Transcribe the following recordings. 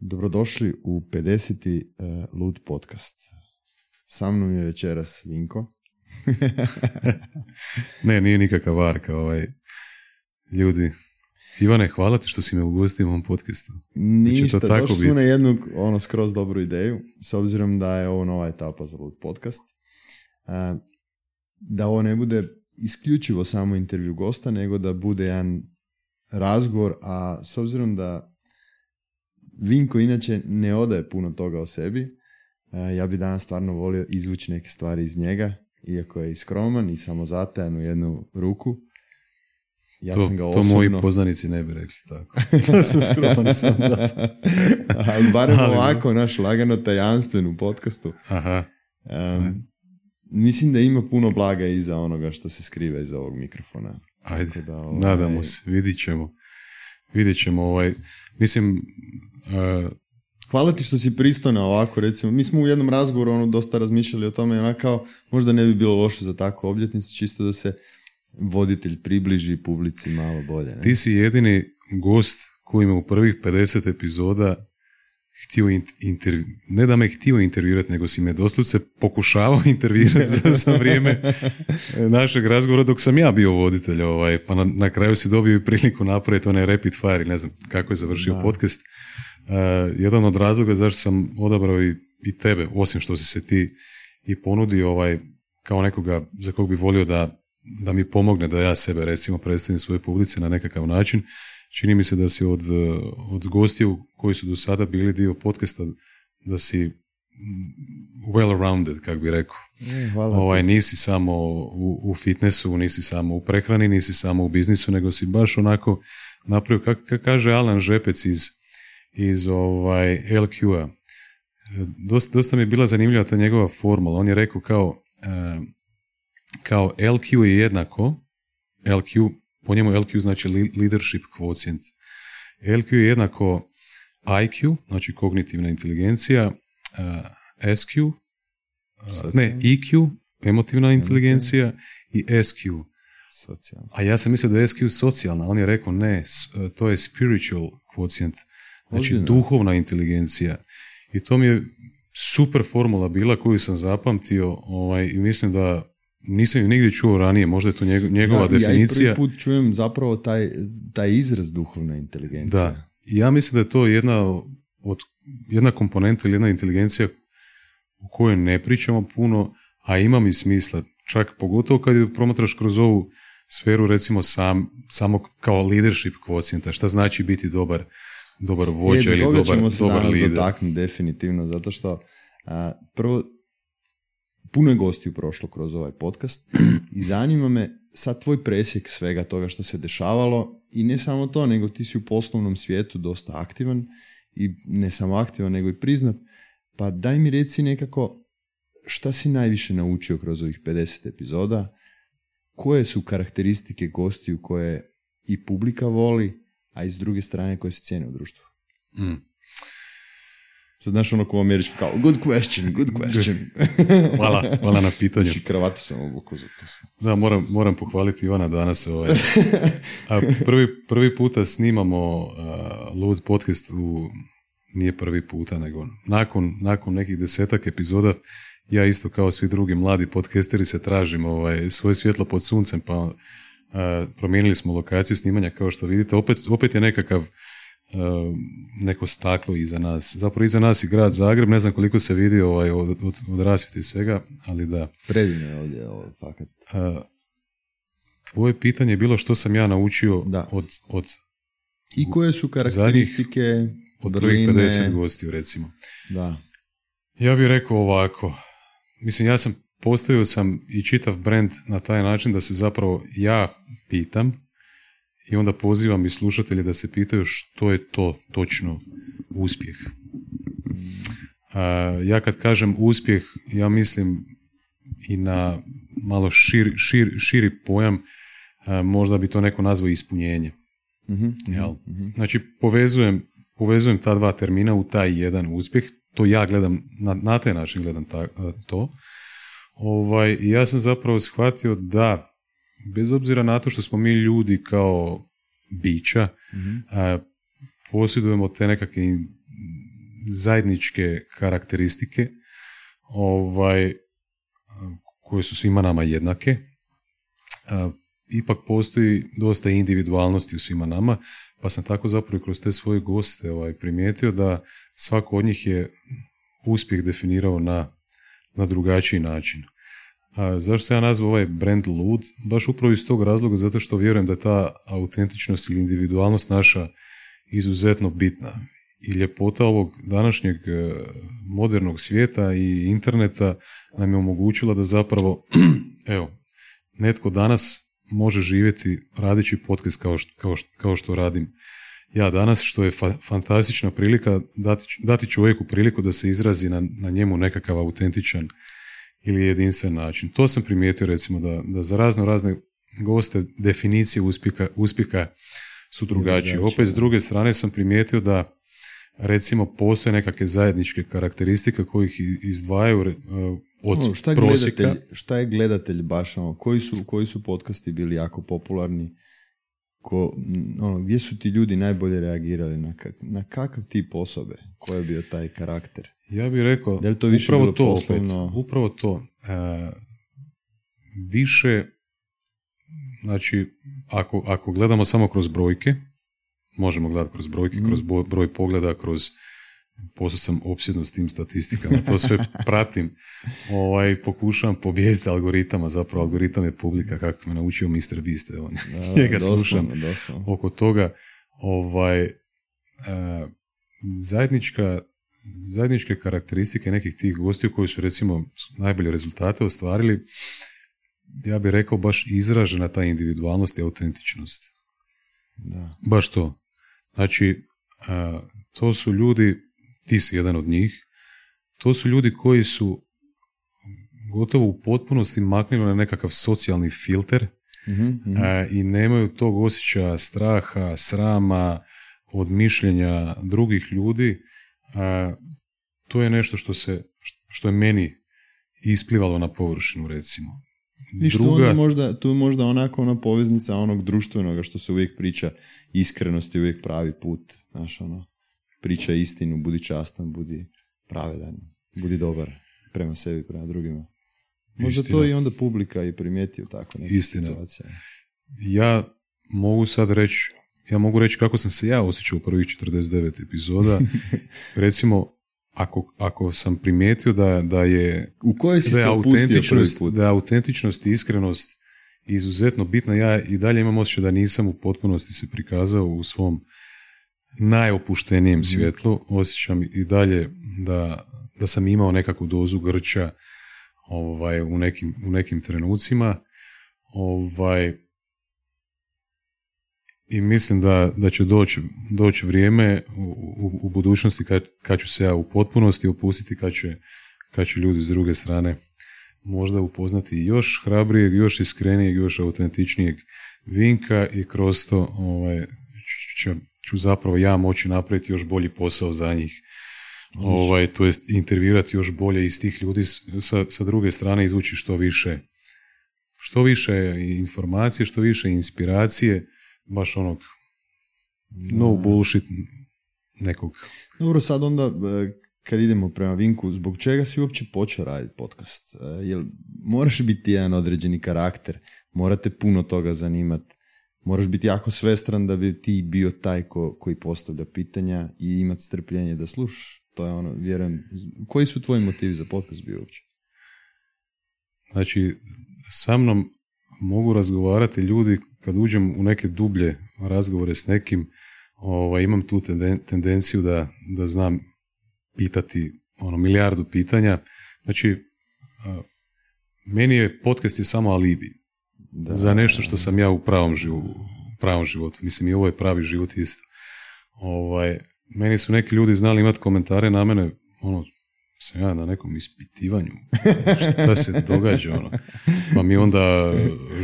Dobrodošli u 50. Uh, Lud podcast. Sa mnom je večeras Vinko. ne, nije nikakav varka. Ovaj. Ljudi, Ivane, hvala ti što si me ugostio u ovom podcastu. Ništa, to tako došli na jednu ono, skroz dobru ideju, s obzirom da je ovo nova etapa za Lud podcast. Uh, da ovo ne bude isključivo samo intervju gosta, nego da bude jedan razgovor, a s obzirom da Vinko inače ne odaje puno toga o sebi. E, ja bi danas stvarno volio izvući neke stvari iz njega, iako je iskroman i samozatajan u jednu ruku. Ja to, sam ga osobno... to moji poznanici ne bi rekli tako. to sam skroman sam Ali barem ovako, naš lagano tajanstven u podcastu. Aha. mislim da ima puno blaga iza onoga što se skriva iza ovog mikrofona. Ajde, da, ovaj... nadamo se, vidit ćemo. Vidjet ćemo, ovaj, mislim, Hvala ti što si pristo na ovako, recimo. Mi smo u jednom razgovoru ono, dosta razmišljali o tome, ona kao, možda ne bi bilo loše za takvu obljetnicu, čisto da se voditelj približi publici malo bolje. Ne? Ti si jedini gost koji me u prvih 50 epizoda htio interv... ne da me htio intervjuirati, nego si me doslovce pokušavao intervjuirati za, za vrijeme našeg razgovora dok sam ja bio voditelj, ovaj, pa na, na kraju si dobio i priliku napraviti onaj rapid fire, ne znam kako je završio podcast. Uh, jedan od razloga zašto sam odabrao i, i tebe, osim što si se ti i ponudio ovaj, kao nekoga za kog bi volio da, da mi pomogne da ja sebe recimo predstavim svoje publici na nekakav način, čini mi se da si od, od gostiju koji su do sada bili dio podcasta da si well rounded, kako bi rekao. E, ovaj, nisi samo u, u fitnessu, nisi samo u prehrani, nisi samo u biznisu, nego si baš onako napravio, kako kaže Alan Žepec iz, iz ovaj, LQ-a. Dosta, dosta mi je bila zanimljiva ta njegova formula. On je rekao kao, uh, kao LQ je jednako, LQ po njemu LQ znači leadership quotient. LQ je jednako IQ, znači kognitivna inteligencija, uh, SQ, ne, EQ, emotivna inteligencija i SQ. Socijalna. A ja sam mislio da je SQ socijalna, on je rekao ne, to je spiritual quotient, znači duhovna inteligencija. I to mi je super formula bila koju sam zapamtio ovaj, i mislim da nisam ju nigdje čuo ranije, možda je to njegova definicija. Ja i prvi put čujem zapravo taj, taj izraz duhovna inteligencija. Da, ja mislim da je to jedna, od, jedna komponenta ili jedna inteligencija u kojoj ne pričamo puno, a ima mi smisla. Čak pogotovo kad je promatraš kroz ovu sferu recimo sam, samo kao leadership kvocijenta, šta znači biti dobar, dobar vođa ili dobar, ćemo se dobar lider. dotaknuti definitivno, zato što a, prvo puno je gostiju prošlo kroz ovaj podcast i zanima me sad tvoj presjek svega toga što se dešavalo i ne samo to, nego ti si u poslovnom svijetu dosta aktivan i ne samo aktivan, nego i priznat. Pa daj mi reci nekako šta si najviše naučio kroz ovih 50 epizoda, koje su karakteristike gostiju koje i publika voli, a i s druge strane koje se cijene u društvu. Mm. Sad znaš ono ko američki kao, good question, good question. hvala, hvala na pitanju. Znači kravatu sam obuku za to. Da, moram, moram pohvaliti Ivana danas. Ovaj. A prvi, prvi puta snimamo uh, Lud podcast u, nije prvi puta, nego nakon, nakon nekih desetak epizoda ja isto kao svi drugi mladi podcasteri se tražim ovaj, svoje svjetlo pod suncem, pa promijenili smo lokaciju snimanja kao što vidite. Opet, opet je nekakav neko staklo iza nas. Zapravo iza nas i grad Zagreb, ne znam koliko se vidi ovaj, od, od, od rasvjete i svega, ali da. Predivno je ovdje, ovo, ovaj, fakat. Tvoje pitanje je bilo što sam ja naučio da. od, od I koje su karakteristike od prvih 50 gostiju, recimo. Da. Ja bih rekao ovako, mislim, ja sam postavio sam i čitav brand na taj način da se zapravo ja pitam i onda pozivam i slušatelje da se pitaju što je to točno uspjeh. Ja kad kažem uspjeh, ja mislim i na malo širi, širi pojam, možda bi to neko nazvao ispunjenje. mm Znači, povezujem, povezujem ta dva termina u taj jedan uspjeh, to ja gledam, na, na taj način gledam ta, to. Ovaj, ja sam zapravo shvatio da bez obzira na to što smo mi ljudi kao bića, mm posjedujemo te nekakve zajedničke karakteristike ovaj, koje su svima nama jednake. Ipak postoji dosta individualnosti u svima nama, pa sam tako zapravo kroz te svoje goste ovaj, primijetio da svako od njih je uspjeh definirao na, na drugačiji način. A zašto se ja nazvao ovaj brand Lud? Baš upravo iz tog razloga, zato što vjerujem da je ta autentičnost ili individualnost naša izuzetno bitna. I ljepota ovog današnjeg e, modernog svijeta i interneta nam je omogućila da zapravo, evo, netko danas može živjeti radići podcast kao što, kao što, kao što radim ja danas, što je fantastična prilika dati, dati čovjeku priliku da se izrazi na, na njemu nekakav autentičan ili jedinstven način. To sam primijetio recimo da, da za razno razne goste definicije uspjeha, uspjeha su drugačije. Opet s druge strane sam primijetio da recimo postoje nekakve zajedničke karakteristike koji ih izdvajaju uh, od ono, šta je prosjeka. Gledatelj, šta je gledatelj baš ono, koji su, koji su podcasti bili jako popularni ko, ono, gdje su ti ljudi najbolje reagirali na, na kakav tip osobe koji je bio taj karakter ja bih rekao to više upravo to opet, upravo to e, više znači ako, ako gledamo samo kroz brojke možemo gledati kroz brojke, mm. kroz broj pogleda, kroz postao sam opsjedno s tim statistikama, to sve pratim, ovaj, pokušavam pobijediti algoritama, zapravo algoritam je publika, kako me naučio Mr. Beast, evo, njega slušam oko toga, ovaj, uh, zajednička zajedničke karakteristike nekih tih gostiju koji su recimo najbolje rezultate ostvarili, ja bih rekao baš izražena ta individualnost i autentičnost. Da. Baš to. Znači, to su ljudi, ti si jedan od njih, to su ljudi koji su gotovo u potpunosti maknuli na nekakav socijalni filter mhm, mhm. i nemaju tog osjećaja straha, srama, od mišljenja drugih ljudi. to je nešto što, se, što je meni isplivalo na površinu, recimo. I što onda možda, tu je možda onako ona poveznica onog društvenog što se uvijek priča, iskrenost je uvijek pravi put, znaš ono, priča istinu, budi častan, budi pravedan, budi dobar prema sebi, prema drugima. Možda to i onda publika i primijeti u tako neke Istina. situacije. Ja mogu sad reći, ja mogu reći kako sam se ja osjećao u prvih 49 epizoda. Recimo, ako, ako sam primijetio da, da je u kojoj si da je autentičnost, put? da je autentičnost i iskrenost izuzetno bitna, ja i dalje imam osjećaj da nisam u potpunosti se prikazao u svom najopuštenijem mhm. svjetlu, osjećam i dalje da, da sam imao nekakvu dozu grča ovaj, u, nekim, u nekim trenucima. Ovaj, i mislim da, da će doći, doći vrijeme u, u, budućnosti kad, kad ću se ja u potpunosti opustiti, kad će, kad će ljudi s druge strane možda upoznati još hrabrijeg, još iskrenijeg, još autentičnijeg Vinka i kroz to ovaj, ću, ću zapravo ja moći napraviti još bolji posao za njih. Ovaj, to jest intervirati još bolje iz tih ljudi sa, sa druge strane izvući što više što više informacije, što više inspiracije, baš onog no bullshit nekog. Dobro, sad onda e, kad idemo prema Vinku, zbog čega si uopće počeo raditi podcast? E, jel moraš biti jedan određeni karakter, morate puno toga zanimati, moraš biti jako svestran da bi ti bio taj ko, koji postavlja pitanja i imati strpljenje da slušaš. To je ono, vjerujem, koji su tvoji motivi za podcast bio uopće? Znači, sa mnom mogu razgovarati ljudi kad uđem u neke dublje razgovore s nekim, ovaj, imam tu tendenciju da, da znam pitati ono milijardu pitanja. Znači, meni je podcast je samo alibi da. za nešto što sam ja u pravom, u pravom životu. Mislim, i ovo je pravi život isto. Ovaj, meni su neki ljudi znali imati komentare na mene, ono, sam ja na nekom ispitivanju, šta se događa, ono. Pa mi onda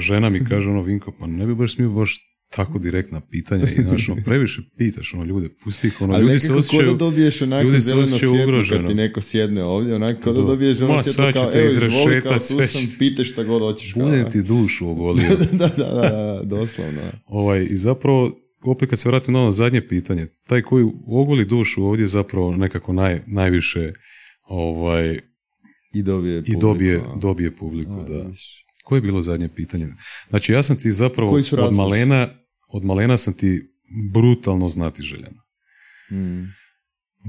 žena mi kaže, ono, Vinko, pa ne bi baš smio baš tako direktna pitanja i znaš, ono, previše pitaš ono, ljude, pusti ih, ono, Ali ljudi se osjećaju, da dobiješ onako zeleno svjetlo kad ti neko sjedne ovdje, onako da dobiješ zeleno svjetlo kao, evo, izvoli, kao tu sam, pite šta god hoćeš. Budem ti dušu ogolio. da, da, da, da, doslovno. ovaj, I zapravo, opet kad se vratim na ono zadnje pitanje, taj koji ogoli dušu ovdje zapravo nekako naj, najviše ovaj, I dobije i publiku, dobije, a. dobije publiku. A, da. Koje je bilo zadnje pitanje? Znači ja sam ti zapravo Koji su od malena, od malena sam ti brutalno znati željan. Mm.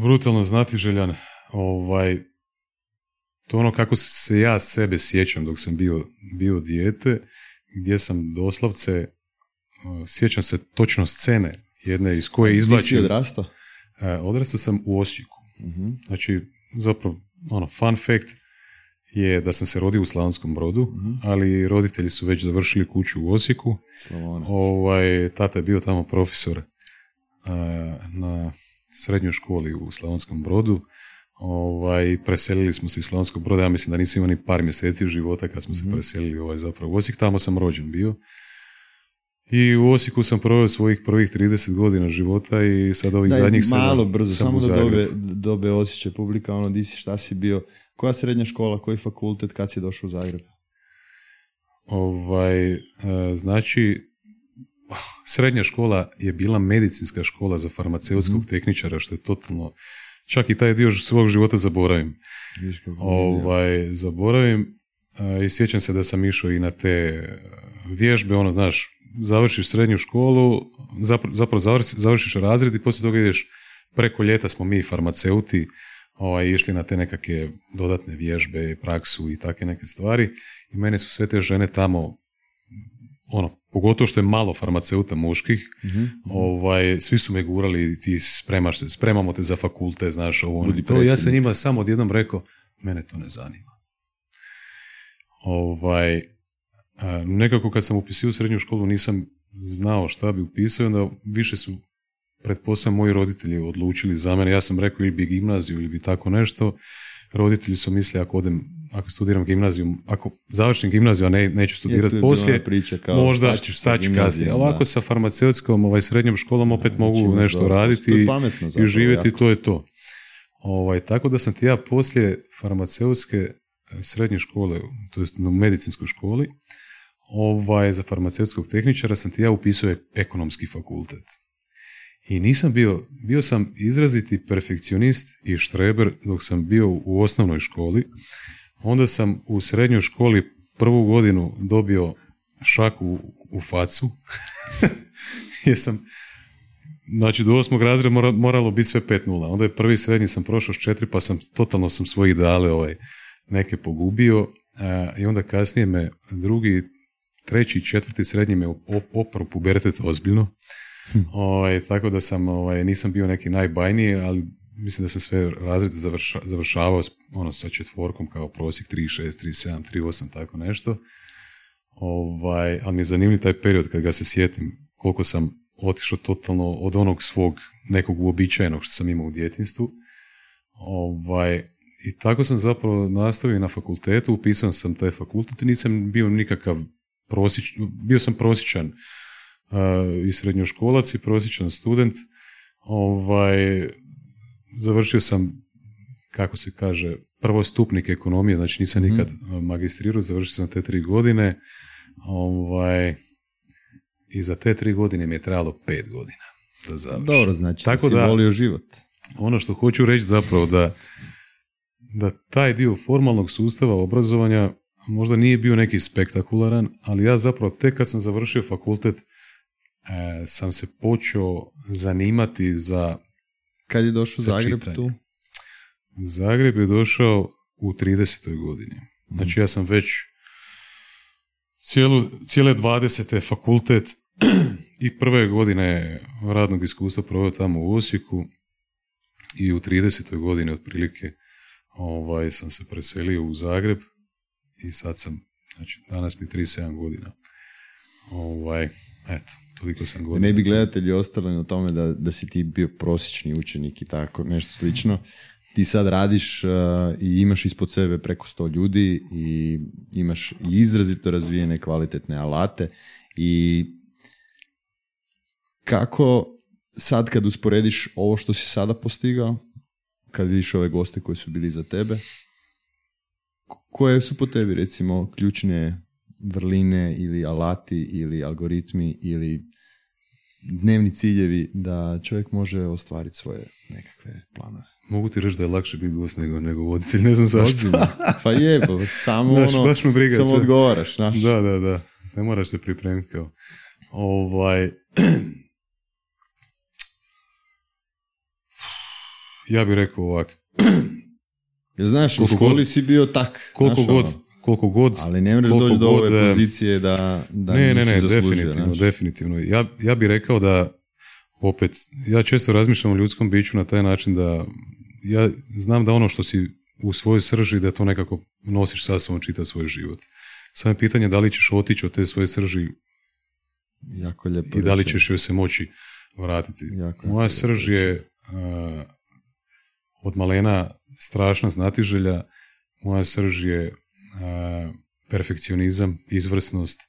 Brutalno znati željan. Ovaj, to ono kako se ja sebe sjećam dok sam bio, bio dijete, gdje sam doslovce, uh, sjećam se točno scene jedne iz koje Di si izvlačim. odrastao? E, Odrastao sam u Osijeku. Mhm. Znači, zapravo, ono, fun fact je da sam se rodio u Slavonskom brodu, Mhm. ali roditelji su već završili kuću u Osijeku. Slavonac. Ovaj, tata je bio tamo profesor a, na srednjoj školi u Slavonskom brodu. Ovaj, preselili smo se iz Slavonskog broda, ja mislim da nisam imao ni par mjeseci života kad smo se preselili ovaj, zapravo u Osijek, tamo sam rođen bio. I u Osijeku sam proveo svojih prvih 30 godina života i sad ovih Daj, zadnjih sedam malo brzo, sam samo da dobe, dobe osjećaj publika, ono, di si, šta si bio, koja srednja škola, koji fakultet, kad si došao u Zagreb? Ovaj, e, znači, srednja škola je bila medicinska škola za farmaceutskog Mhm. tehničara, što je totalno, čak i taj dio svog života zaboravim. Ovaj, zaboravim e, i sjećam se da sam išao i na te vježbe, ono, znaš, završiš srednju školu, zapra- zapravo završiš, završiš razred i poslije toga ideš, preko ljeta smo mi farmaceuti ovaj, išli na te nekakve dodatne vježbe, praksu i takve neke stvari i mene su sve te žene tamo ono, pogotovo što je malo farmaceuta muških, Mhm. ovaj, svi su me gurali, ti spremaš se, spremamo te za fakulte, znaš, ovo, ono to. Ja sam njima samo odjednom rekao, mene to ne zanima. Ovaj, nekako kad sam upisio srednju školu nisam znao šta bi upisao, i onda više su pretpostavljam moji roditelji odlučili za mene. Ja sam rekao ili bi gimnaziju ili bi tako nešto. Roditelji su mislili ako odem, ako studiram gimnaziju, ako završim gimnaziju, a ne, neću studirati je poslije, priča kao, možda šta ću kasnije. Ovako da. sa farmaceutskom, ovaj, srednjom školom opet Znači, mogu imaš nešto dobro, raditi i- i živjeti, jako. to je to. Ovaj, tako da sam ti ja poslije farmaceutske e, srednje škole, to jest u medicinskoj školi, ovaj, za farmaceutskog tehničara sam ti ja upisao ekonomski fakultet. I nisam bio, bio sam izraziti perfekcionist i štreber dok sam bio u osnovnoj školi. Onda sam u srednjoj školi prvu godinu dobio šaku u facu. Jer sam, znači do osmog razreda mora- moralo biti sve 5-0. Onda je prvi srednji sam prošao s četiri, pa sam totalno sam svoje ideale ovaj, neke pogubio. A, I onda kasnije me drugi, treći i četvrti srednji me op- opro pubertet ozbiljno. Ovaj, tako da sam, ovaj, nisam bio neki najbajniji, ali mislim da sam sve razrede završa, završavao s- ono, sa četvorkom kao prosjek 3.6, 3.7, 3.8, tako nešto. Ovaj, ali mi je zanimljiv taj period kad ga se sjetim koliko sam otišao totalno od onog svog nekog uobičajenog što sam imao u djetinstvu. Ovaj, I tako sam zapravo nastavio na fakultetu, upisao sam taj fakultet i nisam bio nikakav prosječan, bio sam prosječan uh, i srednjoškolac i prosječan student. Ovaj, završio sam, kako se kaže, prvostupnik ekonomije, znači nisam Mhm. nikad magistrirao, završio sam te tri godine. Ovaj, I za te tri godine mi je trebalo pet godina da završim. Dobro, znači Tako da si da- volio život. Ono što hoću reći zapravo da, da taj dio formalnog sustava obrazovanja možda nije bio neki spektakularan, ali ja zapravo tek kad sam završio fakultet e, sam se počeo zanimati za Kad je došao Za Zagreb čitanje. tu? Zagreb je došao u 30. godini. Znači ja sam već cijelu, cijele 20. fakultet i prve godine radnog iskustva proveo tamo u Osijeku i u 30. godini otprilike ovaj, sam se preselio u Zagreb i sad sam, znači danas mi 37 godina. Ovaj, eto, toliko sam godina. ne bi gledatelji ostali na tome da, da si ti bio prosječni učenik i tako, nešto slično. Ti sad radiš uh, i imaš ispod sebe preko 100 ljudi i imaš izrazito razvijene kvalitetne alate i kako sad kad usporediš ovo što si sada postigao, kad vidiš ove goste koji su bili za tebe, koje su po tebi recimo ključne vrline ili alati ili algoritmi ili dnevni ciljevi da čovjek može ostvariti svoje nekakve planove. Mogu ti reći da je lakše biti gost nego, nego voditelj, ne znam zašto. Pa je, pa samo Znaš, ono, baš briga samo sve. odgovaraš, znaš. Da, da, da. Ne moraš se pripremiti kao. Ovaj... ja bih rekao ovak. Jer znaš, u školi god- si bio tak. Koliko znaš, god, ono, koliko god... ali ne možeš doći do ove god, pozicije da, da ne, ne, ne, zaslužio, definitivno, znaš. definitivno. Ja, ja bih rekao da, opet, ja često razmišljam o ljudskom biću na taj način da ja znam da ono što si u svojoj srži, da to nekako nosiš sa sobom čitav svoj život. Samo je pitanje da li ćeš otići od te svoje srži Jako lijepo i da li ćeš joj se moći vratiti. Jako, Moja jako srž je uh, od malena strašna znatiželja, moja srž je uh, perfekcionizam, izvrsnost,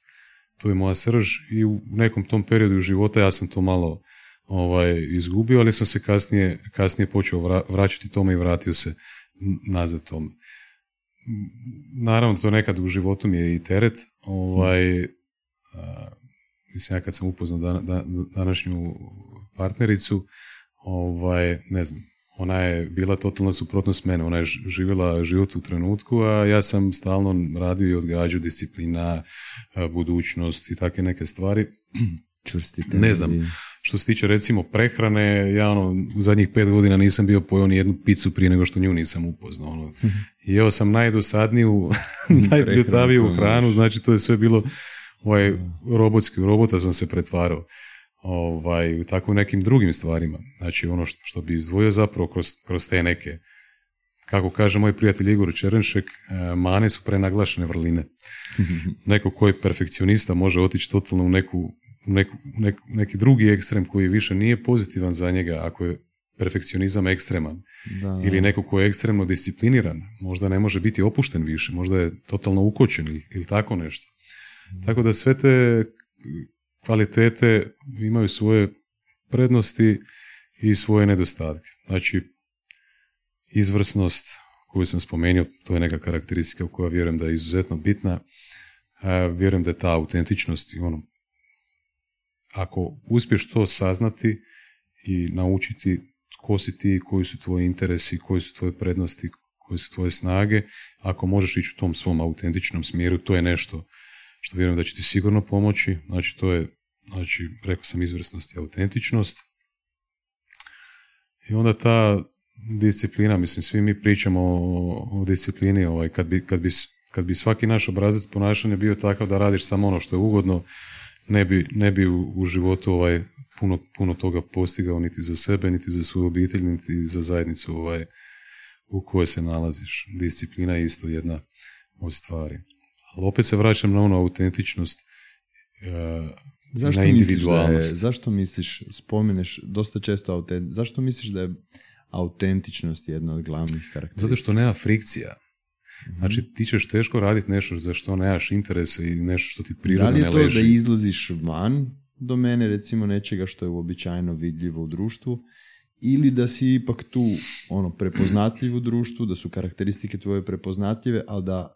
to je moja srž i u nekom tom periodu života ja sam to malo ovaj, izgubio, ali sam se kasnije, kasnije počeo vra- vraćati tome i vratio se nazad tome. Naravno, to nekad u životu mi je i teret, ovaj, a, mislim, ja kad sam upoznao dan, da- današnju partnericu, ovaj, ne znam, ona je bila totalna suprotnost mene, ona je živjela život u trenutku, a ja sam stalno radio i odgađao disciplina, a, budućnost i takve neke stvari. Čvrsti Ne znam. Što se tiče recimo prehrane, ja ono, u zadnjih pet godina nisam bio pojeo ni jednu picu prije nego što nju nisam upoznao. Ono. Jeo sam najdosadniju, najbljutaviju koju hranu, znači to je sve bilo ovaj, robotski, u robota sam se pretvarao. Ovaj, u tako nekim drugim stvarima. Znači ono što, što bi izdvojio zapravo kroz, kroz te neke kako kaže moj prijatelj Igor Čerenšek, e, mane su prenaglašene vrline. Neko ko je perfekcionista može otići totalno u neku, u neku, u neku- neki drugi ekstrem koji više nije pozitivan za njega ako je perfekcionizam ekstreman. Da, Ili neko ko je ekstremno discipliniran, možda ne može biti opušten više, možda je totalno ukočen ili, ili tako nešto. Tako da sve te kvalitete imaju svoje prednosti i svoje nedostatke. Znači, izvrsnost koju sam spomenuo, to je neka karakteristika koja vjerujem da je izuzetno bitna. Vjerujem da je ta autentičnost ono, ako uspiješ to saznati i naučiti tko si ti, koji su tvoji interesi, koji su tvoje prednosti, koje su tvoje snage, ako možeš ići u tom svom autentičnom smjeru, to je nešto što vjerujem da će ti sigurno pomoći. Znači, to je, znači, rekao sam izvrsnost i autentičnost. I onda ta disciplina, mislim, svi mi pričamo o, o disciplini, ovaj, kad, bi, kad, bi, kad bi svaki naš obrazac ponašanja bio takav da radiš samo ono što je ugodno, ne bi, ne bi u, u životu ovaj, puno, puno toga postigao niti za sebe, niti za svoju obitelj, niti za zajednicu ovaj, u kojoj se nalaziš. Disciplina je isto jedna od stvari. Ali opet se vraćam na onu autentičnost e, Zašto na misliš da je, individualnost. zašto misliš, spomeneš dosta često autent, zašto misliš da je autentičnost jedna od glavnih karakteristika? Zato što nema frikcija. Znači, ti ćeš teško raditi nešto za što nemaš interese i nešto što ti Da prirodno li je ne to leži. da izlaziš van domene recimo nečega što je uobičajeno vidljivo u društvu ili da si ipak tu ono prepoznatljiv u društvu, da su karakteristike tvoje prepoznatljive, ali da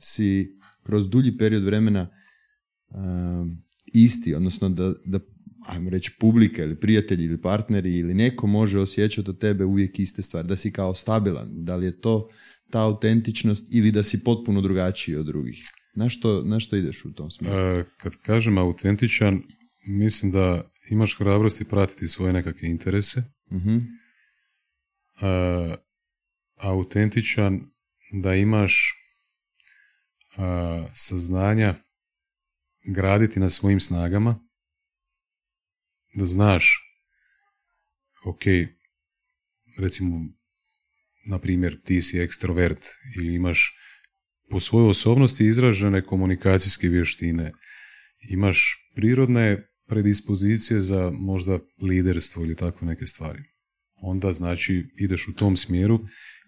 si kroz dulji period vremena um, isti, odnosno da, da ajmo reći publika ili prijatelji ili partneri ili neko može osjećati od tebe uvijek iste stvari, da si kao stabilan, da li je to ta autentičnost ili da si potpuno drugačiji od drugih. Na što, na što ideš u tom smjeru? E, kad kažem autentičan, mislim da imaš hrabrosti pratiti svoje nekakve interese. Mhm. E, autentičan da imaš saznanja graditi na svojim snagama, da znaš, ok, recimo, na primjer, ti si ekstrovert ili imaš po svojoj osobnosti izražene komunikacijske vještine, imaš prirodne predispozicije za možda liderstvo ili tako neke stvari. Onda znači ideš u tom smjeru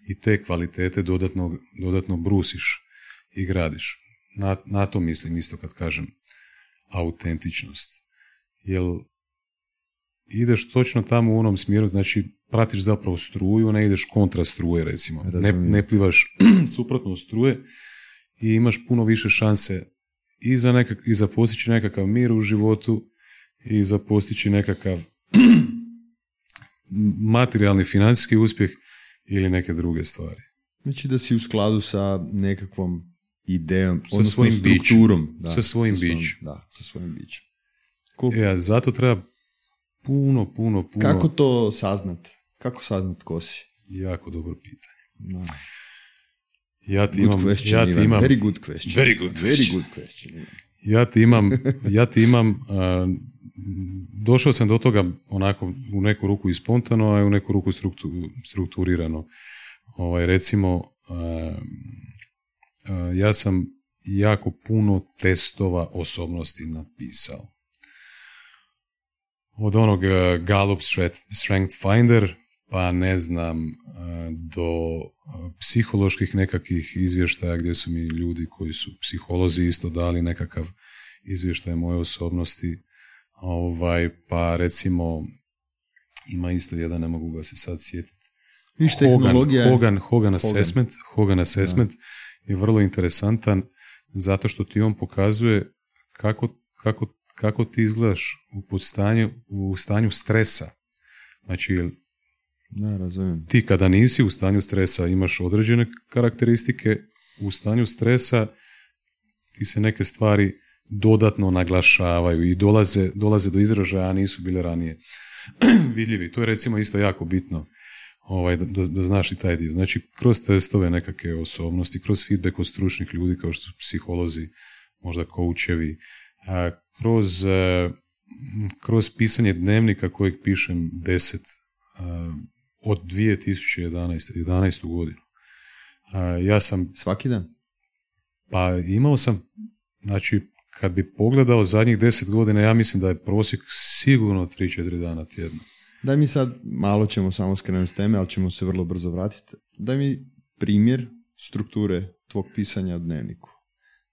i te kvalitete dodatno, dodatno brusiš i gradiš. Na, na to mislim isto kad kažem autentičnost. Jel ideš točno tamo u onom smjeru, znači pratiš zapravo struju, ne ideš kontra struje recimo. Ne, ne plivaš suprotno struje i imaš puno više šanse i za, nekak, i za postići nekakav mir u životu i za postići nekakav materijalni financijski uspjeh ili neke druge stvari. Znači da si u skladu sa nekakvom idejom, Sa odnosno svojim strukturom. Da, Sa svojim svojom- bićem. Da, sa svojim bićem. Cool. Ja, zato treba puno, puno, puno, Kako to saznat? Kako saznat ko si? jako dobro pitanje. Da. Ja ti Good imam, question, ja ti imam, Very good question. Very good Very question. good question. Ja ti imam, ja ti imam, a, došao sam do toga onako u neku ruku i spontano, a u neku ruku struktu- strukturirano. Ovaj, recimo, a, ja sam jako puno testova osobnosti napisao. Od onog a, Gallup Strength- Finder, pa ne znam, a, do psiholoških nekakvih izvještaja gdje su mi ljudi koji su psiholozi isto dali nekakav izvještaj moje osobnosti. Ovaj, pa recimo, ima isto jedan, ne mogu ga se sad sjetiti. Je- Hogan, Hogan Assessment, Hogan Assessment je vrlo interesantan zato što ti on pokazuje kako, kako, kako ti izgledaš u, stanju, u stanju stresa. Znači, Da, razumijem. ti kada nisi u stanju stresa imaš određene karakteristike, u stanju stresa ti se neke stvari dodatno naglašavaju i dolaze, dolaze do izražaja, a nisu bile ranije vidljivi. To je recimo isto jako bitno ovaj, da, da, znaš i taj dio. Znači, kroz testove nekakve osobnosti, kroz feedback od stručnih ljudi kao što su psiholozi, možda koučevi, kroz, e, kroz pisanje dnevnika kojeg pišem 10 a, od 2011. 11. godinu. Ja sam, Svaki dan? pa imao sam, znači, kad bi pogledao zadnjih 10 godina, ja mislim da je prosjek sigurno 3-4 dana tjedno. Daj mi sad, malo ćemo samo skrenuti s teme, ali ćemo se vrlo brzo vratiti. Daj mi primjer strukture tvog pisanja u dnevniku.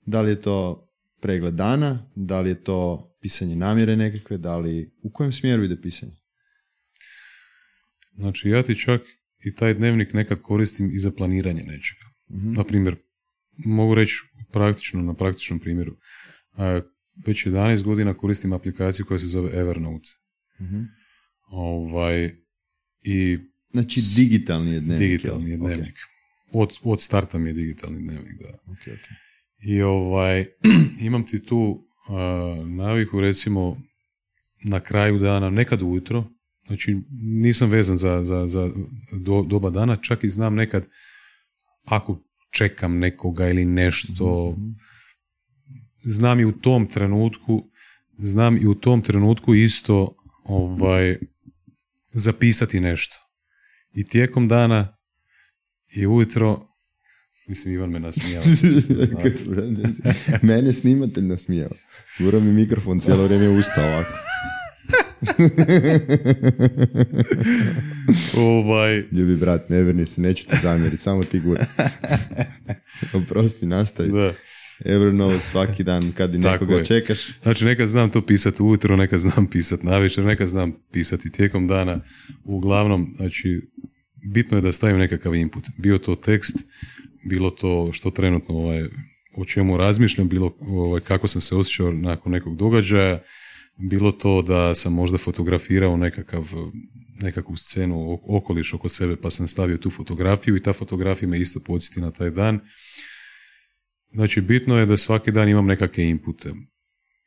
Da li je to pregled dana, da li je to pisanje namjere nekakve, da li, u kojem smjeru ide pisanje? Znači, ja ti čak i taj dnevnik nekad koristim i za planiranje nečega. Na primjer, mogu reći praktično, na praktičnom primjeru. A, Već 11 godina koristim aplikaciju koja se zove Evernote. Mhm. Ovaj, I Znači, digitalni je dnevnik. digitalni je dnevnik. Od, od starta mi je digitalni dnevnik, da. Ok, ok, ok. I ovaj, imam ti tu a, naviku recimo na kraju dana, nekad ujutro, znači nisam vezan za, za, za do, doba dana, čak i znam nekad ako čekam nekoga ili nešto, znam i u tom trenutku, znam i u tom trenutku isto ovaj, zapisati nešto. I tijekom dana i ujutro, mislim Ivan me nasmijava. Mene snimatelj nasmijava. Gura mi mikrofon cijelo vrijeme usta ovako. ovaj, Ljubi brat, ne vrni se, neću ti zamjeriti, samo ti gura. Oprosti, nastavi. da. Evernote svaki dan kad nekoga je. čekaš. Znači, nekad znam to pisati ujutro, nekad znam pisati navečer, nekad znam pisati tijekom dana. Uglavnom, znači, bitno je da stavim nekakav input. Bio to tekst, bilo to što trenutno ovaj, o čemu razmišljam, bilo ovaj, kako sam se osjećao nakon nekog događaja, bilo to da sam možda fotografirao nekakav, nekakvu scenu, okoliš oko sebe, pa sam stavio tu fotografiju i ta fotografija me isto podsjeti na taj dan. Znači, bitno je da svaki dan imam nekakve inpute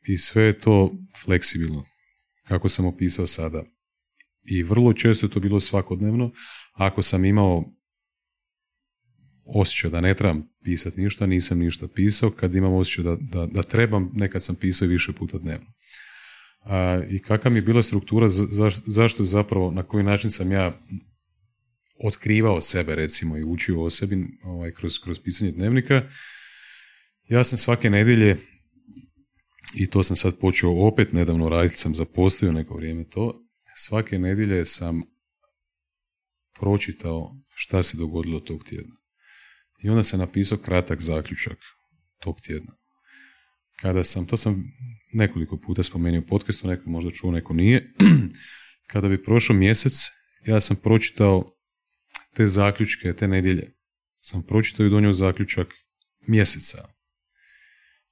i sve je to fleksibilno, kako sam opisao sada. I vrlo često je to bilo svakodnevno. Ako sam imao osjećaj da ne trebam pisati ništa, nisam ništa pisao. Kad imam osjećaj da, da, da trebam, nekad sam pisao više puta dnevno. A, I kakva mi je bila struktura, za- zaš- zašto zapravo, na koji način sam ja otkrivao sebe recimo i učio o sebi ovaj, kroz, kroz pisanje dnevnika. Ja sam svake nedjelje i to sam sad počeo opet nedavno raditi, sam zaposlio neko vrijeme to. Svake nedjelje sam pročitao šta se dogodilo tog tjedna. I onda sam napisao kratak zaključak tog tjedna. Kada sam, to sam nekoliko puta spomenuo u podcastu, neko možda čuo, neko nije. Kada bi prošao mjesec, ja sam pročitao te zaključke, te nedjelje. Sam pročitao i donio zaključak mjeseca.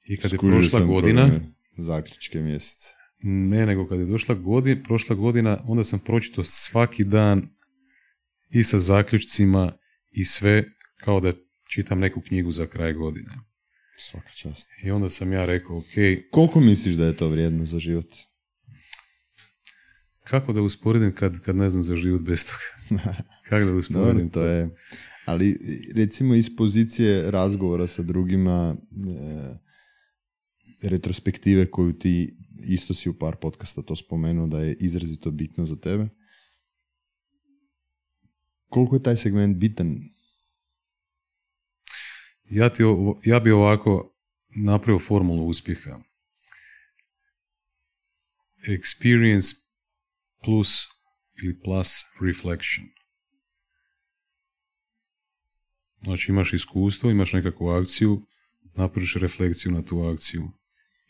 I kad je Skužio prošla sam godina, Zaključke mjeseca. Ne, nego kad je došla godina, prošla godina, onda sam pročito svaki dan i sa zaključcima i sve kao da čitam neku knjigu za kraj godine. Svaka čast. I onda sam ja rekao, ok, Koliko misliš da je to vrijedno za život? kako da usporedim kad, kad ne znam za život bez toga? Kako da usporedim to je... Ali recimo iz pozicije razgovora sa drugima, e, retrospektive koju ti isto si u par podcasta to spomenuo da je izrazito bitno za tebe. Koliko je taj segment bitan? Ja, ti, ja bi ovako napravio formulu uspjeha. Experience plus ili plus reflection. Znači imaš iskustvo, imaš nekakvu akciju, napraviš refleksiju na tu akciju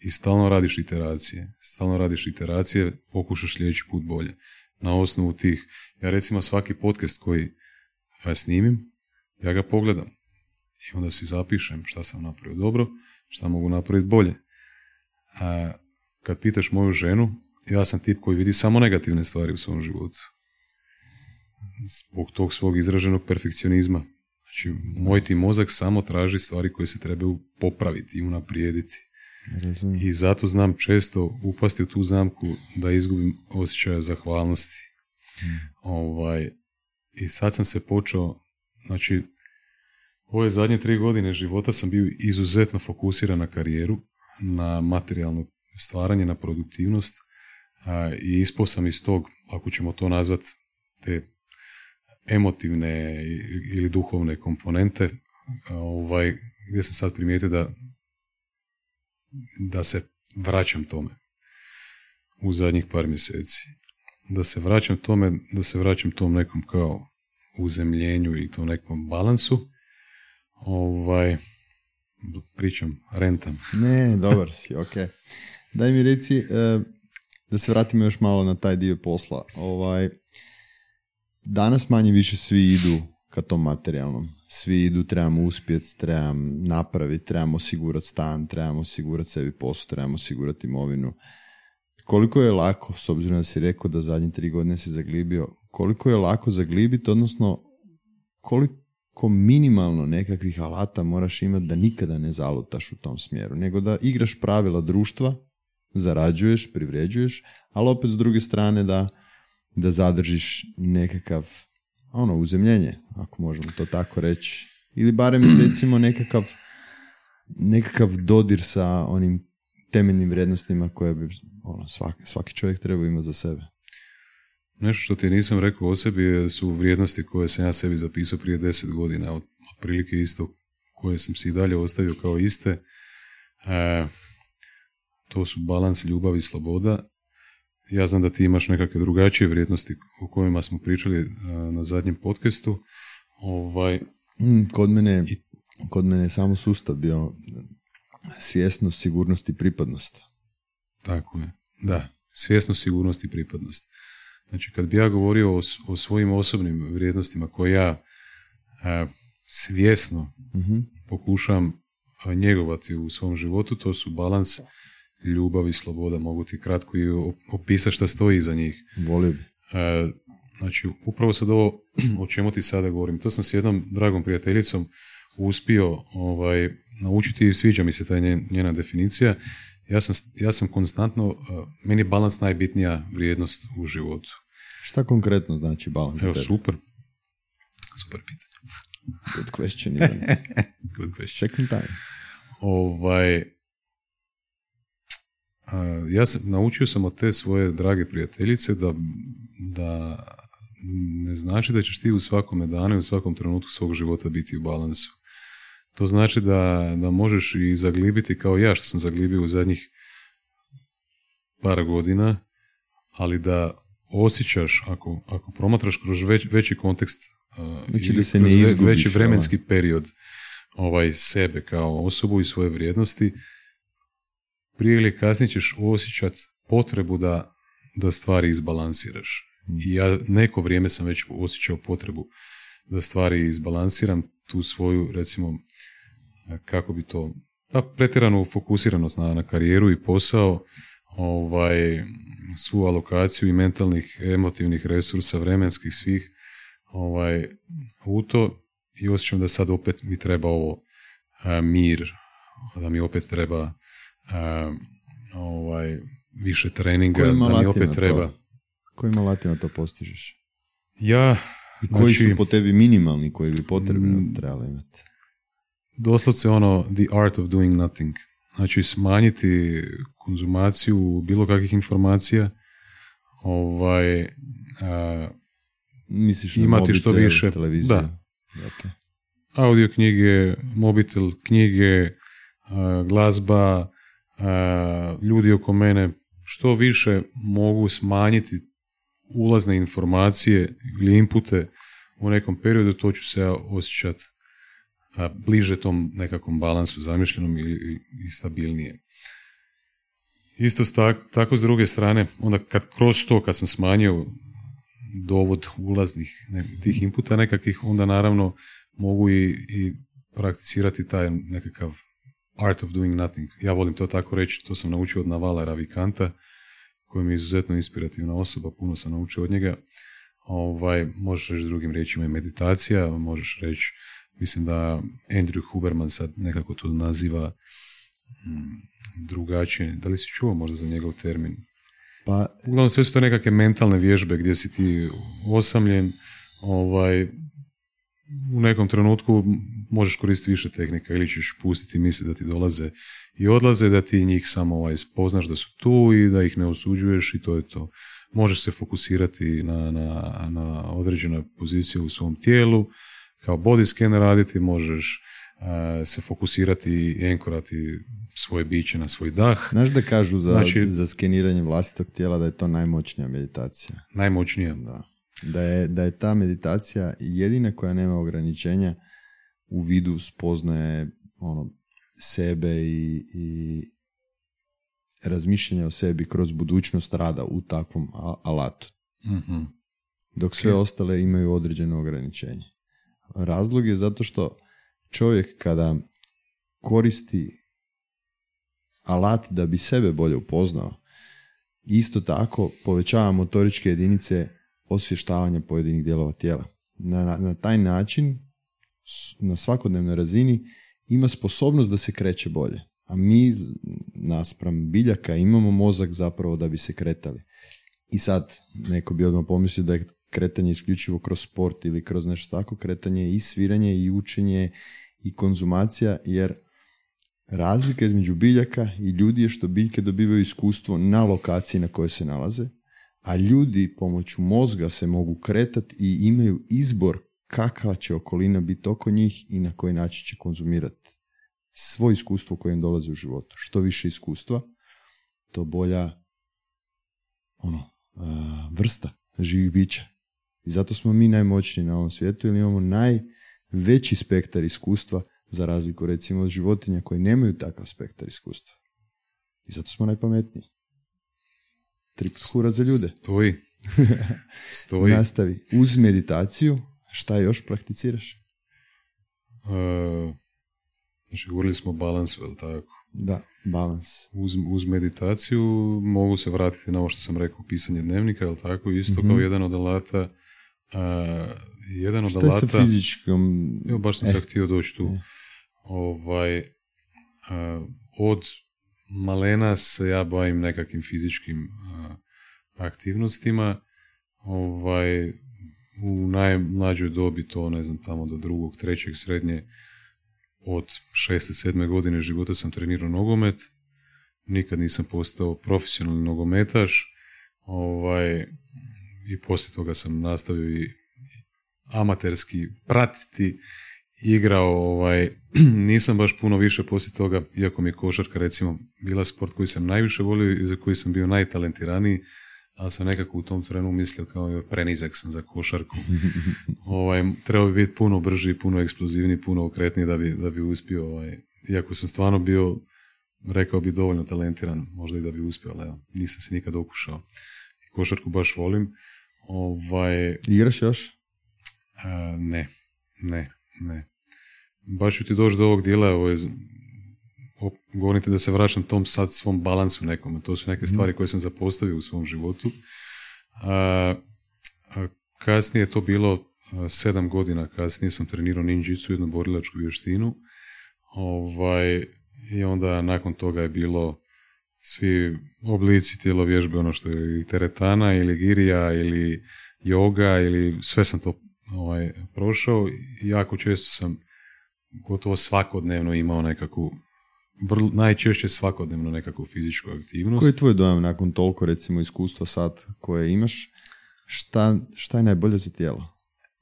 i stalno radiš iteracije. Stalno radiš iteracije, pokušaš sljedeći put bolje. Na osnovu tih, ja recimo svaki podcast koji ja snimim, ja ga pogledam i onda si zapišem šta sam napravio dobro, šta mogu napraviti bolje. A kad pitaš moju ženu, ja sam tip koji vidi samo negativne stvari u svom životu. Zbog tog svog izraženog perfekcionizma. Znači, moj ti mozak samo traži stvari koje se trebaju popraviti i unaprijediti. Razumijem. I zato znam često upasti u tu zamku da izgubim osjećaja zahvalnosti. Ovaj, I sad sam se počeo, znači, ove zadnje tri godine života sam bio izuzetno fokusiran na karijeru, na materijalno stvaranje, na produktivnost a, i ispao sam iz tog, ako ćemo to nazvati, te emotivne ili duhovne komponente, ovaj, gdje sam sad primijetio da da se vraćam tome u zadnjih par mjeseci. Da se vraćam tome, da se vraćam tom nekom kao uzemljenju i tom nekom balansu. Ovaj, pričam, rentam. Ne, dobar si, ok. Daj mi reci, e, da se vratimo još malo na taj dio posla. Ovaj, danas manje više svi idu ka tom materijalnom. Svi idu, trebamo uspjeti, trebam napraviti, trebamo osigurati stan, trebamo osigurati sebi posao, trebamo osigurati imovinu. Koliko je lako, s obzirom da si rekao da zadnje tri godine si zaglibio, koliko je lako zaglibiti, odnosno koliko minimalno nekakvih alata moraš imati da nikada ne zalutaš u tom smjeru, nego da igraš pravila društva, zarađuješ, privređuješ, ali opet s druge strane da, da zadržiš nekakav ono, uzemljenje, ako možemo to tako reći. Ili barem recimo nekakav nekakav dodir sa onim temeljnim vrijednostima koje bi ono, svaki, svaki čovjek trebao imati za sebe. Nešto što ti nisam rekao o sebi su vrijednosti koje sam ja sebi zapisao prije deset godina, od otprilike isto koje sam si i dalje ostavio kao iste. E, to su balans, ljubav i sloboda. Ja znam da ti imaš nekakve drugačije vrijednosti o kojima smo pričali e, na zadnjem podcastu. Ovaj, Mm, kod mene, kod mene je samo sustav bio svjesnost, sigurnost i pripadnost. Tako je. Da, svjesnost, sigurnost i pripadnost. Znači, kad bi ja govorio o, o svojim osobnim vrijednostima koje ja a, svjesno Mhm. pokušam a, njegovati u svom životu, to su balans, ljubav i sloboda. Mogu ti kratko i op- opisati šta stoji iza njih. Volio bi. E, znači, upravo sad ovo o čemu ti sada govorim. To sam s jednom dragom prijateljicom uspio ovaj, naučiti i sviđa mi se ta njen- njena definicija. Ja sam, ja sam konstantno, e, meni je balans najbitnija vrijednost u životu. Šta konkretno znači balans Evo, super. Super pitanje. Good question. Good question. Second time. Ovaj, a, ja sam, naučio sam od te svoje drage prijateljice da, da ne znači da ćeš ti u svakome danu i u svakom trenutku svog života biti u balansu. To znači da, da možeš i zaglibiti kao ja što sam zaglibio u zadnjih par godina, ali da osjećaš, ako, ako promatraš kroz već, veći kontekst a, Znači ili se kroz ne izgubiš, veći vremenski period ovaj sebe kao osobu i svoje vrijednosti, prije ili kasnije ćeš osjećati potrebu da, da stvari izbalansiraš. I ja neko vrijeme sam već osjećao potrebu da stvari izbalansiram, tu svoju, recimo, kako bi to, pa pretjeranu fokusiranost na, na karijeru i posao, ovaj, svu alokaciju i mentalnih, emotivnih resursa, vremenskih svih ovaj, u to i osjećam da sad opet mi treba ovo mir, da mi opet treba ovaj, više treninga, da mi opet treba. To? Kojim alatima to postižeš? Ja, I koji su znači- po tebi minimalni koji bi potrebno mm, trebalo imati? Doslovce ono, the art of doing nothing. Znači smanjiti konzumaciju bilo kakvih informacija, ovaj, a, Misliš imati mobitel, što više televiziju? Da. Okay. Audio knjige, mobitel, knjige, glazba, ljudi oko mene, što više mogu smanjiti ulazne informacije ili inpute u nekom periodu, to ću se osjećati bliže tom nekakvom balansu zamišljenom i, i stabilnije. Isto tako s druge strane, onda kad kroz to, kad sam smanjio dovod ulaznih tih inputa nekakvih, onda naravno mogu i, i prakticirati taj nekakav art of doing nothing. Ja volim to tako reći, to sam naučio od Navala Ravikanta, koji mi je izuzetno inspirativna osoba, puno sam naučio od njega. Ovaj, možeš reći drugim riječima i meditacija, možeš reći, mislim da Andrew Huberman sad nekako to naziva hmm, drugačije. Da li si čuo možda za njegov termin? Pa... Uglavnom sve su to nekakve mentalne vježbe gdje si ti osamljen, ovaj, u nekom trenutku možeš koristiti više tehnika ili ćeš pustiti misli da ti dolaze i odlaze, da ti njih samo ovaj, spoznaš da su tu i da ih ne osuđuješ i to je to. Možeš se fokusirati na, na, na određene pozicije u svom tijelu, kao body scan raditi, možeš se fokusirati i enkorati svoje biće na svoj dah. Znaš da kažu za, znači, za skeniranje vlastitog tijela da je to najmoćnija meditacija? Najmoćnija? Da. Da je, da je ta meditacija jedina koja nema ograničenja u vidu spoznaje ono, sebe i, i razmišljanja o sebi kroz budućnost rada u takvom alatu. mm Dok sve ostale imaju određeno ograničenje. Razlog je zato što čovjek kada koristi alat da bi sebe bolje upoznao, isto tako povećava motoričke jedinice osvještavanja pojedinih dijelova tijela. Na, na taj način, na svakodnevnoj razini, ima sposobnost da se kreće bolje. A mi, naspram biljaka, imamo mozak zapravo da bi se kretali. I sad, neko bi odmah pomislio da je kretanje isključivo kroz sport ili kroz nešto tako, kretanje i sviranje i učenje i konzumacija, jer razlika između biljaka i ljudi je što biljke dobivaju iskustvo na lokaciji na kojoj se nalaze, a ljudi pomoću mozga se mogu kretati i imaju izbor kakva će okolina biti oko njih i na koji način će konzumirati svoje iskustvo koje im dolazi u životu. Što više iskustva, to bolja ono, vrsta živih bića. I zato smo mi najmoćniji na ovom svijetu jer imamo najveći spektar iskustva za razliku recimo od životinja koji nemaju takav spektar iskustva. I zato smo najpametniji. Trik za ljude. Stoji. Stoji. Nastavi. Uz meditaciju, šta još prakticiraš? Uh, znači, govorili smo o balansu, je tako? Da, balans. Uz, uz meditaciju mogu se vratiti na ovo što sam rekao, pisanje dnevnika, je tako? Isto kao mhm. jedan od alata. Uh, jedan od Šta alata... je sa fizičkom... Evo, baš sam se eh. htio doći tu. Eh. Ovaj, uh, od malena se ja bavim nekakvim fizičkim aktivnostima. Ovaj, u najmlađoj dobi to, ne znam, tamo do drugog, trećeg, srednje, od šeste, sedme godine života sam trenirao nogomet. Nikad nisam postao profesionalni nogometaš. Ovaj, I poslije toga sam nastavio i amaterski pratiti igrao, ovaj, nisam baš puno više poslije toga, iako mi je košarka recimo bila sport koji sam najviše volio i za koji sam bio najtalentiraniji, ali sam nekako u tom trenu mislio kao prenizak sam za košarku. ovaj, trebao bi biti puno brži, puno eksplozivniji, puno okretniji da bi, da bi uspio. Ovaj, iako sam stvarno bio, rekao bi, dovoljno talentiran, možda i da bi uspio, ali evo, nisam se nikad okušao. Košarku baš volim. Ovaj, Igraš još? ne, ne, ne baš ću ti doći do ovog dijela ove govorite da se vraćam tom sad svom balansu nekom. To su neke stvari koje sam zapostavio u svom životu. A, kasnije je to bilo sedam godina kasnije sam trenirao ninjicu, jednu borilačku vještinu. Ovaj, I onda nakon toga je bilo svi oblici tijelo vježbe, ono što je ili teretana, ili girija, ili yoga, ili sve sam to ovaj, prošao. Jako često sam gotovo svakodnevno imao nekakvu vrlo, najčešće svakodnevno nekakvu fizičku aktivnost. Koji je tvoj dojam nakon toliko recimo iskustva sad koje imaš? Šta, šta je najbolje za tijelo?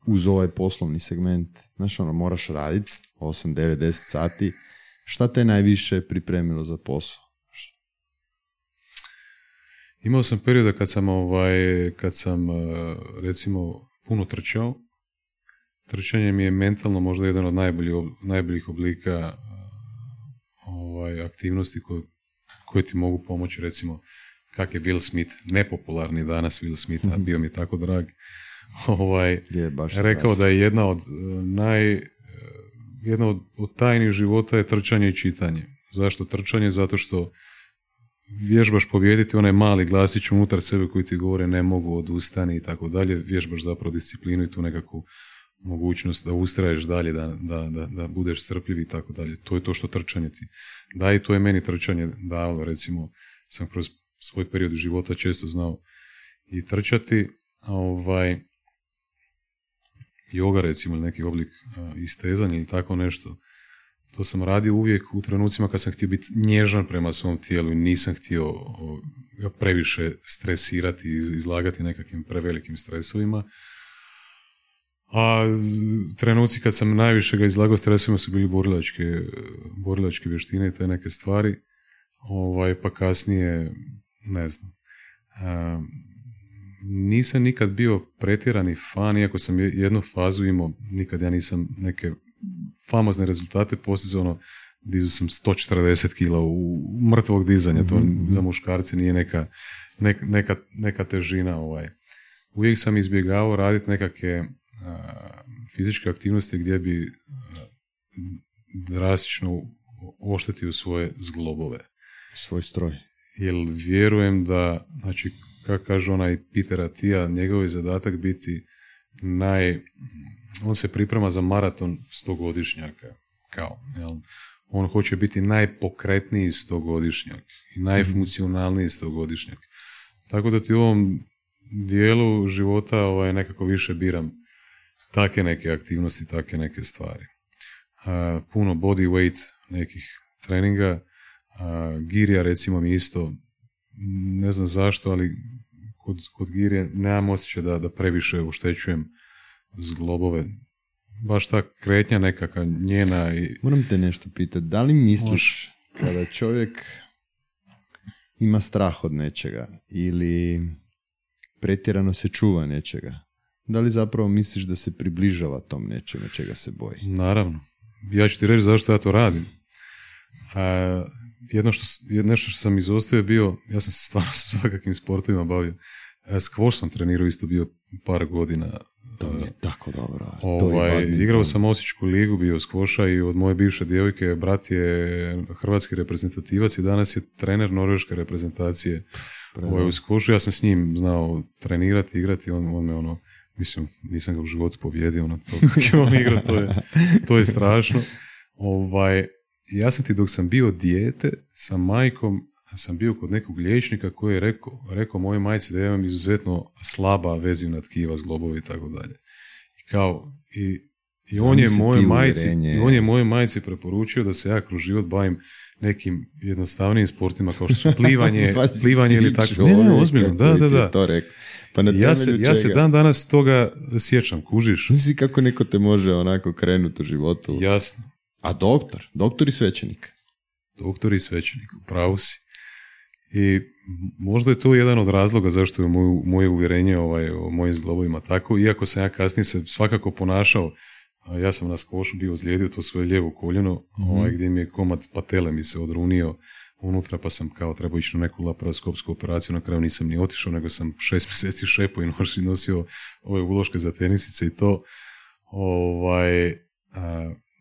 Uz ovaj poslovni segment. Znaš, ono, moraš raditi 8, 9, 10 sati. Šta te najviše pripremilo za posao? Imao sam perioda kad sam, ovaj, kad sam eh, recimo puno trčao. Trčanje mi je mentalno možda jedan od najboljih, najboljih oblika ovaj, aktivnosti koje, koje ti mogu pomoći recimo kak je Will Smith, nepopularni danas Will Smith, a bio mi je tako drag, ovaj, je, baš rekao da je jedna od eh, naj, jedna od, od tajnih života je trčanje i čitanje. Zašto trčanje? Zato što vježbaš pobijediti onaj mali glasić unutar sebe koji ti govore ne mogu, odustani i tako dalje. Vježbaš zapravo disciplinu i tu nekakvu mogućnost da ustraješ dalje, da, da, da, da budeš strpljiv i tako dalje. To je to što trčanje ti. Da, i to je meni trčanje dalo, recimo, sam kroz svoj period života često znao i trčati, a ovaj, yoga recimo neki oblik istezanja ili tako nešto, to sam radio uvijek u trenucima kad sam htio biti nježan prema svom tijelu i nisam htio previše stresirati i izlagati nekakvim prevelikim stresovima. A trenuci kad sam najviše ga izlagao stresovima su bili borilačke, borilačke vještine i te neke stvari. Ovaj, pa kasnije, ne znam, nisam nikad bio pretjerani fan, iako sam jednu fazu imao, nikad ja nisam neke famozne rezultate postizano dizu sam 140 kila u mrtvog dizanja, to mhm, mhm. za muškarce nije neka, neka, neka težina. Ovaj. Uvijek sam izbjegao raditi nekakve fizičke aktivnosti gdje bi drastično oštetio svoje zglobove. Svoj stroj. Jer vjerujem da, znači, kako kaže onaj Peter Atija, njegov je zadatak biti naj... On se priprema za maraton stogodišnjaka. Kao, jel? On hoće biti najpokretniji stogodišnjak i najfunkcionalniji stogodišnjak. Tako da ti u ovom dijelu života ovaj, nekako više biram take neke aktivnosti, take neke stvari. puno body weight nekih treninga. girija recimo mi isto, ne znam zašto, ali kod, kod Girije nemam osjećaj da, da previše uštećujem zglobove. Baš ta kretnja nekakva njena. I... Moram te nešto pitati, da li misliš kada čovjek ima strah od nečega ili pretjerano se čuva nečega, da li zapravo misliš da se približava tom nečemu čega se boji? Naravno. Ja ću ti reći zašto ja to radim. A, jedno što, nešto što sam izostavio bio, ja sam se stvarno sa svakakvim sportovima bavio. E, skvoš sam trenirao isto bio par godina. To mi je tako dobro. Ovaj, igrao sam Osječku ligu, bio skvoša i od moje bivše djevojke brat je hrvatski reprezentativac i danas je trener norveške reprezentacije ovaj, u skvošu. Ja sam s njim znao trenirati, igrati, on, on me ono, mislim, nisam ga u životu pobjedio, ono, to kako on igra, to je, to je strašno. Ovaj, ja sam ti dok sam bio dijete sa majkom sam bio kod nekog liječnika koji je rekao, rekao mojoj majci da imam izuzetno slaba vezivna tkiva, zglobovi i tako dalje. I kao, i, i on je moje majci, i on je moje majci preporučio da se ja kroz život bavim nekim jednostavnijim sportima kao što su plivanje, plivanje ili tako. Ne, ne, ozbiljno, da, da, da. To Pa na ja, se, ja se dan danas toga sjećam, kužiš. Misli kako neko te može onako krenuti u životu. Jasno. A doktor? Doktor i svećenik? Doktor i svećenik, pravu si. I možda je to jedan od razloga zašto je moje, moje uvjerenje ovaj, o mojim zglobovima tako, iako sam ja kasnije se svakako ponašao, ja sam na skošu bio ozlijedio to svoje lijevo koljeno, mm ovaj, gdje mi je komad patele mi se odrunio unutra, pa sam kao trebao ići na neku laparoskopsku operaciju, na kraju nisam ni otišao, nego sam šest mjeseci šepo i nosio ove uloške za tenisice i to. Ovaj,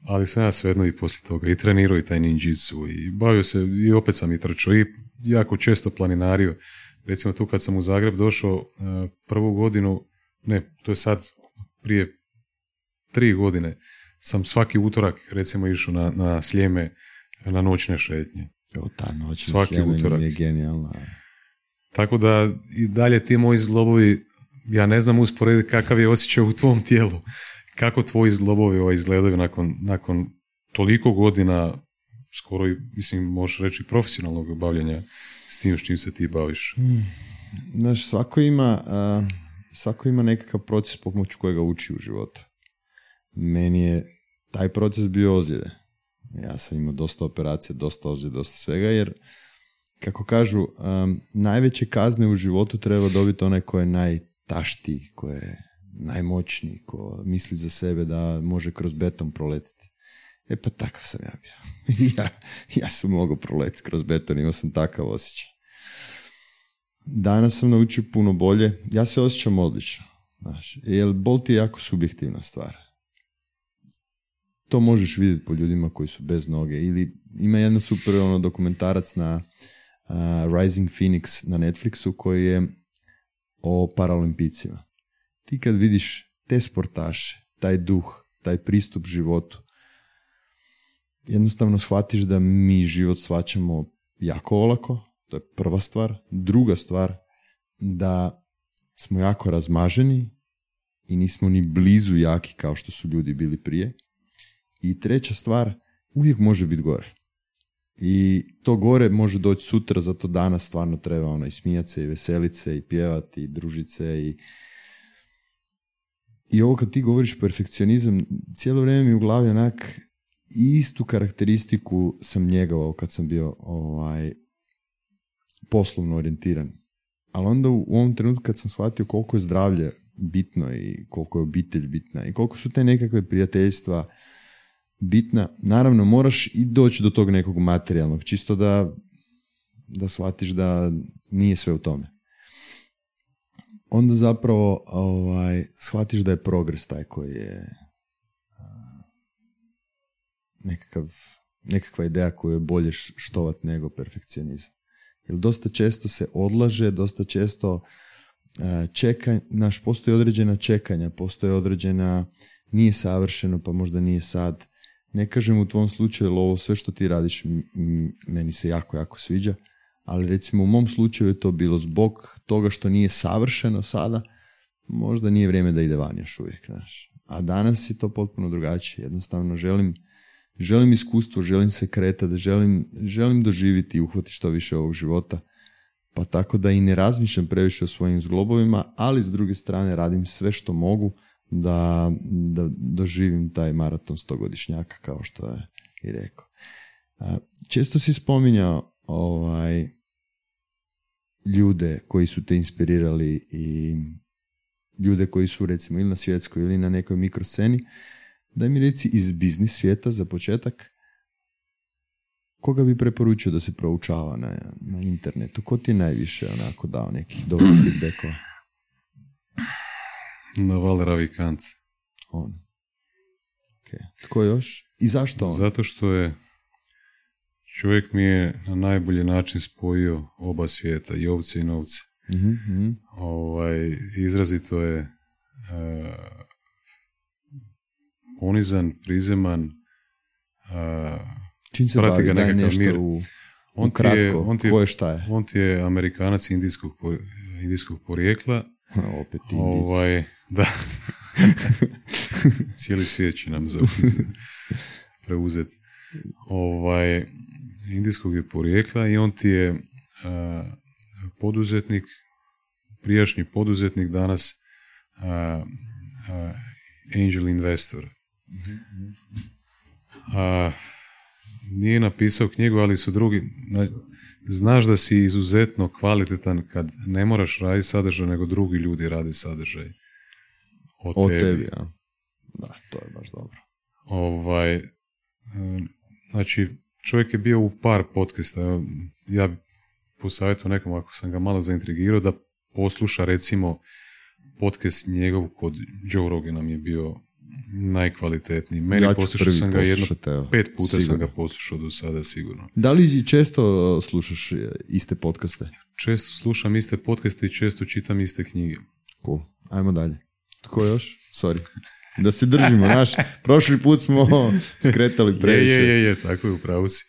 ali sam ja svejedno i poslije toga i trenirao i taj ninjitsu i bavio se i opet sam i trčao i jako često planinario. Recimo tu kad sam u Zagreb došao prvu godinu, ne, to je sad prije tri godine, sam svaki utorak recimo išao na, na sljeme na noćne šetnje. O, ta noć Svaki utorak. je genijalna. Tako da i dalje ti moji zglobovi, ja ne znam usporediti kakav je osjećaj u tvom tijelu. Kako tvoji zglobovi ovaj izgledaju nakon, nakon toliko godina, skoro i, mislim, možeš reći profesionalnog bavljenja s tim s čim se ti baviš. Hmm. Znaš, svako ima, svako ima nekakav proces pomoću kojega uči u životu. Meni je taj proces bio ozljede. Ja sam imao dosta operacija, dosta ozljede, dosta svega, jer kako kažu, najveće kazne u životu treba dobiti onaj ko je najtaštiji, ko je najmoćniji, ko misli za sebe da može kroz beton proletiti. E pa takav sam ja bio. ja, ja sam mogao proletiti kroz beton, imao sam takav osjećaj. Danas sam naučio puno bolje. Ja se osjećam odlično. Znaš, jer bol ti je jako subjektivna stvar. To možeš vidjeti po ljudima koji su bez noge. Ili ima jedna super ono, dokumentarac na Rising Phoenix na Netflixu koji je o paralimpicima. Ti kad vidiš te sportaše, taj duh, taj pristup životu, jednostavno shvatiš da mi život shvaćamo jako olako, to je prva stvar. Druga stvar, da smo jako razmaženi i nismo ni blizu jaki kao što su ljudi bili prije. I treća stvar, uvijek može biti gore. I to gore može doći sutra, zato danas stvarno treba ono i smijati se i veseliti se i pjevati i družiti se i i ovo kad ti govoriš perfekcionizam, cijelo vrijeme mi u glavi onak istu karakteristiku sam njegovao kad sam bio ovaj, poslovno orijentiran. Ali onda u, u ovom trenutku kad sam shvatio koliko je zdravlje bitno i koliko je obitelj bitna i koliko su te nekakve prijateljstva bitna, naravno moraš i doći do tog nekog materijalnog, čisto da, da shvatiš da nije sve u tome. Onda zapravo ovaj, shvatiš da je progres taj koji je nekakav, nekakva ideja koju je bolje štovat nego perfekcionizam. Jer dosta često se odlaže, dosta često čeka, naš, postoji određena čekanja, postoje određena, nije savršeno, pa možda nije sad, ne kažem u tvom slučaju, ovo sve što ti radiš meni se jako, jako sviđa, ali recimo u mom slučaju je to bilo zbog toga što nije savršeno sada, možda nije vrijeme da ide van još uvijek, znaš. A danas je to potpuno drugačije. Jednostavno želim, želim iskustvo, želim se kretati, želim, želim doživjeti i uhvatiti što više ovog života. Pa tako da i ne razmišljam previše o svojim zglobovima, ali s druge strane radim sve što mogu da, da doživim taj maraton stogodišnjaka kao što je i rekao. Često si spominjao ovaj, ljude koji su te inspirirali i ljude koji su recimo ili na svjetskoj ili na nekoj mikrosceni, daj mi reci iz biznis svijeta za početak, koga bi preporučio da se proučava na, na internetu? Ko ti je najviše onako dao nekih dobrih feedbackova? Naval Ravikant. On. Okay. Tko još? I zašto on? Zato što je čovjek mi je na najbolji način spojio oba svijeta, i ovce i novce. mm Ovaj, izrazito je uh, ponizan, prizeman, uh, Čim se bavi, ga daj nešto mir. u, on kratko, je, on ti je, je šta je? On ti je Amerikanac indijskog, indijskog porijekla. Opet Ovaj, da. Cijeli svijet će nam preuzeti. Ovaj, indijskog je porijekla i on ti je poduzetnik, prijašnji poduzetnik, danas angel investor. Nije napisao knjigu, ali su drugi... Znaš da si izuzetno kvalitetan kad ne moraš raditi sadržaj, nego drugi ljudi radi sadržaj. O, tebi. tebi ja. Da, to je baš dobro. Ovaj, e, znači, čovjek je bio u par podcasta. Ja bi posavjetio nekom ako sam ga malo zaintrigirao da posluša recimo podcast njegov kod Joe Rogan nam je bio najkvalitetniji. Meni Ja poslušao sam ga jedno evo, pet puta sam sigurno. ga poslušao do sada sigurno. Da li često uh, slušaš uh, iste podcaste? Često slušam iste podcaste i često čitam iste knjige. Cool. Ajmo dalje. Tko još? Sorry. Da se držimo, znaš, prošli put smo skretali Je, previše. je, je, je, tako je, upravo si.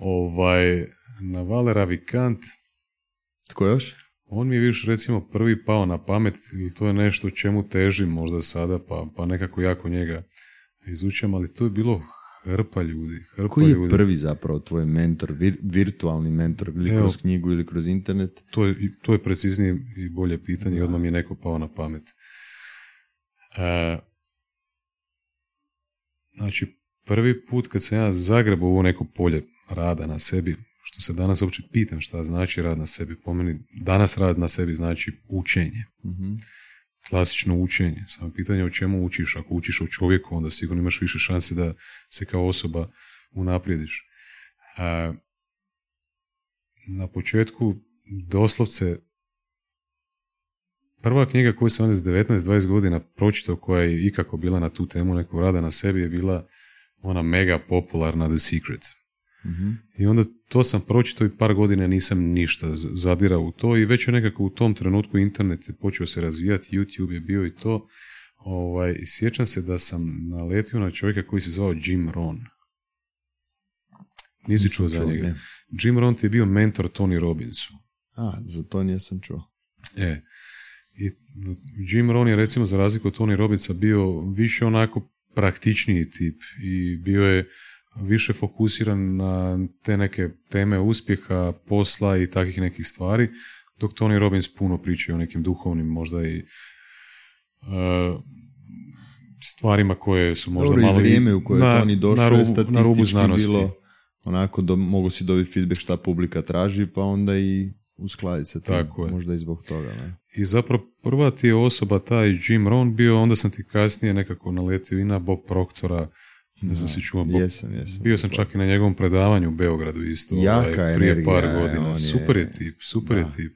Ovaj, na Valera Vikant, Tko još? On mi je više recimo prvi pao na pamet i to je nešto čemu težim možda sada, pa, pa nekako jako njega izučam, ali to je bilo hrpa ljudi, hrpa Koji je ljudi. prvi zapravo tvoj mentor, vir- virtualni mentor, ili Evo. kroz knjigu ili kroz internet? To je, to je preciznije i bolje pitanje i odmah mi je neko pao na pamet. E, znači, prvi put kad sam ja zagrebao ovo neko polje rada na sebi, što se danas uopće pitam šta znači rad na sebi, po meni danas rad na sebi znači učenje. Mhm. Klasično učenje. Samo pitanje o čemu učiš. Ako učiš o čovjeku, onda sigurno imaš više šanse da se kao osoba unaprijediš. E, na početku doslovce prva knjiga koju sam s 19-20 godina pročitao koja je ikako bila na tu temu nekog rada na sebi je bila ona mega popularna The Secret. Mhm. I onda to sam pročitao i par godina nisam ništa zadirao u to i već je nekako u tom trenutku internet je počeo se razvijati, YouTube je bio i to. Ovaj, sjećam se da sam naletio na čovjeka koji se zvao Jim Rohn. Nisi čuo za njega? ne. Jim Rohn ti je bio mentor Tony Robbinsu. A, za to nisam čuo. E, i Jim Rohn je recimo za razliku od Tony Robbinsa bio više onako praktičniji tip i bio je više fokusiran na te neke teme uspjeha, posla i takvih nekih stvari, dok Tony Robbins puno priča o nekim duhovnim možda i e, stvarima koje su možda Dobro, malo i vrijeme u koje je na, Toni došao na rubu, je statistički na rubu znanosti. bilo onako da mogu si dobiti feedback šta publika traži, pa onda i uskladiti se to. Tako je. Možda i zbog toga. Ne? I zapravo prva ti je osoba taj Jim Rohn bio, onda sam ti kasnije nekako naletio i na Bob Proctora, ne znam si čuo. Jesam, jesam. Bio sam čak i na njegovom predavanju u Beogradu isto. Jaka ovaj, prije energija par godina. je- Super je tip, super je tip.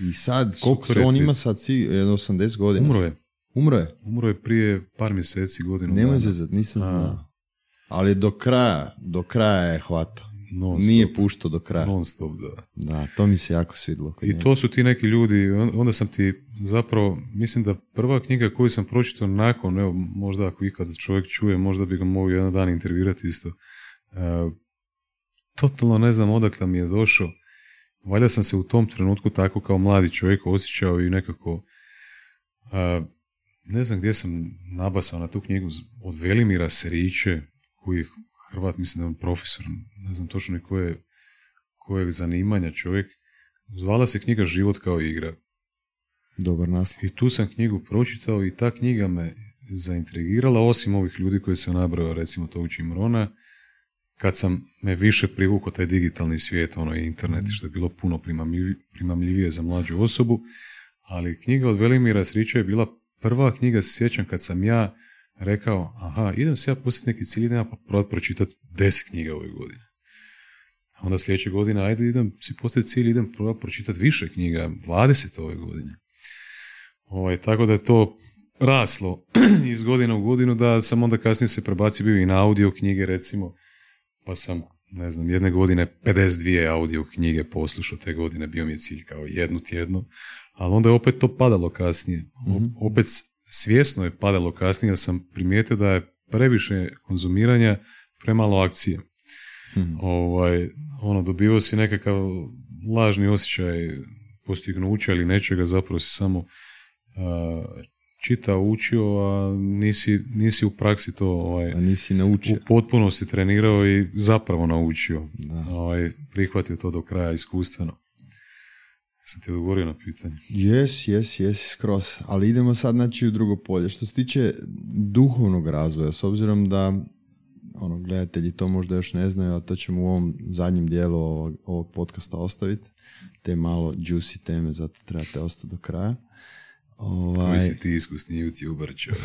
I sad, koliko se on ima sad, si, jedno 80 godina? Umro je. Umro je? Umro je prije par mjeseci, godinu Nemoj zezat, nisam znao. Ali do kraja, do kraja je hvatao. Non Nije stop, puštao do kraja. non stop, da. Da, to mi se jako svidlo. I njega. to su ti neki ljudi, on- onda sam ti zapravo, mislim da prva knjiga koju sam pročitao nakon, evo, možda ako ikad čovjek čuje, možda bi ga mogao jedan dan intervirati isto. E, totalno ne znam odakle mi je došao. Valjda sam se u tom trenutku tako kao mladi čovjek osjećao i nekako e, ne znam gdje sam nabasao na tu knjigu od Velimira Seriće, koji Hrvat, mislim da je on profesor, ne znam točno ni koje, kojeg zanimanja čovjek. Zvala se knjiga Život kao igra. Dobar naslov. I tu sam knjigu pročitao i ta knjiga me zaintrigirala, osim ovih ljudi koji sam nabrao, recimo to učim Rona, kad sam me više privukao taj digitalni svijet, ono i internet, što je bilo puno primamljivi- primamljivije za mlađu osobu, ali knjiga od Velimira Srića je bila prva knjiga, se sjećam, kad sam ja rekao, aha, idem se ja postati neki cilj, idem ja probat pročitati deset knjiga ove godine. A Onda sljedeće godine, ajde idem si postaviti cilj, idem probat pročitati više knjiga, 20 ove godine. Ovaj, tako da je to raslo iz godine u godinu, da sam onda kasnije se prebacio bio i na audio knjige recimo, pa sam, ne znam, jedne godine 52 audio knjige poslušao te godine, bio mi je cilj kao jednu tjedno, ali onda je opet to padalo kasnije. O- Opet svjesno je padalo kasnije, jer sam primijetio da je previše konzumiranja, premalo akcije. Ovaj, ono, dobivao si nekakav lažni osjećaj postignuća ili nečega, zapravo si samo a, čitao, učio, a nisi, nisi u praksi to ovaj, A nisi naučio. u potpunosti trenirao i zapravo naučio. Da. Ovaj, prihvatio to do kraja iskustveno. Sam ti odgovorio na pitanje. Jes, jes, jes, skroz. Ali idemo sad znači u drugo polje. Što se tiče duhovnog razvoja, s obzirom da ono, gledatelji to možda još ne znaju, a to ćemo u ovom zadnjem dijelu ovog, ovog podcasta ostaviti. Te malo juicy teme, zato trebate ostati do kraja. Ovaj, Koji si ti iskusni youtuber?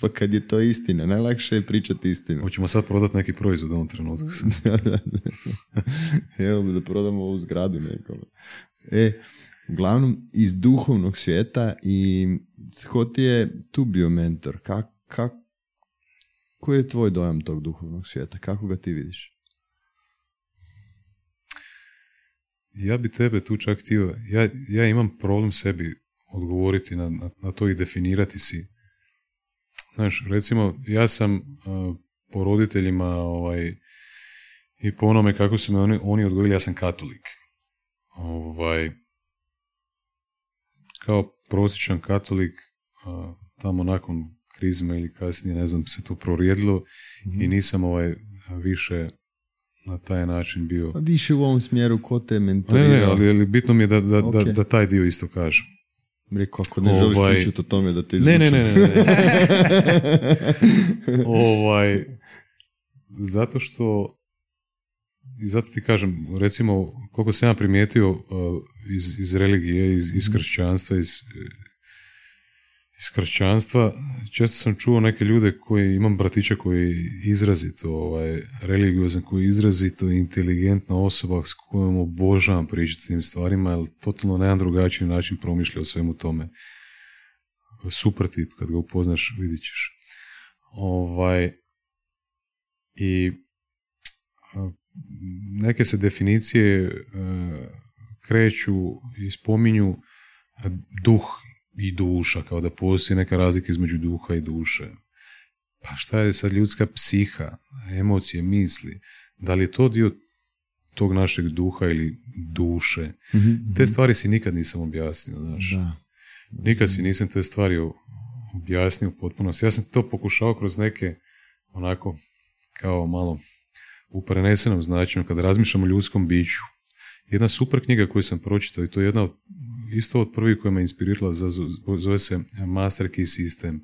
Pa kad je to istina, najlakše je pričati istinu. Hoćemo sad prodati neki proizvod u ovom trenutku. Evo bi da prodamo ovu zgradu nekome. E, Uglavnom, iz duhovnog svijeta i ko ti je tu bio mentor? Kak, kak, koji je tvoj dojam tog duhovnog svijeta? Kako ga ti vidiš? Ja bi tebe tu čak htio, ja, ja imam problem sebi odgovoriti na, na, na to i definirati si. Znaš, recimo, ja sam uh, po roditeljima ovaj, i po onome kako su me oni, oni odgojili, ja sam katolik. Ovaj, kao prosječan katolik, uh, tamo nakon krizme ili kasnije, ne znam, se to prorijedilo i nisam ovaj više na taj način bio. Pa više u ovom smjeru ko te Ne, mentorirao? ne, ali, ali bitno mi je da, da, da, Ok. da taj dio isto kažem. Rekao, ako ne želiš Ovaj- pričati o tome da te Ne, izvučem. ne, ne, ne. ne. ovaj, zato što i zato ti kažem, recimo, koliko sam ja primijetio uh, iz, iz religije, iz, iz kršćanstva, iz, iz kršćanstva, često sam čuo neke ljude koji, imam bratića koji je izrazito ovaj, religiozan, koji je izrazito inteligentna osoba s kojom obožavam pričati tim stvarima, jer totalno na jedan drugačiji način promišlja o svemu tome. Super tip, kad ga upoznaš, vidit ćeš. Ovaj, I neke se definicije e, kreću i spominju duh i duša, kao da postoji neka razlika između duha i duše. Pa šta je sad ljudska psiha, emocije, misli? Da li je to dio tog našeg duha ili duše? Mhm, Te stvari si nikad nisam objasnio, znaš. Da. Nikad si nisam te stvari objasnio u potpunosti. Ja sam to pokušao kroz neke onako kao malo u prenesenom značenju kada razmišljam o ljudskom biću. Jedna super knjiga koju sam pročitao i to je jedna od, isto od prvih koja me inspirirala, zove se Master Key System.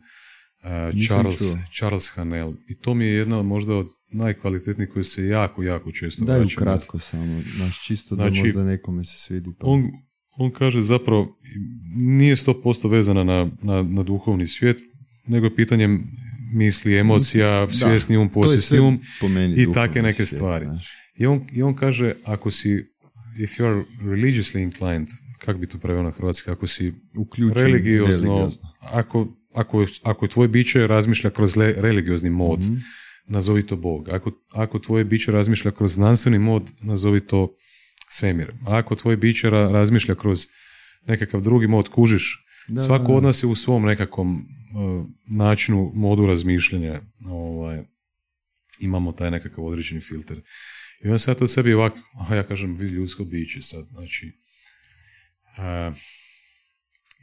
Charles. Charles Hanel. I to mi je jedna možda od najkvalitetnijih koji se jako, jako često Daj vraćam. ukratko samo, znaš, čisto da Znači, možda nekome se svidi. Pa. On, on kaže zapravo nije 100% vezana na, na, na duhovni svijet, nego je pitanje misli, emocija, svjesni um, posljesni um i take neke stvari. I on, I on kaže, ako si, if you are religiously inclined, kako bi to preveo na hrvatski, ako si Uključen religiozno, religiozno. Ako, ako, ako je tvoje biće razmišlja kroz le- religiozni mod, Mhm. nazovi to Bog. Ako, ako tvoje biće razmišlja kroz znanstveni mod, nazovi to svemir. Ako tvoje biće ra- razmišlja kroz nekakav drugi mod, kužiš, Da, svako da, da. od nas je u svom nekakvom uh, načinu, modu razmišljanja ovaj, imamo taj nekakav određeni filter. I onda sad to sebi ovako, aha, ja kažem, vidi ljudsko biće sad, znači, a,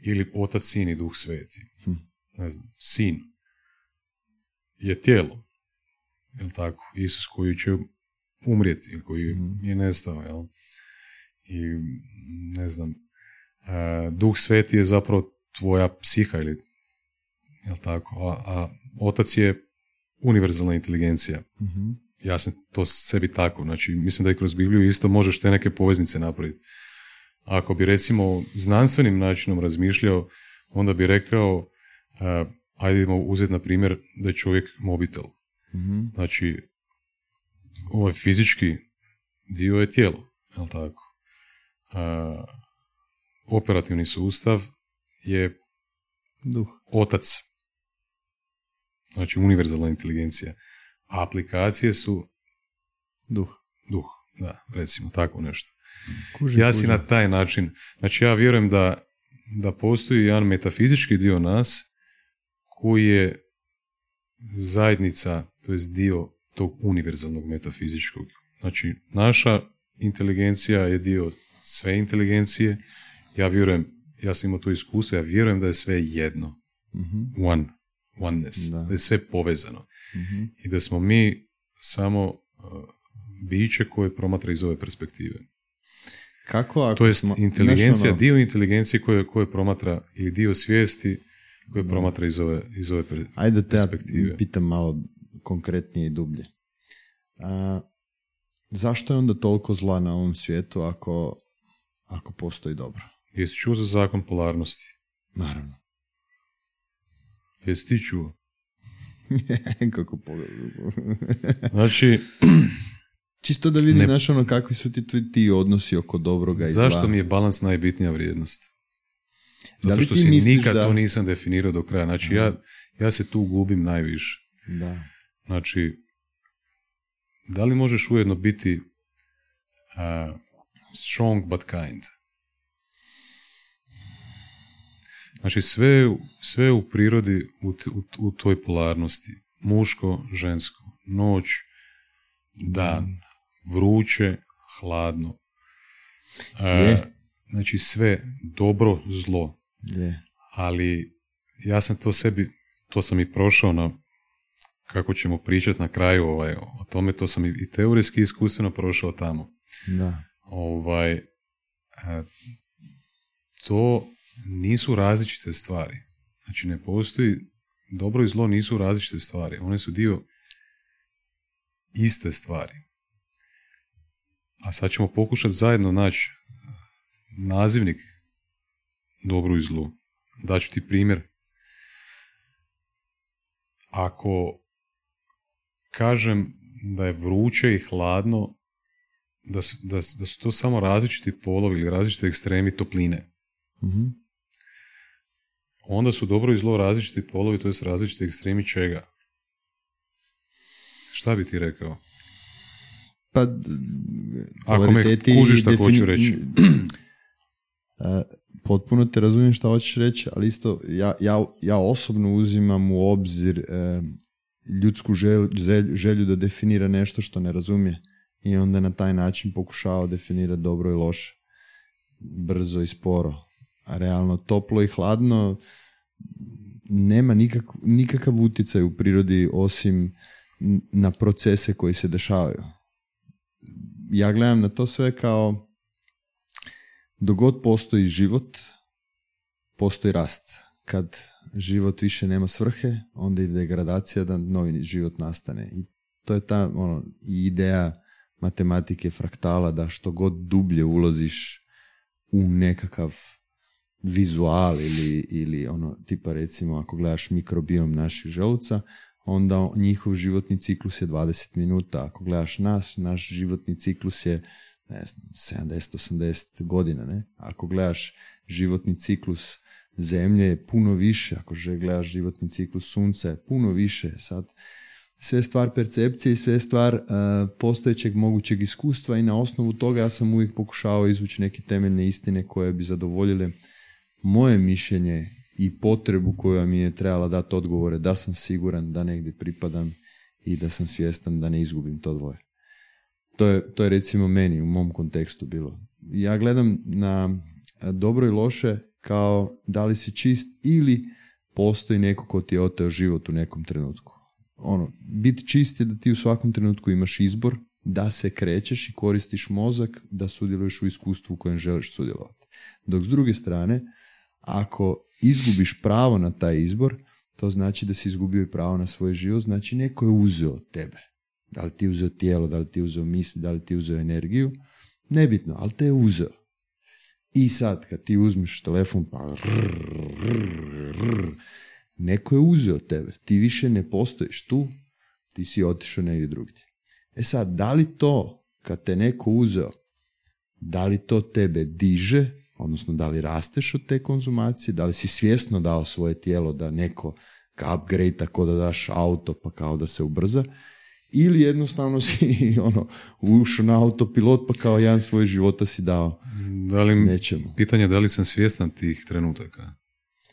ili otac, sin i duh sveti. Hm. Ne znam, sin je tijelo, jel tako? Isus koji će umrijeti, ili koji Mhm. je nestao, jel? I ne znam, a, duh sveti je zapravo tvoja psiha ili jel tako, a, a otac je univerzalna inteligencija. Mhm. Ja sam to sebi tako, znači mislim da i kroz Bibliju isto možeš te neke poveznice napraviti. Ako bi recimo znanstvenim načinom razmišljao, onda bi rekao, uh, ajde idemo uzeti na primjer da je čovjek mobitel. Mhm. Znači, ovaj fizički dio je tijelo, jel tako? Uh, operativni sustav je Duh. otac. Znači univerzalna inteligencija. A aplikacije su Duh. duh. Da, recimo tako nešto. Kuži, Ja si kuži. na taj način, znači ja vjerujem da, da postoji jedan metafizički dio nas koji je zajednica, to jest dio tog univerzalnog metafizičkog. Znači, naša inteligencija je dio sve inteligencije. Ja vjerujem, ja sam imao to iskustvo, ja vjerujem da je sve jedno. Mhm. One, oneness. Da. Da. je sve povezano. Mhm. I da smo mi samo uh, biće koje promatra iz ove perspektive. Kako ako To jest inteligencija, ono, dio inteligencije koje, koje promatra, ili dio svijesti koje promatra iz ove, iz ove per- Ajde te ja perspektive. pitam malo konkretnije i dublje. A, zašto je onda toliko zla na ovom svijetu ako, ako postoji dobro? Jesi čuo za zakon polarnosti? Naravno. Jesi ti čuo? Kako pogledaj. Znači, Čisto da vidim, Ne- znaš, ono, kakvi su ti ti, ti odnosi oko dobroga i Zašto zla. mi je balans najbitnija vrijednost? Da Zato li što ti si misliš nikad da- to nisam definirao do kraja. Znači, ja, ja se tu gubim najviše. Da. Znači, da li možeš ujedno biti uh, strong but kind? Znači, sve, sve u prirodi u, u, u toj polarnosti. Muško, žensko, noć, dan, vruće, hladno. Je. znači, sve dobro, zlo. Je. Ali ja sam to sebi, to sam i prošao na kako ćemo pričati na kraju ovaj, o tome, to sam i, teorijski i iskustveno prošao tamo. Da. Ovaj, e, to nisu različite stvari. Znači ne postoji, dobro i zlo nisu različite stvari. One su dio iste stvari. A sad ćemo pokušati zajedno naći nazivnik dobru i zlu. Daću ti primjer. Ako kažem da je vruće i hladno, da su, da, da su to samo različiti polovi ili različiti ekstremi topline. Mhm. Onda su dobro i zlo različiti polovi, to jest različiti ekstremi čega? Šta bi ti rekao? Pa, Ako me kužiš šta defini- hoću reći. Potpuno te razumijem šta hoćeš reći, ali isto ja, ja, ja osobno uzimam u obzir e, ljudsku želju, želju da definira nešto što ne razumije i onda na taj način pokušava definirati dobro i loše, brzo i sporo. A realno toplo i hladno nema nikak, nikakav utjecaj u prirodi osim na procese koji se dešavaju. Ja gledam na to sve kao dok god postoji život, postoji rast. Kad život više nema svrhe, onda ide degradacija da novi život nastane. I to je ta ono, ideja matematike fraktala da što god dublje ulaziš u nekakav vizual ili, ili ono, tipa recimo ako gledaš mikrobiom naših želuca, onda njihov životni ciklus je 20 minuta. Ako gledaš nas, naš životni ciklus je ne znam, 70-80 godina. Ne? Ako gledaš životni ciklus zemlje je puno više, ako že gledaš životni ciklus sunca je puno više. Sad, sve stvar percepcije i sve stvar uh, postojećeg mogućeg iskustva i na osnovu toga ja sam uvijek pokušavao izvući neke temeljne istine koje bi zadovoljile moje mišljenje i potrebu koja mi je trebala dati odgovore da sam siguran da negdje pripadam i da sam svjestan da ne izgubim to dvoje. To je, to je recimo meni u mom kontekstu bilo. Ja gledam na dobro i loše kao da li si čist ili postoji neko ko ti je oteo život u nekom trenutku. Ono, biti čist je da ti u svakom trenutku imaš izbor da se krećeš i koristiš mozak da sudjeluješ u iskustvu u kojem želiš sudjelovati. Dok s druge strane, ako izgubiš pravo na taj izbor, to znači da si izgubio i pravo na svoj život, znači neko je uzeo tebe. Da li ti je uzeo tijelo, da li ti je uzeo misli, da li ti je uzeo energiju, nebitno, ali te je uzeo. I sad, kad ti uzmeš telefon, pa neko je uzeo tebe. Ti više ne postojiš tu, ti si otišao negdje drugdje. E sad, da li to, kad te neko uzeo, da li to tebe diže, odnosno da li rasteš od te konzumacije, da li si svjesno dao svoje tijelo da neko ka upgrade tako da daš auto pa kao da se ubrza, ili jednostavno si ono, ušao na autopilot pa kao jedan svoj života si dao Da li, nečemu. pitanje je da li sam svjestan tih trenutaka?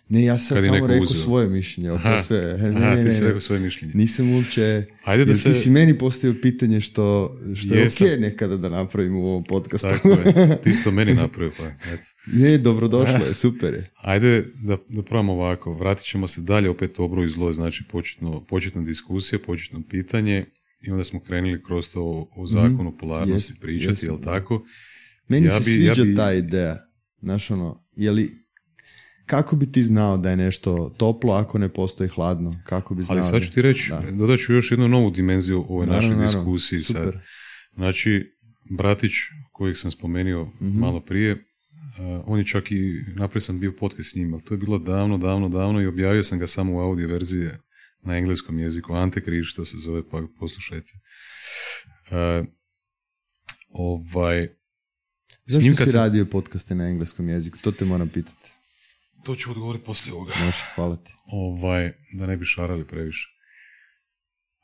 Ne, ja sam je samo rekao uzeo. svoje mišljenje o to Aha, sve. Ne, aha, ne, ti ne, si ne. rekao svoje mišljenje. Nisam uopće... Ajde da se- Ti si meni postavio pitanje što, što je Jesam. ok nekada da napravimo u ovom podcastu. Tako je, ti si to meni napravio, pa eto. ne, dobrodošlo je, super je. Ajde da, da probamo ovako, vratit ćemo se dalje opet dobro i zlo, znači početno, početna diskusija, početno pitanje i onda smo krenuli kroz to o, o zakonu polarnosti Jesmo, pričati, jel tako? Meni Ja se bi- ja sviđa bi- ta ideja. Znaš ono, je li, kako bi ti znao da je nešto toplo ako ne postoji hladno? Kako bi znao? Ali sad ću ti reći, Da. dodat ću još jednu novu dimenziju ovoj Naravno, našoj naravno. diskusiji sad. Znači, bratić kojeg sam spomenuo Mhm. malo prije, uh, on je čak i, napravio sam bio podcast s njim, ali to je bilo davno, davno, davno i objavio sam ga samo u audio verzije na engleskom jeziku. Ante Križ, to se zove, pa poslušajte. Uh, ovaj, Zašto si kad sam- radio podcaste na engleskom jeziku? To te moram pitati. To ću odgovoriti poslije ovoga. Može, hvala ti. ovaj, da ne bi šarali previše.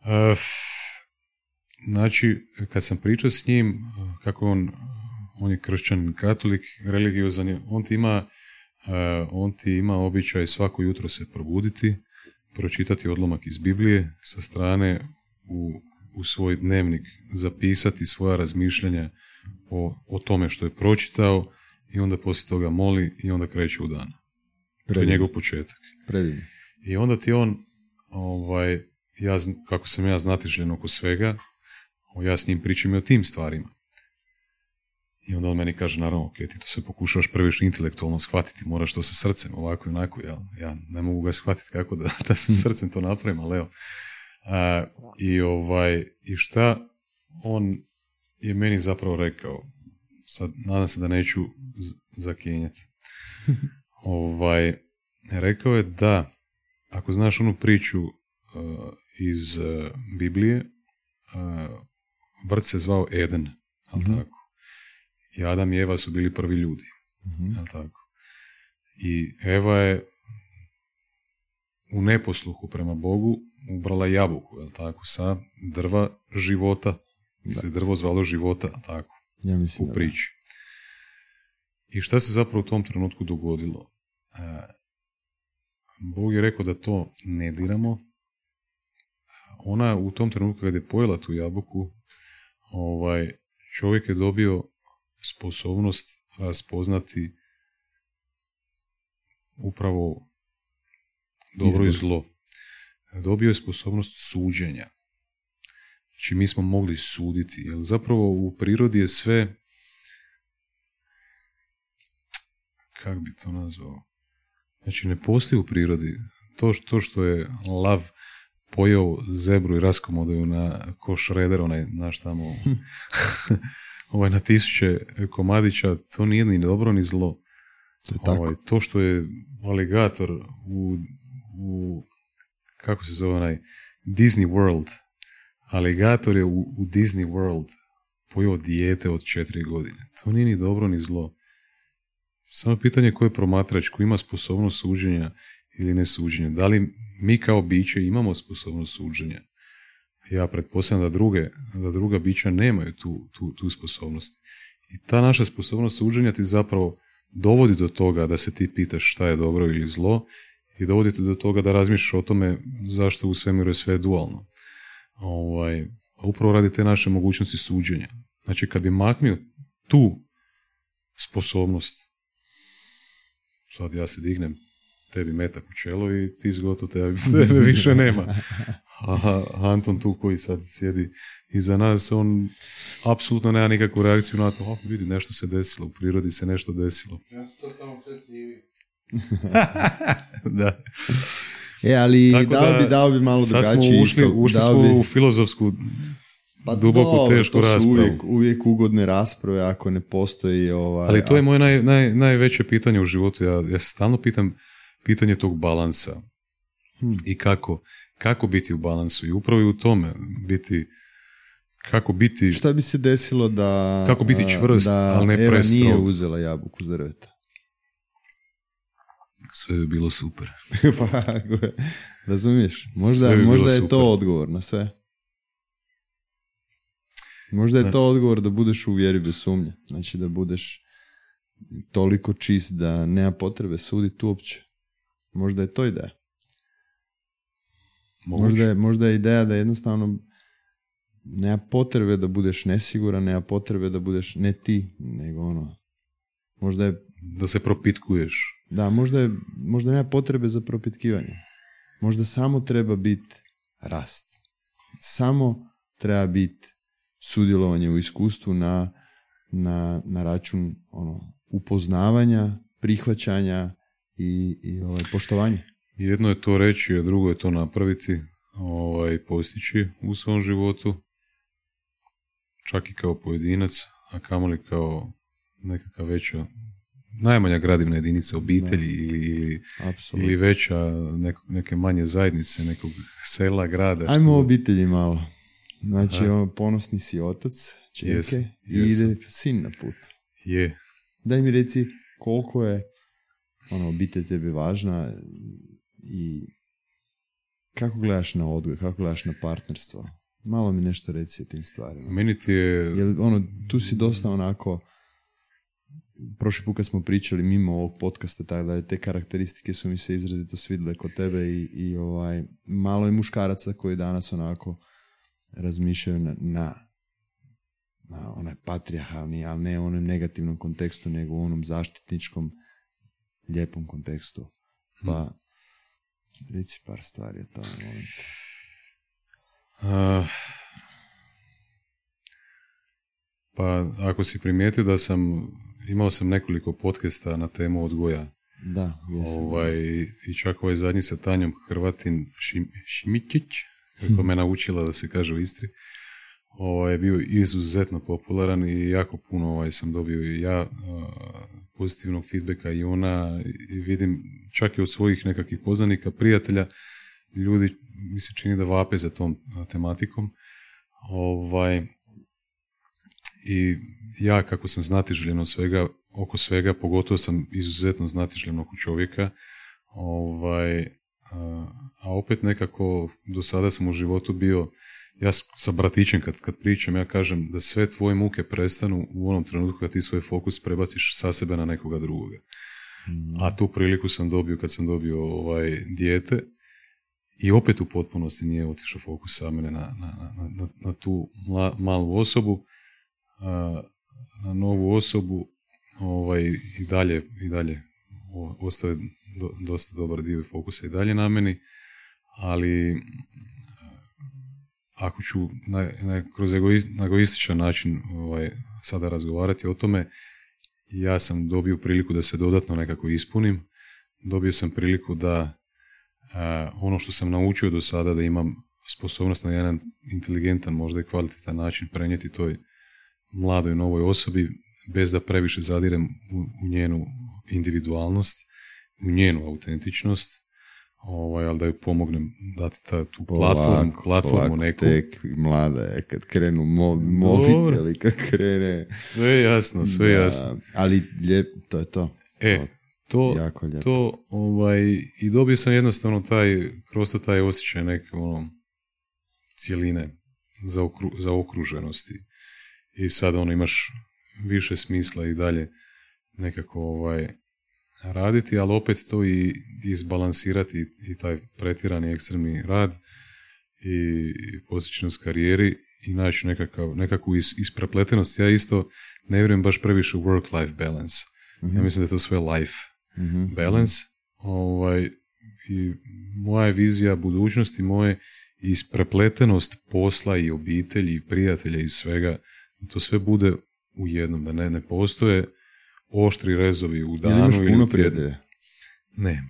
E, znači, kad sam pričao s njim, kako on, on je kršćan katolik, religiozan je, on ti ima, e, on ti ima običaj svako jutro se probuditi, pročitati odlomak iz Biblije sa strane u, u svoj dnevnik, zapisati svoja razmišljanja o, o tome što je pročitao i onda poslije toga moli i onda kreće u dan. To je Predivno. njegov početak. Predivno. I onda ti on, ovaj, ja, kako sam ja znatiželjen oko svega, ja s njim pričam i o tim stvarima. I onda on meni kaže, naravno, ok, ti to sve pokušavaš previše intelektualno shvatiti, moraš to sa srcem, ovako i onako, ja, ja ne mogu ga shvatiti kako da, da sa srcem to napravim, ali evo. A, I ovaj, i šta on je meni zapravo rekao, sad nadam se da neću zakinjati. ovaj, rekao je da ako znaš onu priču uh, iz uh, Biblije, uh, vrt se zvao Eden, jel Mhm. tako? I Adam i Eva su bili prvi ljudi, Mhm. jel tako? I Eva je u neposluhu prema Bogu ubrala jabuku, jel tako, sa drva života. Da. Se drvo zvalo života, jel tako? Ja mislim u da da. priči. I šta se zapravo u tom trenutku dogodilo? Bog je rekao da to ne diramo. Ona u tom trenutku kad je pojela tu jabuku, ovaj, čovjek je dobio sposobnost raspoznati upravo dobro i Izbor. zlo. Dobio je sposobnost suđenja. Znači mi smo mogli suditi, jer zapravo u prirodi je sve kako bi to nazvao? Znači ne postoji u prirodi to, š- to što je lav pojeo zebru i raskomodao ju na ko šreder, onaj, znaš tamo, ovaj, na tisuće komadića, to nije ni dobro ni zlo. To je tako. Ovaj, to što je aligator u, u kako se zove onaj Disney World aligator je u, u Disney World pojeo dijete od četiri godine. To nije ni dobro ni zlo. Samo je pitanje ko je promatrač, ko ima sposobnost suđenja ili ne suđenja. Da li mi kao biće imamo sposobnost suđenja? Ja pretpostavljam da, druge, da druga bića nemaju tu, tu, tu sposobnost. I ta naša sposobnost suđenja ti zapravo dovodi do toga da se ti pitaš šta je dobro ili zlo i dovodi te do toga da razmišljaš o tome zašto u svemiru je sve dualno. Ovaj, upravo radi te naše mogućnosti suđenja. Znači kad bi maknio tu sposobnost, sad ja se dignem, tebi metak u čelo i ti zgoto tebe, tebe više nema. A Anton tu koji sad sjedi iza nas, on apsolutno nema nikakvu reakciju na to, o, vidi, nešto se desilo, u prirodi se nešto desilo. Ja to samo sve da. E, ali dao da, bi, dao bi malo Sad smo drugačije ušli, isto. ušli Dao smo bi- u filozofsku pa duboku, dobro, tešku to su raspravu. Uvijek, uvijek ugodne rasprave ako ne postoji ovaj... Ali to je moje naj, naj, najveće pitanje u životu. Ja, ja se stalno pitam pitanje tog balansa. Hmm. I kako, kako biti u balansu. I upravo i u tome biti kako biti Šta bi se desilo da... Kako biti čvrst, da ali ne Eva nije uzela jabuku s drveta. sve bi bilo super. Pa, Razumiješ? Možda, bi možda je super. to odgovor na sve. Možda je to odgovor da budeš u vjeri bez sumnje. Znači da budeš toliko čist da nema potrebe suditi uopće. Možda je to ideja. Možda je, možda je ideja da jednostavno nema potrebe da budeš nesiguran, nema potrebe da budeš ne ti, nego ono. Možda je, Da se propitkuješ. da, možda je, možda nema potrebe za propitkivanje. Možda samo treba biti rast. Samo treba biti sudjelovanje u iskustvu na, na, na račun ono, upoznavanja, prihvaćanja i, i ovaj, poštovanja. Jedno je to reći, a drugo je to napraviti, ovaj, postići u svom životu, čak i kao pojedinac, a kamoli kao nekakva veća, najmanja gradivna jedinica obitelji ili, ili, ili veća neko- neke manje zajednice, nekog sela, grada. Ajmo što- obitelji malo. Znači, ono, ponosni si otac, čerke, Jesam, i jesam. ide sin na put. Je. Daj mi reci koliko je ono, obitelj tebi važna i kako gledaš na odgoj, kako gledaš na partnerstvo. Malo mi nešto reci o tim stvarima. Meni ti je... Jer ono, tu si dosta onako, prošli put kad smo pričali mimo ovog podcasta, tako da te karakteristike su mi se izrazito svidle kod tebe i, i ovaj, malo je muškaraca koji danas onako razmišljaju na, na, na onaj patrijarhalni, ali ne u onom negativnom kontekstu, nego u onom zaštitničkom, lijepom kontekstu. Pa, reci par stvari o tome, molim te. a, pa ako si primijetio da sam... Imao sam nekoliko podcasta na temu odgoja. Da, jesam. Ovaj, I čak ovaj zadnji sa Tanjom Hrvatin Šim, Šimičić, kako me naučila da se kaže u Istri, ovaj, bio izuzetno popularan i jako puno ovaj, sam dobio i ja pozitivnog feedbacka i ona i vidim čak i od svojih nekakvih poznanika, prijatelja, ljudi mi se čini da vape za tom tematikom. Ovaj, I ja kako sam znatiželjen od svega, oko svega, pogotovo sam izuzetno znatiželjen oko čovjeka, ovaj, a, opet nekako do sada sam u životu bio, ja sa bratićem kad, kad pričam, ja kažem da sve tvoje muke prestanu u onom trenutku kad ti svoj fokus prebaciš sa sebe na nekoga drugoga. A tu priliku sam dobio kad sam dobio ovaj dijete i opet u potpunosti nije otišao fokus sa mene na, na, na, na, na tu mla- malu osobu, a, na novu osobu ovaj, i dalje, i dalje ostaje do- dosta dobar dio fokusa i dalje na meni, ali ako ću na, na, kroz egoističan način ovaj, sada razgovarati o tome, ja sam dobio priliku da se dodatno nekako ispunim, dobio sam priliku da a, ono što sam naučio do sada da imam sposobnost na jedan inteligentan, možda i kvalitetan način prenijeti toj mladoj novoj osobi bez da previše zadirem u, u njenu individualnost, njenu autentičnost, ovaj, ali da ju pomognem dati ta, tu platformu, Polako, platformu polako, neku. Tek mlada je kad krenu mo, mobiteli, kad krene... Sve je jasno, sve je jasno. Ali lijep, to je to. E, to, jako lijepo. to ovaj, i dobio sam jednostavno taj, kroz to taj osjećaj neke ono, cijeline za, okru, za okruženosti. I sad ono imaš više smisla i dalje nekako ovaj, raditi, ali opet to i izbalansirati i taj pretjerani ekstremni rad i posjećenost karijeri i naći nekakav, nekakvu is, isprepletenost. Ja isto ne vjerujem baš previše u work-life balance. Ja mislim da je to sve life Mhm. balance. Ovaj, I moja je vizija budućnosti moje isprepletenost posla i obitelji i prijatelja i svega, da to sve bude u jednom, da ne, ne postoje oštri rezovi u danu imaš ili puno u tjednu. prijatelja? Ne.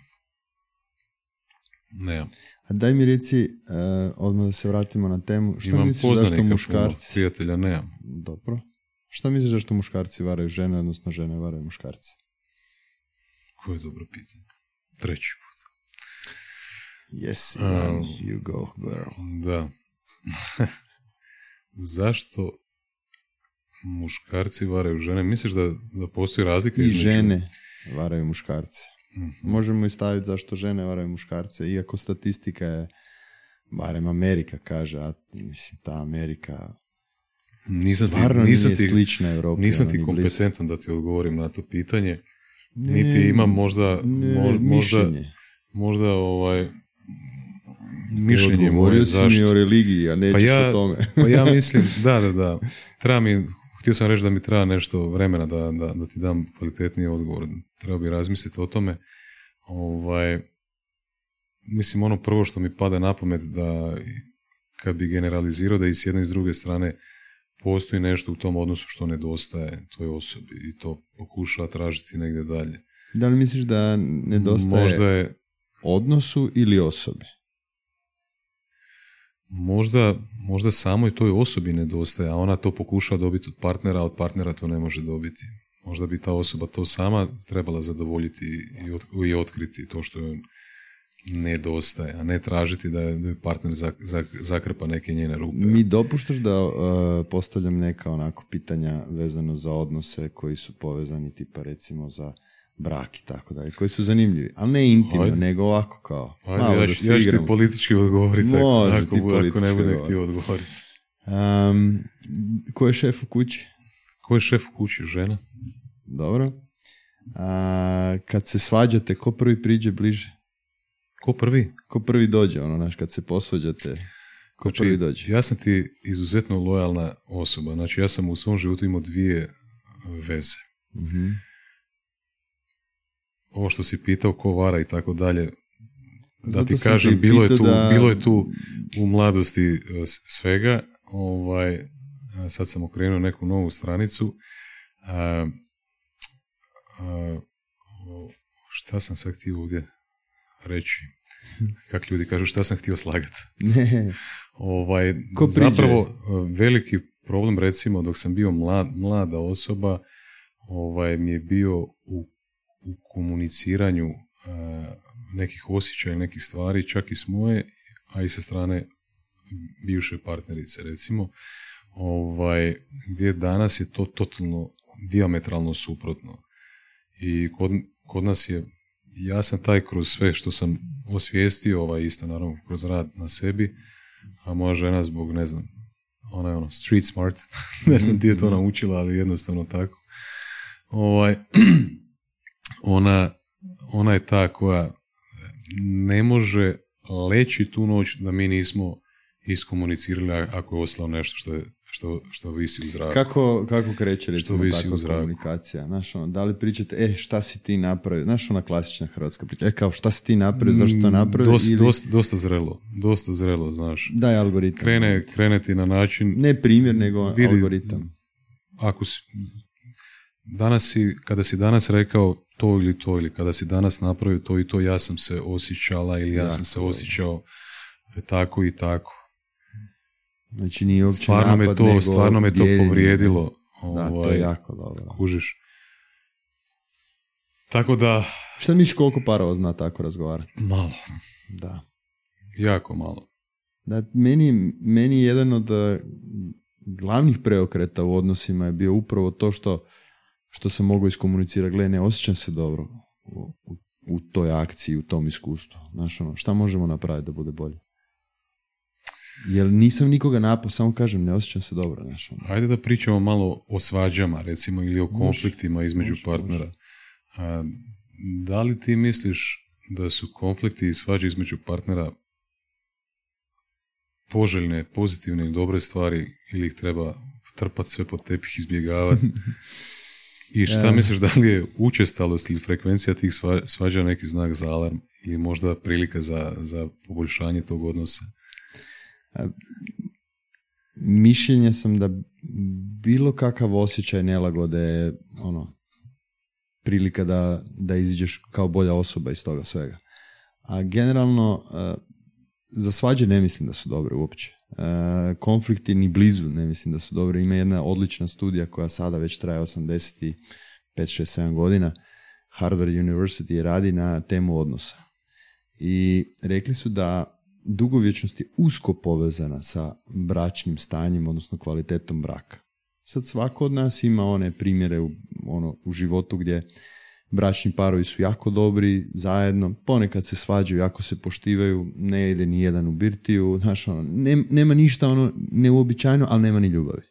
Ne. A daj mi reci, uh, odmah da se vratimo na temu, što Imam misliš zašto puno, muškarci... prijatelja nemam. Dobro. Šta misliš zašto muškarci varaju žene, odnosno žene varaju muškarce? Koje dobro pitanje. Treći put. Yes, Ivan, Um, you go, girl. Da. Zašto muškarci varaju žene? Misliš da, da postoji razlika I između... žene varaju muškarce. Mhm. Možemo i staviti zašto žene varaju muškarce, iako statistika je, barem Amerika kaže, a mislim, ta Amerika Nisam stvarno ti, nisam nije ti, slična Europi. nisam ono, ti kompetentan da ti odgovorim na to pitanje. Ne, Niti ne, imam možda, ne, mo- možda, mišljenje. možda ovaj, mišljenje moje si mi zašto. o religiji, a nećeš Pa ja- o tome. Pa ja mislim, da, da, da. Treba mi, htio sam reći da mi treba nešto vremena da, da, da ti dam kvalitetniji odgovor. Treba bi razmisliti o tome. Ovaj, mislim, ono prvo što mi pada na pamet da kad bi generalizirao da i s jedne i s druge strane postoji nešto u tom odnosu što nedostaje toj osobi i to pokuša tražiti negdje dalje. Da li misliš da nedostaje Možda je, odnosu ili osobi? Možda, možda samoj toj osobi nedostaje, a ona to pokuša dobiti od partnera, a od partnera to ne može dobiti. Možda bi ta osoba to sama trebala zadovoljiti i, ot- i otkriti to što joj nedostaje, a ne tražiti da je partner zakrpa neke njene rupe. Mi dopuštaš da uh, postavljam neka onako pitanja vezano za odnose koji su povezani tipa recimo za brak i tako dalje, koji su zanimljivi, ali ne intimno, nego ovako kao Ajde, malo ja, da se ja ću ti politički odgovoriti Može ako, ti ako ne bude htio odgovoriti. Um, ko je šef u kući? Ko je šef u kući? Žena. Dobro. A, kad se svađate, ko prvi priđe bliže? Ko prvi? Ko prvi dođe, ono, znaš, kad se posvađate, ko znači, prvi dođe? Ja sam ti izuzetno lojalna osoba, znači ja sam u svom životu imao dvije veze. mm Ovo što si pitao ko vara i tako dalje, da ti kažem, bilo, je tu, bilo je tu u mladosti e, svega, ovaj, sad sam okrenuo neku novu stranicu, a, a, šta sam sad htio ovdje reći. Kak ljudi kažu šta sam htio slagati. Ovaj, zapravo e, veliki problem recimo dok sam bio mlad, mlada osoba ovaj, mi je bio u, u komuniciranju uh, nekih osjećaja, nekih stvari, čak i s moje, a i sa strane bivše partnerice recimo, ovaj, gdje danas je to totalno diametralno suprotno. I kod, kod nas je ja sam taj kroz sve što sam osvijestio, ovaj isto naravno kroz rad na sebi, a moja žena zbog, ne znam, ona je ono street smart, ne znam ti je to mhm. naučila, ali jednostavno tako. Ovaj, ona, ona je ta koja ne može leći tu noć da mi nismo iskomunicirali ako je ostalo nešto što je što, što visi u zraku. Kako, kako kreće recimo takva komunikacija? Znaš, ono, da li pričate, e, šta si ti napravio? Znaš, ona klasična hrvatska priča, e, kao, šta si ti napravio, zašto to mm, napravio? Dosta, ili... dosta, dosta zrelo, dosta zrelo, znaš. Daj algoritam. Krene, krene ti na način... Ne primjer, nego vidi, algoritam. Ako si, danas si, kada si danas rekao to ili to, ili kada si danas napravio to i to, ja sam se osjećala ili ja sam se osjećao tako i tako Znači nije uopće stvarno napad, me to, nego Stvarno me to povrijedilo. Da, to je ovaj, jako dobro. Kužiš. Tako da... Šta misliš koliko parova zna tako razgovarati? Malo. Da. Jako malo. Da, meni, meni jedan od uh, glavnih preokreta u odnosima je bio upravo to što, što sam mogao iskomunicirati. Gle, ne osjećam se dobro u, u, u toj akciji, u tom iskustvu. Znaš, ono, šta možemo napraviti da bude bolje? Jer nisam nikoga napao, samo kažem, ne osjećam se dobro. Znaš, ono. Ajde da pričamo malo o svađama, recimo, ili o konfliktima između partnera. A, da li ti misliš da su konflikti i svađe između partnera poželjne, pozitivne ili dobre stvari ili ih treba trpati sve pod tepih, izbjegavati? I šta misliš da li je učestalost ili frekvencija tih svađa neki znak za alarm ili možda prilika za, za poboljšanje tog odnosa? mišljenja sam da bilo kakav osjećaj nelagode je ono, prilika da, da iziđeš kao bolja osoba iz toga svega. A generalno, e, za svađe ne mislim da su dobre uopće. E, konflikti ni blizu ne mislim da su dobre. Ima jedna odlična studija koja sada već traje 85, 6, 7 godina. Harvard University radi na temu odnosa. I rekli su da dugovječnost je usko povezana sa bračnim stanjem, odnosno kvalitetom braka. Sad svako od nas ima one primjere u, ono, u životu gdje bračni parovi su jako dobri zajedno, ponekad se svađaju, jako se poštivaju, ne ide ni jedan u birtiju, znaš, ono, nema ništa ono neuobičajeno, ali nema ni ljubavi.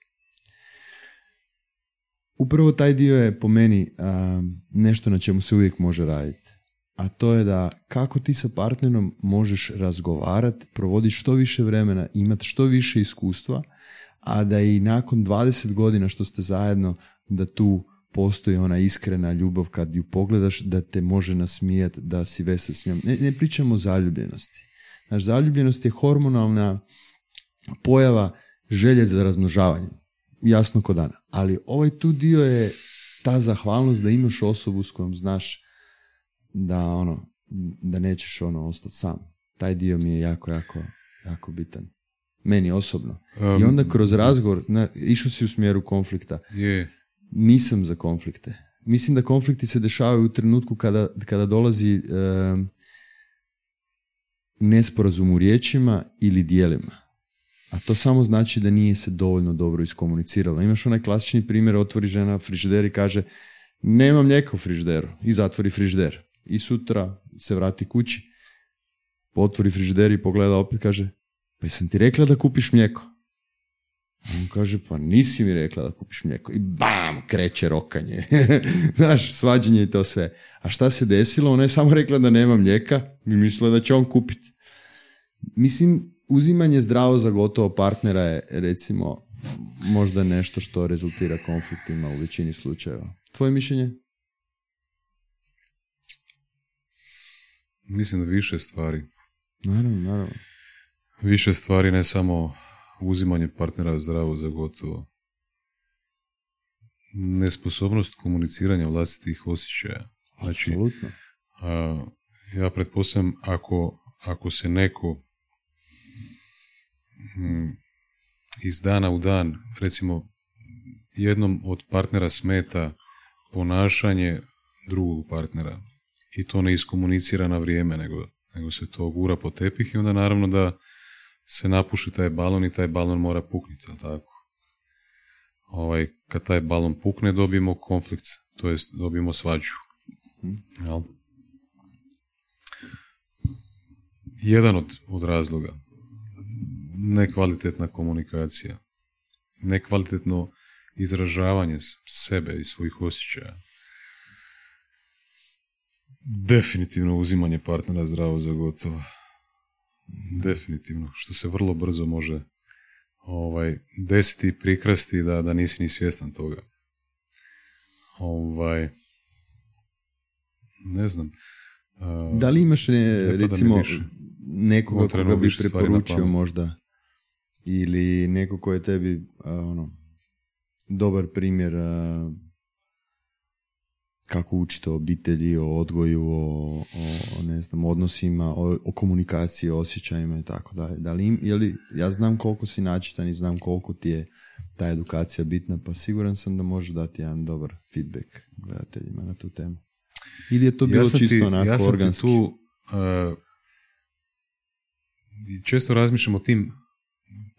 Upravo taj dio je po meni nešto na čemu se uvijek može raditi a to je da kako ti sa partnerom možeš razgovarati, provoditi što više vremena, imati što više iskustva, a da i nakon 20 godina što ste zajedno, da tu postoji ona iskrena ljubav kad ju pogledaš, da te može nasmijati, da si vesel s njom. Ne, ne pričamo o zaljubljenosti. Naš zaljubljenost je hormonalna pojava želje za razmnožavanjem. Jasno ko dana. Ali ovaj tu dio je ta zahvalnost da imaš osobu s kojom znaš da ono, da nećeš ono ostati sam. Taj dio mi je jako, jako, jako bitan. Meni osobno. I onda kroz razgovor, na, išao si u smjeru konflikta. Je. Nisam za konflikte. Mislim da konflikti se dešavaju u trenutku kada, kada dolazi nesporazum u riječima ili dijelima. A to samo znači da nije se dovoljno dobro iskomuniciralo. Imaš onaj klasični primjer, otvori žena frižider i kaže nema mlijeka u frižideru i zatvori frižider. I sutra se vrati kući, otvori frižider i pogleda opet kaže pa jesam ti rekla da kupiš mlijeko? On kaže, pa nisi mi rekla da kupiš mlijeko. I bam, kreće rokanje. Znaš, svađanje i to sve. A šta se desilo? Ona je samo rekla da nema mlijeka i mislila da će on kupiti. Mislim, uzimanje zdravo za gotovo partnera je, recimo, možda nešto što rezultira konfliktima u većini slučajeva. Tvoje mišljenje? Mislim da više stvari. Naravno, naravno. Više stvari, ne samo uzimanje partnera zdravo za gotovo. Nesposobnost komuniciranja vlastitih osjećaja. Znači, Apsolutno. a, ja pretpostavljam ako, ako se neko mm, iz dana u dan, recimo jednom od partnera smeta ponašanje drugog partnera i to ne iskomunicira na vrijeme, nego, nego se to gura po tepih i onda naravno da se napuši taj balon i taj balon mora pukniti, jel tako? Ovaj, kad taj balon pukne dobijemo konflikt, to jest dobijemo svađu. Jel? Jedan od, od razloga nekvalitetna komunikacija, nekvalitetno izražavanje sebe i svojih osjećaja. Definitivno uzimanje partnera zdravo za gotovo. Definitivno, što se vrlo brzo može ovaj, desiti i prikrasti da, da nisi ni svjestan toga. Ovaj, ne znam. a, Da li imaš, ne, pada mi recimo, nekoga koga bi preporučio možda? Ili neko ko je tebi, a, ono, dobar primjer a, kako učite o obitelji, o odgoju, o, o ne znam, odnosima, o, o komunikaciji, o osjećajima i tako dalje. Da li, im- je li, ja znam koliko si načitan i znam koliko ti je ta edukacija bitna, pa siguran sam da može dati jedan dobar feedback gledateljima na tu temu. Ili je to bilo sam čisto ti, onako ja sam organski? Ti tu, uh, često razmišljam o tim,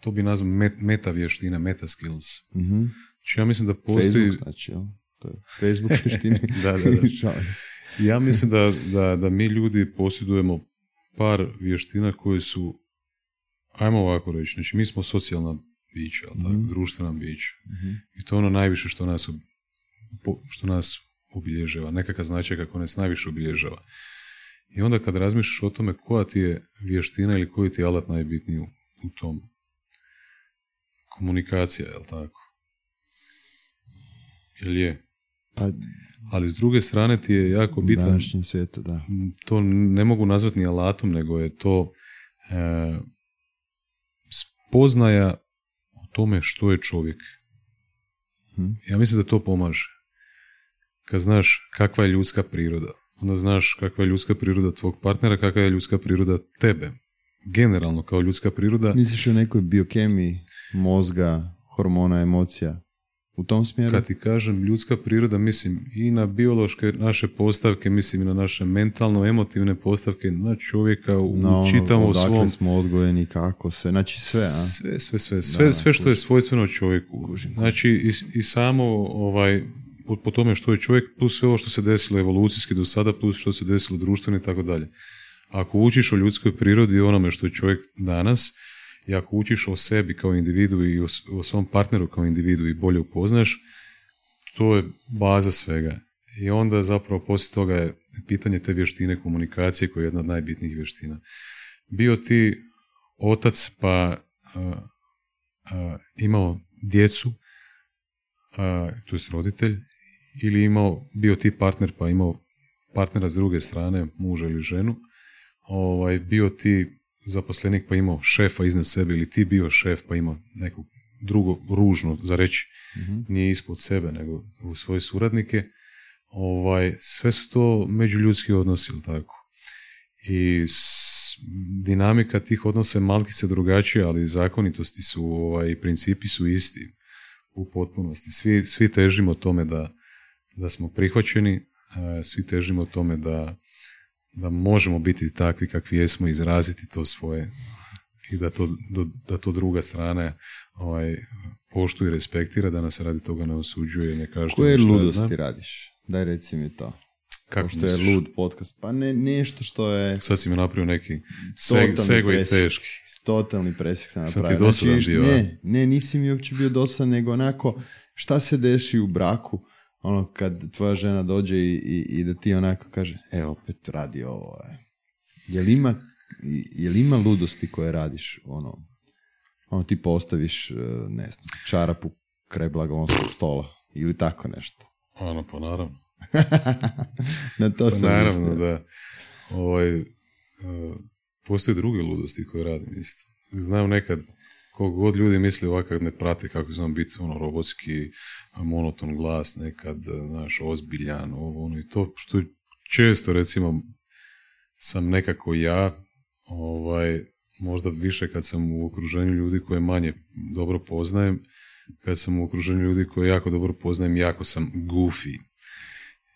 to bi nazvao met, meta vještina, meta skills. Mhm. Znači ja mislim da postoji... Facebook znači, jel? To je Facebook vještine. Da, da, da. Ja mislim da, da, da mi ljudi posjedujemo par vještina koje su, ajmo ovako reći, znači mi smo socijalna bića, tako, Mhm. društvena bića. Mhm. I to je ono najviše što nas, što nas obilježava, nekakav značaj kako nas najviše obilježava. I onda kad razmišljaš o tome koja ti je vještina ili koji ti je alat najbitniji u, u tom. Komunikacija, jel tako? Jel je? Pa Ali s druge strane ti je jako u bitan današnjem svijetu, da. to ne mogu nazvati ni alatom, nego je to e, spoznaja o tome što je čovjek. Mhm. Ja mislim da to pomaže. Kad znaš kakva je ljudska priroda, onda znaš kakva je ljudska priroda tvog partnera, kakva je ljudska priroda tebe. Generalno kao ljudska priroda, Misliš o nekoj biokemiji mozga, hormona, emocija? U tom smjeru? kad ti kažem ljudska priroda, mislim i na biološke naše postavke, mislim i na naše mentalno-emotivne postavke, na čovjeka u Na ono, čitavom odakle svom smo odgojeni, kako, sve. Znači sve, a? Sve, sve, sve, sve, Da, sve što je svojstveno čovjeku. Kužim, Znači i, i samo ovaj, po, po tome što je čovjek, plus sve ovo što se desilo evolucijski do sada, plus što se desilo društveno i tako dalje. Ako učiš o ljudskoj prirodi i onome što je čovjek danas, i ako učiš o sebi kao individu i o, o svom partneru kao individu i bolje upoznaš, to je baza svega. I onda zapravo poslije toga je pitanje te vještine komunikacije koja je jedna od najbitnijih vještina. Bio ti otac pa a, a, imao djecu, a, to jest roditelj, ili imao, bio ti partner pa imao partnera s druge strane, muža ili ženu, ovaj, bio ti zaposlenik pa imao šefa iznad sebe ili ti bio šef pa imao nekog drugo ružno za reći, Mhm. nije ispod sebe nego u svoje suradnike, ovaj, sve su to međuljudski odnosi, jel tako? I s- dinamika tih odnosa je malkice drugačija, ali zakonitosti su, ovaj, principi su isti u potpunosti. Svi, svi težimo tome da, da smo prihvaćeni, svi težimo tome da, da možemo biti takvi kakvi jesmo, izraziti to svoje i da to, da to druga strana ovaj, poštuje i respektira, da nas radi toga ne osuđuje, ne kaže Koje ludosti radiš? Daj reci mi to. Kako što je lud podcast. Pa ne, nešto što je... Sad si mi napravio neki seg, segway teški. Totalni presjek sam napravio. Sam ti znači, bio. Ne, ne, nisi mi uopće bio dosadan, nego onako šta se deši u braku ono kad tvoja žena dođe i, i, i da ti onako kaže, e opet radi ovo. E. Jel ima, jel ima ludosti koje radiš, ono, ono ti postaviš, e, ne znam, čarapu kraj blagonskog stola ili tako nešto. Ono, pa naravno. Na to pa sam naravno, da. Ovaj, uh, postoje druge ludosti koje radim isto. Znam nekad koliko god ljudi misli ovakav ne prate kako znam biti ono robotski monoton glas nekad znaš ozbiljan ovo ono i to što često recimo sam nekako ja ovaj možda više kad sam u okruženju ljudi koje manje dobro poznajem kad sam u okruženju ljudi koje jako dobro poznajem jako sam goofy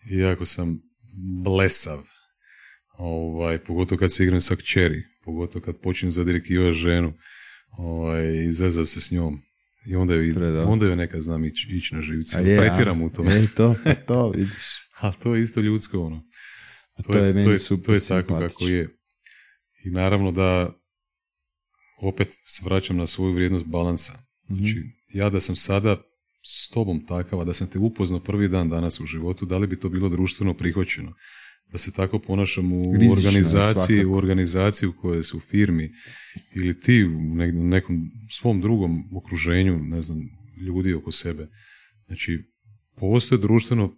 jako sam blesav ovaj, pogotovo kad se igram sa kćeri pogotovo kad počnem za direktiva ženu ovaj, izveza se s njom. I onda ju, onda ju nekad znam ići ić na živci. Pretiram u tome. E, to, to vidiš. A to je isto ljudsko ono. A to, to je, meni to je, super to je tako kako je. I naravno da opet se vraćam na svoju vrijednost balansa. Znači, ja da sam sada s tobom takav, da sam te upoznao prvi dan danas u životu, da li bi to bilo društveno prihvaćeno? Da se tako ponašam u organizaciji, u organizaciji u kojoj su firmi ili ti u nekom svom drugom okruženju, ne znam, ljudi oko sebe. Znači, postoje društveno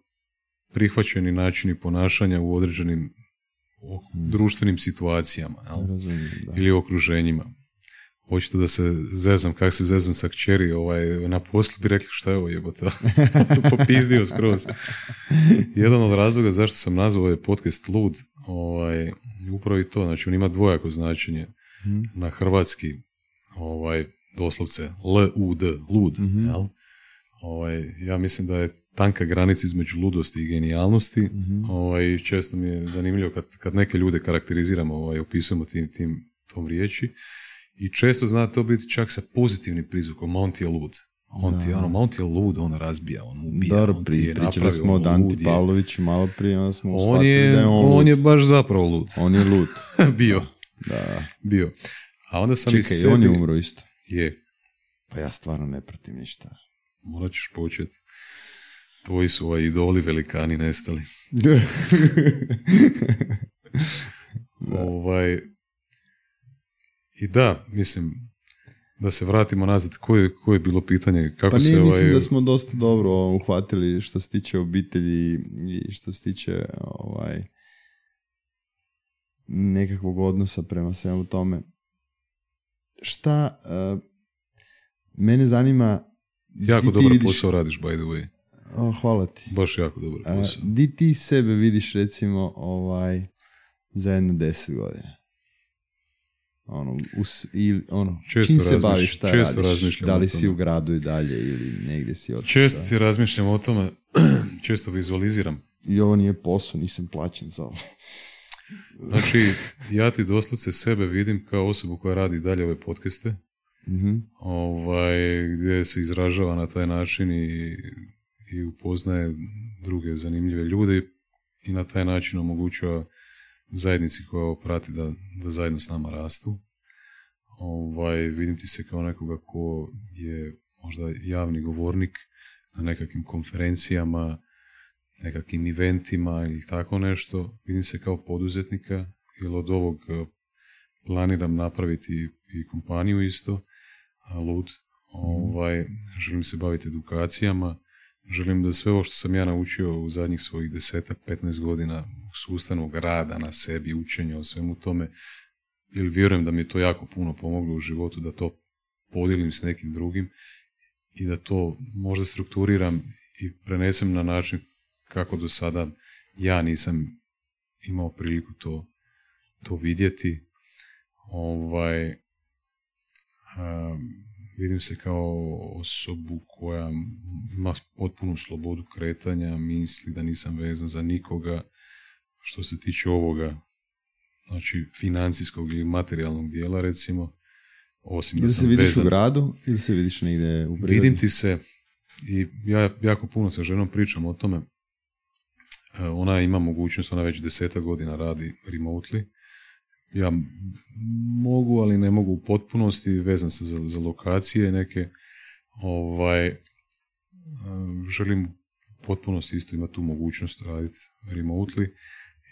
prihvaćeni načini ponašanja u određenim društvenim situacijama ili okruženjima očito da se zezam, kak se zezam sa kćeri, ovaj, na poslu bi rekli šta je ovo jebote, popizdio skroz. Jedan od razloga zašto sam nazvao ovaj podcast Lud, ovaj, upravo i to, znači on ima dvojako značenje hmm. na hrvatski, ovaj, doslovce L-U-D, lud, mm jel? Ovaj, ja mislim da je tanka granica između ludosti i genijalnosti. mm Ovaj, često mi je zanimljivo kad, kad neke ljude karakteriziramo, ovaj, opisujemo tim, tim tom riječi. I često zna to biti čak sa pozitivnim prizvukom, Monty je lud. On ti, ono, Monty je lud, on razbija, on ubija. Dobro, on pri, pričali smo o Danti Pavloviću malo prije, onda smo on je, da je on, on je baš zapravo lud. On je lud. Bio. Da. Bio. A onda sam Čekaj, sebi... on je umro isto. Je. Pa ja stvarno ne pratim ništa. Morat ćeš početi. Tvoji su ovaj idoli velikani nestali. ovaj, i da, mislim, da se vratimo nazad, koje, koje je bilo pitanje? Kako pa se ovaj... mislim da smo dosta dobro uhvatili što se tiče obitelji i što se tiče ovaj, nekakvog odnosa prema svemu tome. Šta uh, mene zanima... Jako dobar vidiš... posao radiš, by the way. O, hvala ti. Baš jako dobar posao. di ti sebe vidiš recimo ovaj, za jedno deset godina? Ono, us, ili, ono često čim se baviš, šta često radiš, da li si u gradu i dalje ili negdje si otišao. Često si razmišljam o tome, često vizualiziram. I ovo nije posao, nisam plaćen za ovo. znači, ja ti doslovce sebe vidim kao osobu koja radi dalje ove podcaste, mm ovaj, gdje se izražava na taj način i, i upoznaje druge zanimljive ljude i na taj način omogućava zajednici koja ovo prati da, da zajedno s nama rastu. Ovaj, vidim ti se kao nekoga ko je možda javni govornik na nekakvim konferencijama, nekakvim eventima ili tako nešto. Vidim se kao poduzetnika, jer od ovog eh, planiram napraviti i kompaniju isto, Lud. Ovaj, želim se baviti edukacijama, želim da sve ovo što sam ja naučio u zadnjih svojih deseta, 15 godina sustavnog rada na sebi, učenja o svemu tome, jer vjerujem da mi je to jako puno pomoglo u životu, da to podijelim s nekim drugim i da to možda strukturiram i prenesem na način kako do sada ja nisam imao priliku to, to vidjeti. Ovaj, vidim se kao osobu koja ima potpunu slobodu kretanja, misli da nisam vezan za nikoga, što se tiče ovoga znači financijskog ili materijalnog dijela recimo, osim da Ili sam se vidiš vezan- u gradu, ili se vidiš negdje u prirodi? Vidim ti se i ja jako puno sa ženom pričam o tome. E, Ona ima mogućnost, ona već deseta godina radi remotely. Ja mogu, ali ne mogu u potpunosti, vezan sam za, za lokacije neke. Ovaj, e, želim u potpunosti isto imati tu mogućnost raditi remotely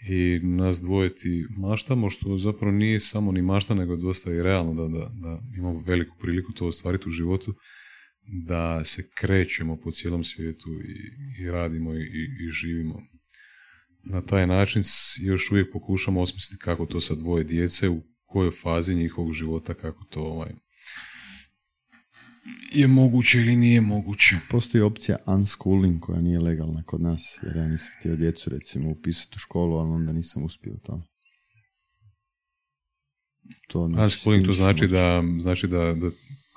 i nas dvoje ti maštamo, što zapravo nije samo ni mašta, nego dosta i realno da, da, da imamo veliku priliku to ostvariti u životu, da se krećemo po cijelom svijetu i, i radimo i, i, živimo. Na taj način još uvijek pokušamo osmisliti kako to sa dvoje djece, u kojoj fazi njihovog života, kako to ovaj, je moguće ili nije moguće. Postoji opcija unschooling koja nije legalna kod nas, jer ja nisam htio djecu recimo upisati u školu, ali onda nisam uspio tome. To znači, Unschooling to znači da, znači da, da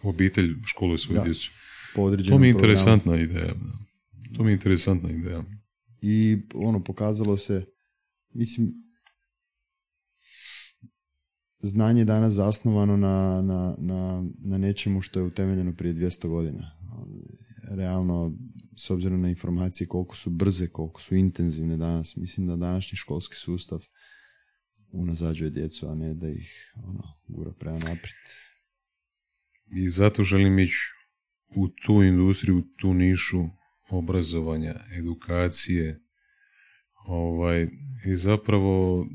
obitelj školuje svoju djecu. po To mi je programu. interesantna ideja. To mi je interesantna ideja. I ono, pokazalo se, mislim, znanje je danas zasnovano na, na, na, na nečemu što je utemeljeno prije 200 godina. Realno, s obzirom na informacije koliko su brze, koliko su intenzivne danas, mislim da današnji školski sustav unazađuje djecu, a ne da ih ono, gura prema naprijed. I zato želim ići u tu industriju, u tu nišu obrazovanja, edukacije, ovaj, i zapravo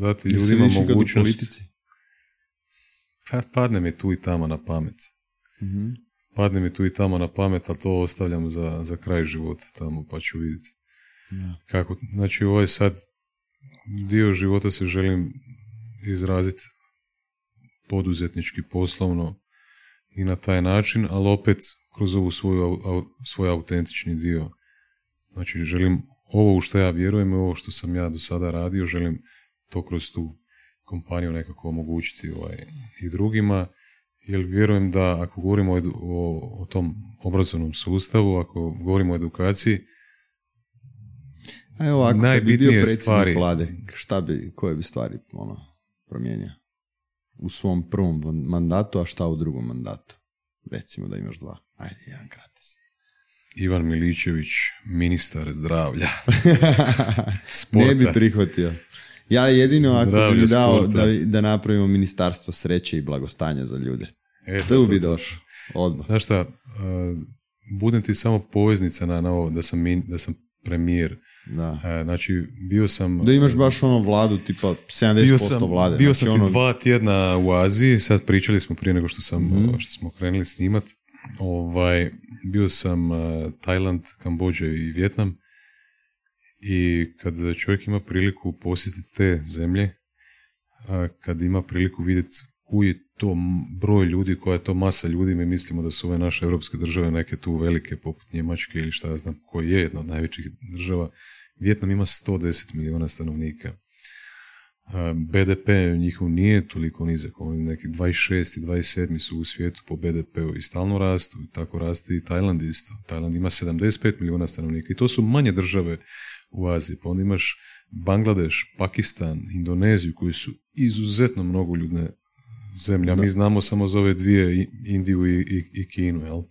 dati ljudima mogućnost... politici? Pa, padne mi tu i tamo na pamet. Mhm. Padne mi tu i tamo na pamet, ali to ostavljam za, za kraj života tamo, pa ću vidjeti. Da. kako, znači ovaj sad dio života se želim izraziti poduzetnički, poslovno i na taj način, ali opet kroz ovu svoju, svoj autentični dio. Znači želim ovo u što ja vjerujem i ovo što sam ja do sada radio, želim to kroz tu kompaniju nekako omogućiti ovaj, i drugima, jer vjerujem da ako govorimo o, o, tom obrazovnom sustavu, ako govorimo o edukaciji, A evo ovako, kad bi Najbitnije bio predsjednik stvari. vlade, šta bi, koje bi stvari ono, promijenio? U svom prvom mandatu, a šta u drugom mandatu? Recimo da imaš dva. Ajde, jedan gratis. Ivan Miličević, ministar zdravlja. Ne bi prihvatio. Ja jedino ako bi Zdravlje, mi dao da, da napravimo ministarstvo sreće i blagostanja za ljude. Eto, Tu to, bi došao. Odmah. Znaš šta, uh, budem ti samo poveznica na, na ovo da sam, min, da sam premijer. Da. Uh, znači, bio sam... Da imaš baš ono vladu, tipa 70% bio sam, vlade. bio znači sam ti ono, dva tjedna u Aziji, sad pričali smo prije nego što sam Mhm. što smo krenuli snimat. Ovaj, bio sam uh, Tajland, Kambođa i Vjetnam i kad čovjek ima priliku posjetiti te zemlje, kad ima priliku vidjeti koji je to broj ljudi, koja je to masa ljudi, mi mislimo da su ove naše europske države neke tu velike, poput Njemačke ili šta ja znam, koji je jedna od najvećih država. Vjetnam ima 110 milijuna stanovnika. BDP njihov nije toliko nizak, oni neki 26 i 27 su u svijetu po BDP-u i stalno rastu, tako raste i Tajland isto. Tajland ima 75 milijuna stanovnika i to su manje države u Aziji, pa onda imaš Bangladeš, Pakistan, Indoneziju koji su izuzetno mnogo ljudne zemlje, a mi znamo samo za ove dvije, Indiju i, i, i Kinu, jel?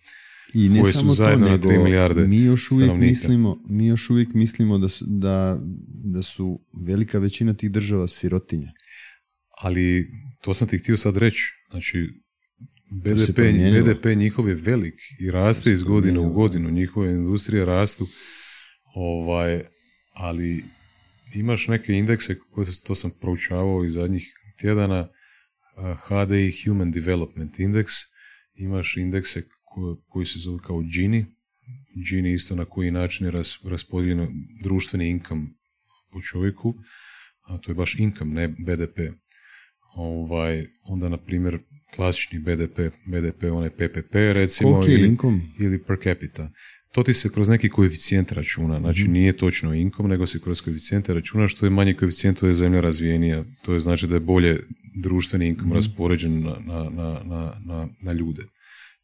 I ne koje su samo to, zajedno na nego tri milijarde mi još uvijek stanovnika. mislimo, mi još uvijek mislimo da su, da, da su velika većina tih država sirotinje. Ali to sam ti htio sad reći, znači BDP. BDP njihov je velik i raste iz godine u godinu, njihove industrije rastu, ovaj, ali imaš neke indekse, koje to sam proučavao iz zadnjih tjedana, HDI Human Development Index, imaš indekse ko- koji se zove kao Gini, Gini isto na koji način je ras, društveni income po čovjeku, a to je baš income, ne BDP. Ovaj, onda, na primjer, klasični BDP, BDP, onaj PPP, recimo, ili, ili per capita. To ti se kroz neki koeficijent računa, znači Mhm. nije točno income, nego se kroz koeficijente računa, što je manji koeficijent, to je zemlja razvijenija, to je znači da je bolje društveni income Mhm. raspoređen na, na, na, na, na, na ljude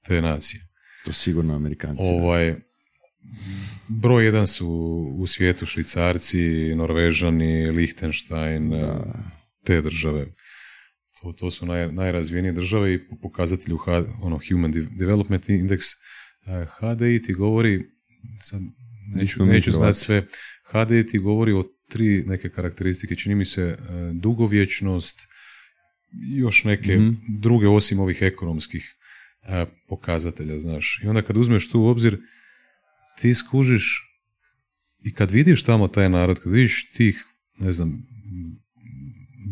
te nacije. To sigurno Amerikanci. da. Ovaj, broj jedan su u svijetu Švicarci, Norvežani, Liechtenstein, te države. To, to su naj, najrazvijenije države i po pokazatelju ono, Human Development Index uh, HDI ti govori, sad neću, neću znati sve, HDI ti govori o tri neke karakteristike, čini mi se uh, dugovječnost, još neke mm druge osim ovih ekonomskih uh, pokazatelja, znaš. I onda kad uzmeš tu u obzir, ti skužiš i kad vidiš tamo taj narod, kad vidiš tih, ne znam,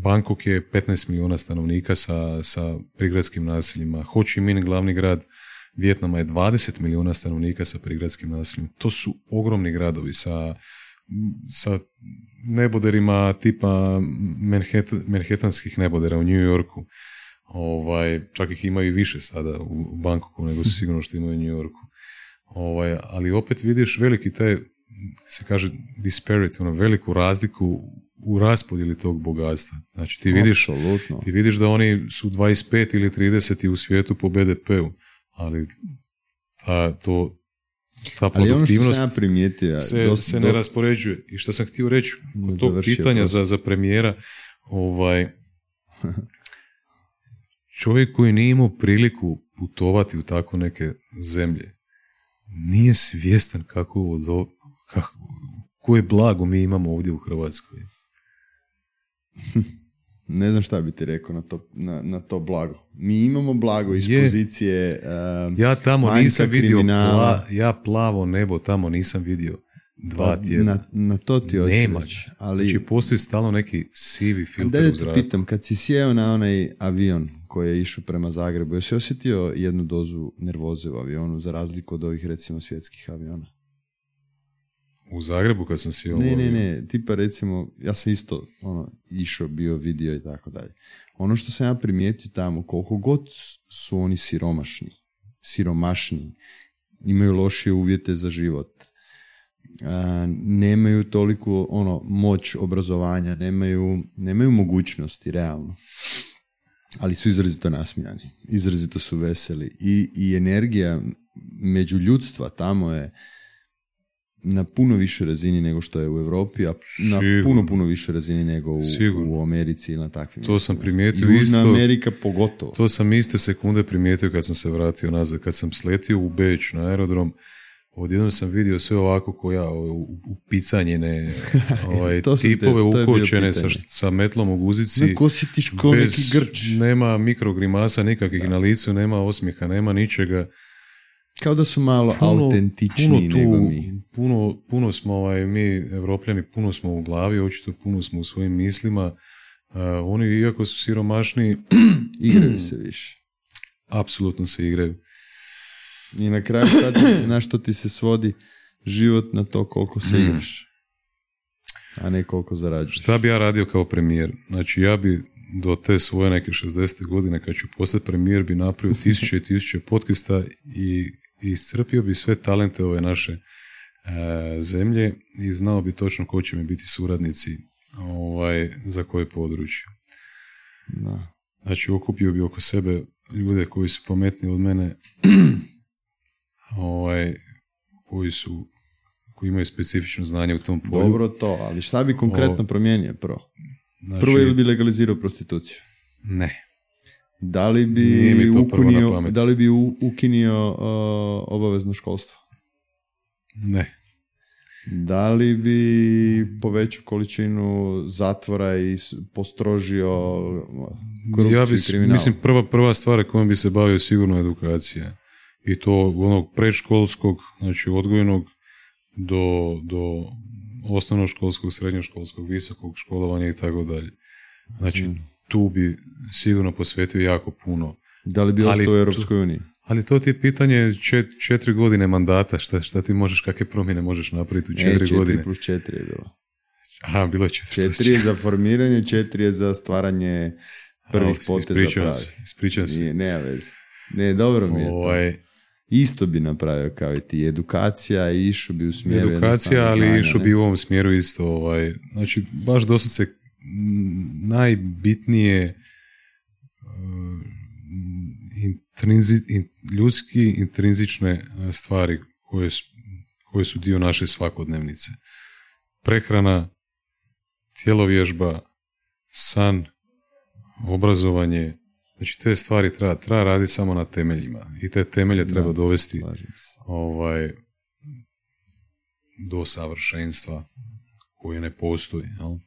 Bangkok je 15 milijuna stanovnika sa, sa prigradskim naseljima. Ho Chi Minh, glavni grad Vjetnama je 20 milijuna stanovnika sa prigradskim naseljima. To su ogromni gradovi sa, sa neboderima tipa Manhattan, Manhattanskih nebodera u New Yorku. Ovaj, čak ih imaju više sada u Bangkoku nego sigurno što imaju u New Yorku. Ovaj, ali opet vidiš veliki taj, se kaže disparity, ono, veliku razliku u raspodjeli tog bogatstva. Znači ti vidiš, ti vidiš da oni su 25 ili 30 u svijetu po BDP-u, ali ta, to, ta produktivnost ono primijetio, se, se ne raspoređuje. I što sam htio reći od tog pitanja za, za premijera, ovaj, čovjek koji nije imao priliku putovati u tako neke zemlje, nije svjestan kako, kako koje blago mi imamo ovdje u Hrvatskoj. ne znam šta bi ti rekao na to, na, na to blago. Mi imamo blago iz pozicije uh, Ja tamo nisam vidio pla, ja plavo nebo tamo nisam vidio dva pa, tjedna. Na, na to ti Nemaš. Ali... Znači postoji stalno neki sivi filter u zraku. pitam, kad si sjeo na onaj avion koji je išao prema Zagrebu, jesi osjetio jednu dozu nervoze u avionu za razliku od ovih recimo svjetskih aviona? U Zagrebu kad sam si ovo... Ne, ne, ne, tipa recimo, ja sam isto ono, išao, bio, vidio i tako dalje. Ono što sam ja primijetio tamo, koliko god su oni siromašni, siromašni, imaju lošije uvjete za život, a, nemaju toliko ono, moć obrazovanja, nemaju, nemaju mogućnosti, realno. Ali su izrazito nasmijani, izrazito su veseli i, i energija među ljudstva tamo je na puno više razini nego što je u Europi, a na puno, puno više razini nego u, u Americi ili na takvim. To sam primijetio Južna isto. Amerika pogotovo. To sam iste sekunde primijetio kad sam se vratio nazad, kad sam sletio u Beč na aerodrom, odjednom sam vidio sve ovako ko ja, upicanjene ovaj, tipove ukočene sa, sa metlom u guzici. Neko osjetiš ko neki grč. Nema mikrogrimasa nikakvih na licu, nema osmijeha, nema ničega. Kao da su malo puno, autentičniji puno nego mi. Puno, puno smo, ovaj, mi evropljani, puno smo u glavi, očito puno smo u svojim mislima. Uh, oni, iako su siromašni... igraju se više. Apsolutno se igraju. I na kraju sad, na što ti se svodi život na to koliko se mm. igraš. A ne koliko zarađuješ. Šta bi ja radio kao premijer? Znači, ja bi do te svoje neke 60. godine kad ću postati premijer bi napravio tisuće i tisuće podcasta i i iscrpio bi sve talente ove naše e, zemlje i znao bi točno ko će mi biti suradnici ovaj, za koje područje. Da. Znači, okupio bi oko sebe ljude koji su pametni od mene, ovaj, koji su koji imaju specifično znanje u tom polju. Dobro to, ali šta bi konkretno promijenio prvo? Znači, prvo ili bi legalizirao prostituciju? Ne. Da li bi, ukunio, da li bi ukinio uh, obavezno školstvo? Ne. Da li bi povećao količinu zatvora i postrožio korupciju ja bi, kriminal? Mislim, prva, prva stvar kojom bi se bavio sigurno edukacija. I to onog predškolskog, znači odgojnog, do, do osnovnoškolskog, srednjoškolskog, visokog školovanja i tako dalje. Znači, tu bi sigurno posvetio jako puno. Da li bi ostao u Europskoj uniji? Ali to ti je pitanje četiri godine mandata, šta, šta ti možeš, kakve promjene možeš napraviti u četiri, ne, četiri godine? plus četiri je bilo. Aha, bilo je četiri. Četiri je za formiranje, četiri je za stvaranje prvih A, poteza ispričavam se, ispričavam se. Nije, nema veze. Ne, dobro mi je to. Ovaj- isto bi napravio kao i ti. Edukacija i išao bi u smjeru Edukacija, ali išao bi u ovom smjeru isto. Ovaj. Znači, baš dosta se najbitnije e, intrinzi, ljudski intrinzične e, stvari koje su, koje su dio naše svakodnevnice. Prehrana, tjelovježba, san, obrazovanje, znači te stvari treba, treba raditi samo na temeljima i te temelje treba Da, dovesti ovaj, do savršenstva koje ne postoji. Jel?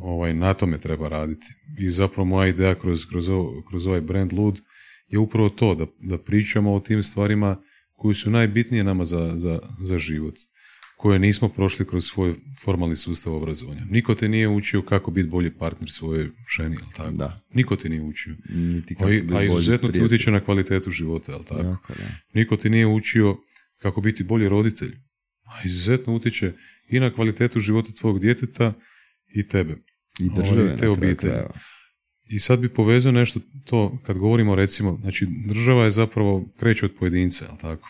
Ovaj, na tome treba raditi. I zapravo moja ideja kroz, kroz, ovo- kroz ovaj brand Lud je upravo to, da, da pričamo o tim stvarima koji su najbitnije nama za, za, za život, koje nismo prošli kroz svoj formalni sustav obrazovanja. Niko te nije učio kako biti bolji partner svojoj ženi, jel tako? Da. Niko ti nije učio. Niti kako A, a izuzetno ti utječe na kvalitetu života, jel tako? Jako, da. Niko ti nije učio kako biti bolji roditelj. A izuzetno utječe i na kvalitetu života tvojeg djeteta i tebe. I Ovaj, države te na kraju obitelji. I sad bi povezao nešto to, kad govorimo recimo, znači država je zapravo kreće od pojedinca, jel tako?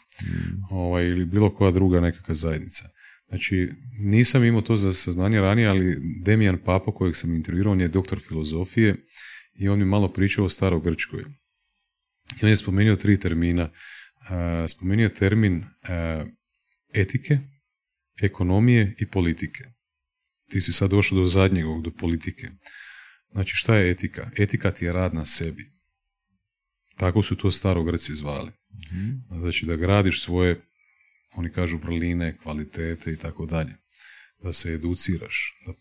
Ovaj, ili bilo koja druga nekakva zajednica. Znači, nisam imao to za saznanje ranije, ali Demijan Papo, kojeg sam intervjuirao, on je doktor filozofije i on mi malo pričao o starogrčkoj. I on je spomenuo tri termina. E, spomenuo je termin e, etike, ekonomije i politike. Ti si sad došao do zadnjeg, ovog, do politike. Znači, šta je etika? Etika ti je rad na sebi. Tako su to starogrci zvali. Znači, da gradiš svoje, oni kažu, vrline, kvalitete i tako dalje. Da se educiraš. Da...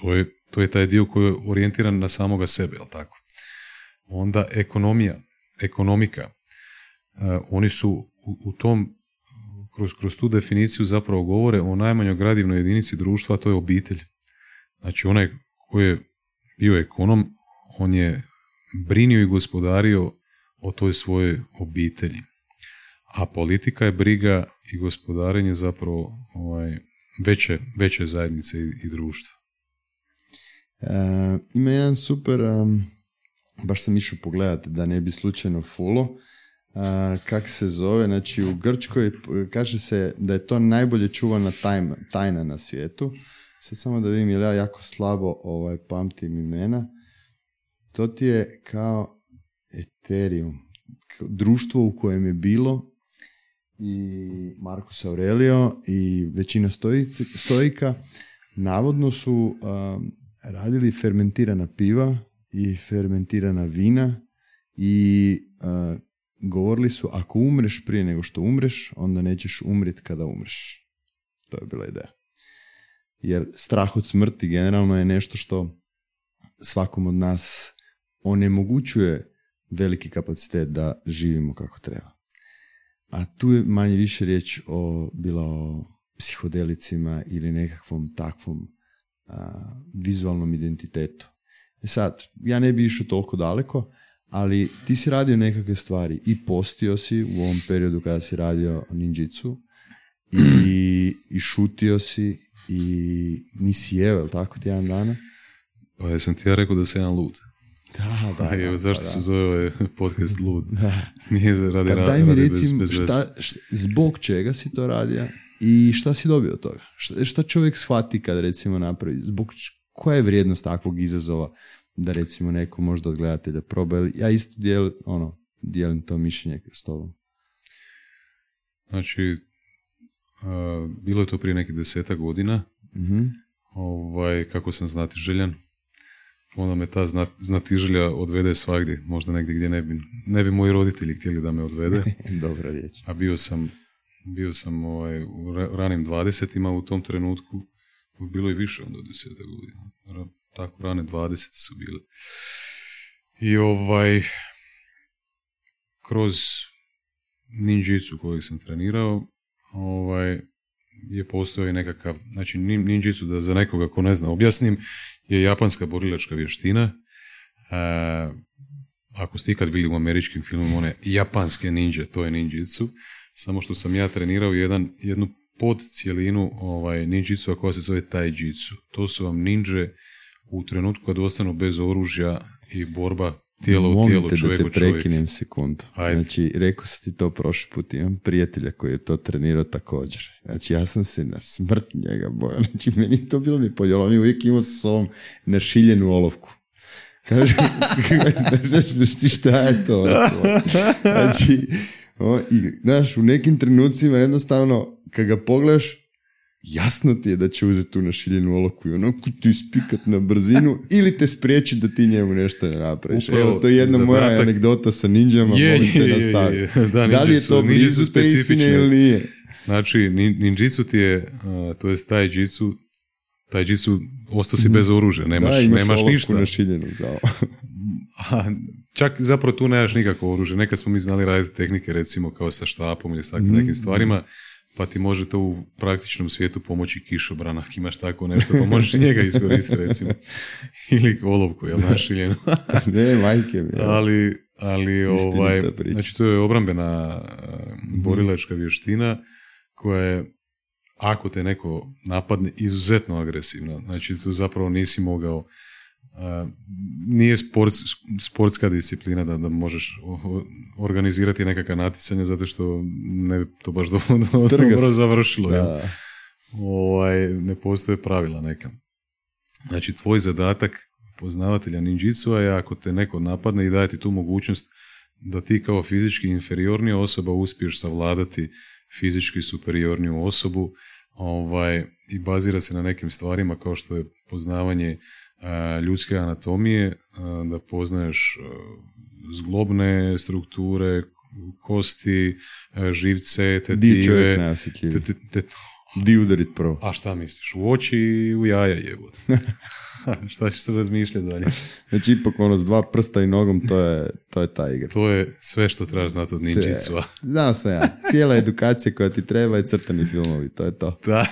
To, je, to je taj dio koji je orijentiran na samoga sebe, jel tako? Onda ekonomija, ekonomika. E, oni su u, u tom, kroz, kroz tu definiciju zapravo govore o najmanjoj gradivnoj jedinici društva, a to je obitelj. Znači, onaj koji je bio ekonom, on je brinio i gospodario o toj svojoj obitelji. A politika je briga i gospodarenje zapravo ovaj, veće, veće zajednice i, i društva. E, ima jedan super, um, baš sam išao pogledati da ne bi slučajno fulo, a, kak se zove, znači u Grčkoj kaže se da je to najbolje čuvana tajna, tajna na svijetu. Sad samo da vidim, jer ja jako slabo ovaj, pamtim imena. To ti je kao Ethereum, društvo u kojem je bilo i Marcus Aurelio i većina stojici- stojika navodno su um, radili fermentirana piva i fermentirana vina i govorili su ako umreš prije nego što umreš, onda nećeš umrit kada umreš. To je bila ideja. Jer strah od smrti generalno je nešto što svakom od nas onemogućuje veliki kapacitet da živimo kako treba. A tu je manje više riječ o, bila o psihodelicima ili nekakvom takvom a, vizualnom identitetu. E sad, ja ne bi išao toliko daleko, ali ti si radio nekakve stvari i postio si u ovom periodu kada si radio ninjitsu i, i šutio si i nisi jeo, tako, tjedan dana? Pa jesam ti ja rekao da sam jedan lud. Da, da, A evo, da, zašto da, se zove ovaj podcast lud? da. Nije za- radi, Pa daj mi reci bez, bez veze. šta, št- zbog čega si to radio i šta si dobio od toga? Šta, šta čovjek shvati kad recimo napravi? Zbog koja je vrijednost takvog izazova da recimo neko možda od gledatelja proba? Ja isto dijelim, ono, dijelim to mišljenje s tobom. Znači, a, bilo je to prije nekih deseta godina, Mhm. ovaj, kako sam znati željan, onda me ta zna, znatiželja odvede svagdje, možda negdje gdje ne bi, ne bi moji roditelji htjeli da me odvede, Dobra riječ. a bio sam, bio sam ovaj, u ra- ranim dvadesetima u tom trenutku, bilo je više onda od deseta godina, tako rane dvadesete su bile. I ovaj, kroz ninjitsu kojeg sam trenirao, ovaj, je postojao i nekakav, znači nin- ninjitsu, da za nekoga ko ne zna objasnim, je japanska borilačka vještina. E, ako ste ikad vidjeli u američkim filmima one japanske ninja, to je ninjitsu. Samo što sam ja trenirao jedan, jednu podcijelinu ovaj, ninjitsu, koja se zove taijitsu. To su vam ninje u trenutku kad ostanu bez oružja i borba tijelo u tijelo, te da čovjek te u čovjek. prekinem sekundu. Ajde. Znači, rekao sam ti to prošli put, imam prijatelja koji je to trenirao također. Znači, ja sam se na smrt njega bojao. Znači, meni je to bilo mi podjelo. On je uvijek imao sa sobom našiljenu olovku. Kaže, znaš ti šta je to? Znači, o, i, znaš, u nekim trenucima jednostavno, kad ga pogledaš, jasno ti je da će uzeti tu našiljenu olovku i onako ti spikat na brzinu ili te spriječi da ti njemu nešto ne napraviš. Upravo Evo, to je jedna moja anegdota sa ninjama, Je, molim te je, je, nastavi. je. Da, Da li je to blizu te istine ili nije? Znači, nin- ninjitsu ti je, a, to jest taj jitsu, taj jitsu ostao si bez oružja, nemaš, Mhm. da, imaš nemaš ništa. našiljenu za. A, čak zapravo tu nemaš nikakvo oružje. Nekad smo mi znali raditi tehnike recimo kao sa štapom ili s takvim Mhm. nekim stvarima, pa ti može to u praktičnom svijetu pomoći kišobran ako imaš tako nešto, pa možeš i njega iskoristiti recimo. ili olovku, jel našiljenu. ne, majke mi. ali, ali ovaj, znači to je obrambena uh, borilačka vještina koja je ako te neko napadne, izuzetno agresivna. Znači, tu zapravo nisi mogao uh, nije sports, sportska disciplina da, da možeš organizirati nekakva natjecanja zato što ne bi to baš do, do, Trga dobro završilo. Da. ovaj, ne postoje pravila neka. Znači, tvoj zadatak poznavatelja ninjitsua je ako te neko napadne i daje ti tu mogućnost da ti kao fizički inferiornija osoba uspiješ savladati fizički superiorniju osobu ovaj, i bazira se na nekim stvarima kao što je poznavanje ljudske anatomije, a, da poznaješ a, zglobne strukture, kosti, živce, Di tetive, najosjetljiviji? te, te, te, Di udarit prvo? a šta misliš? U oči i u jaja jebot. šta ćeš se razmišljati dalje? Znači, ipak ono s dva prsta i nogom, to je, to je ta igra. To je sve što trebaš znati od ninjitsua. Znao sam ja. Cijela edukacija koja ti treba je crtani filmovi, to je to. Da.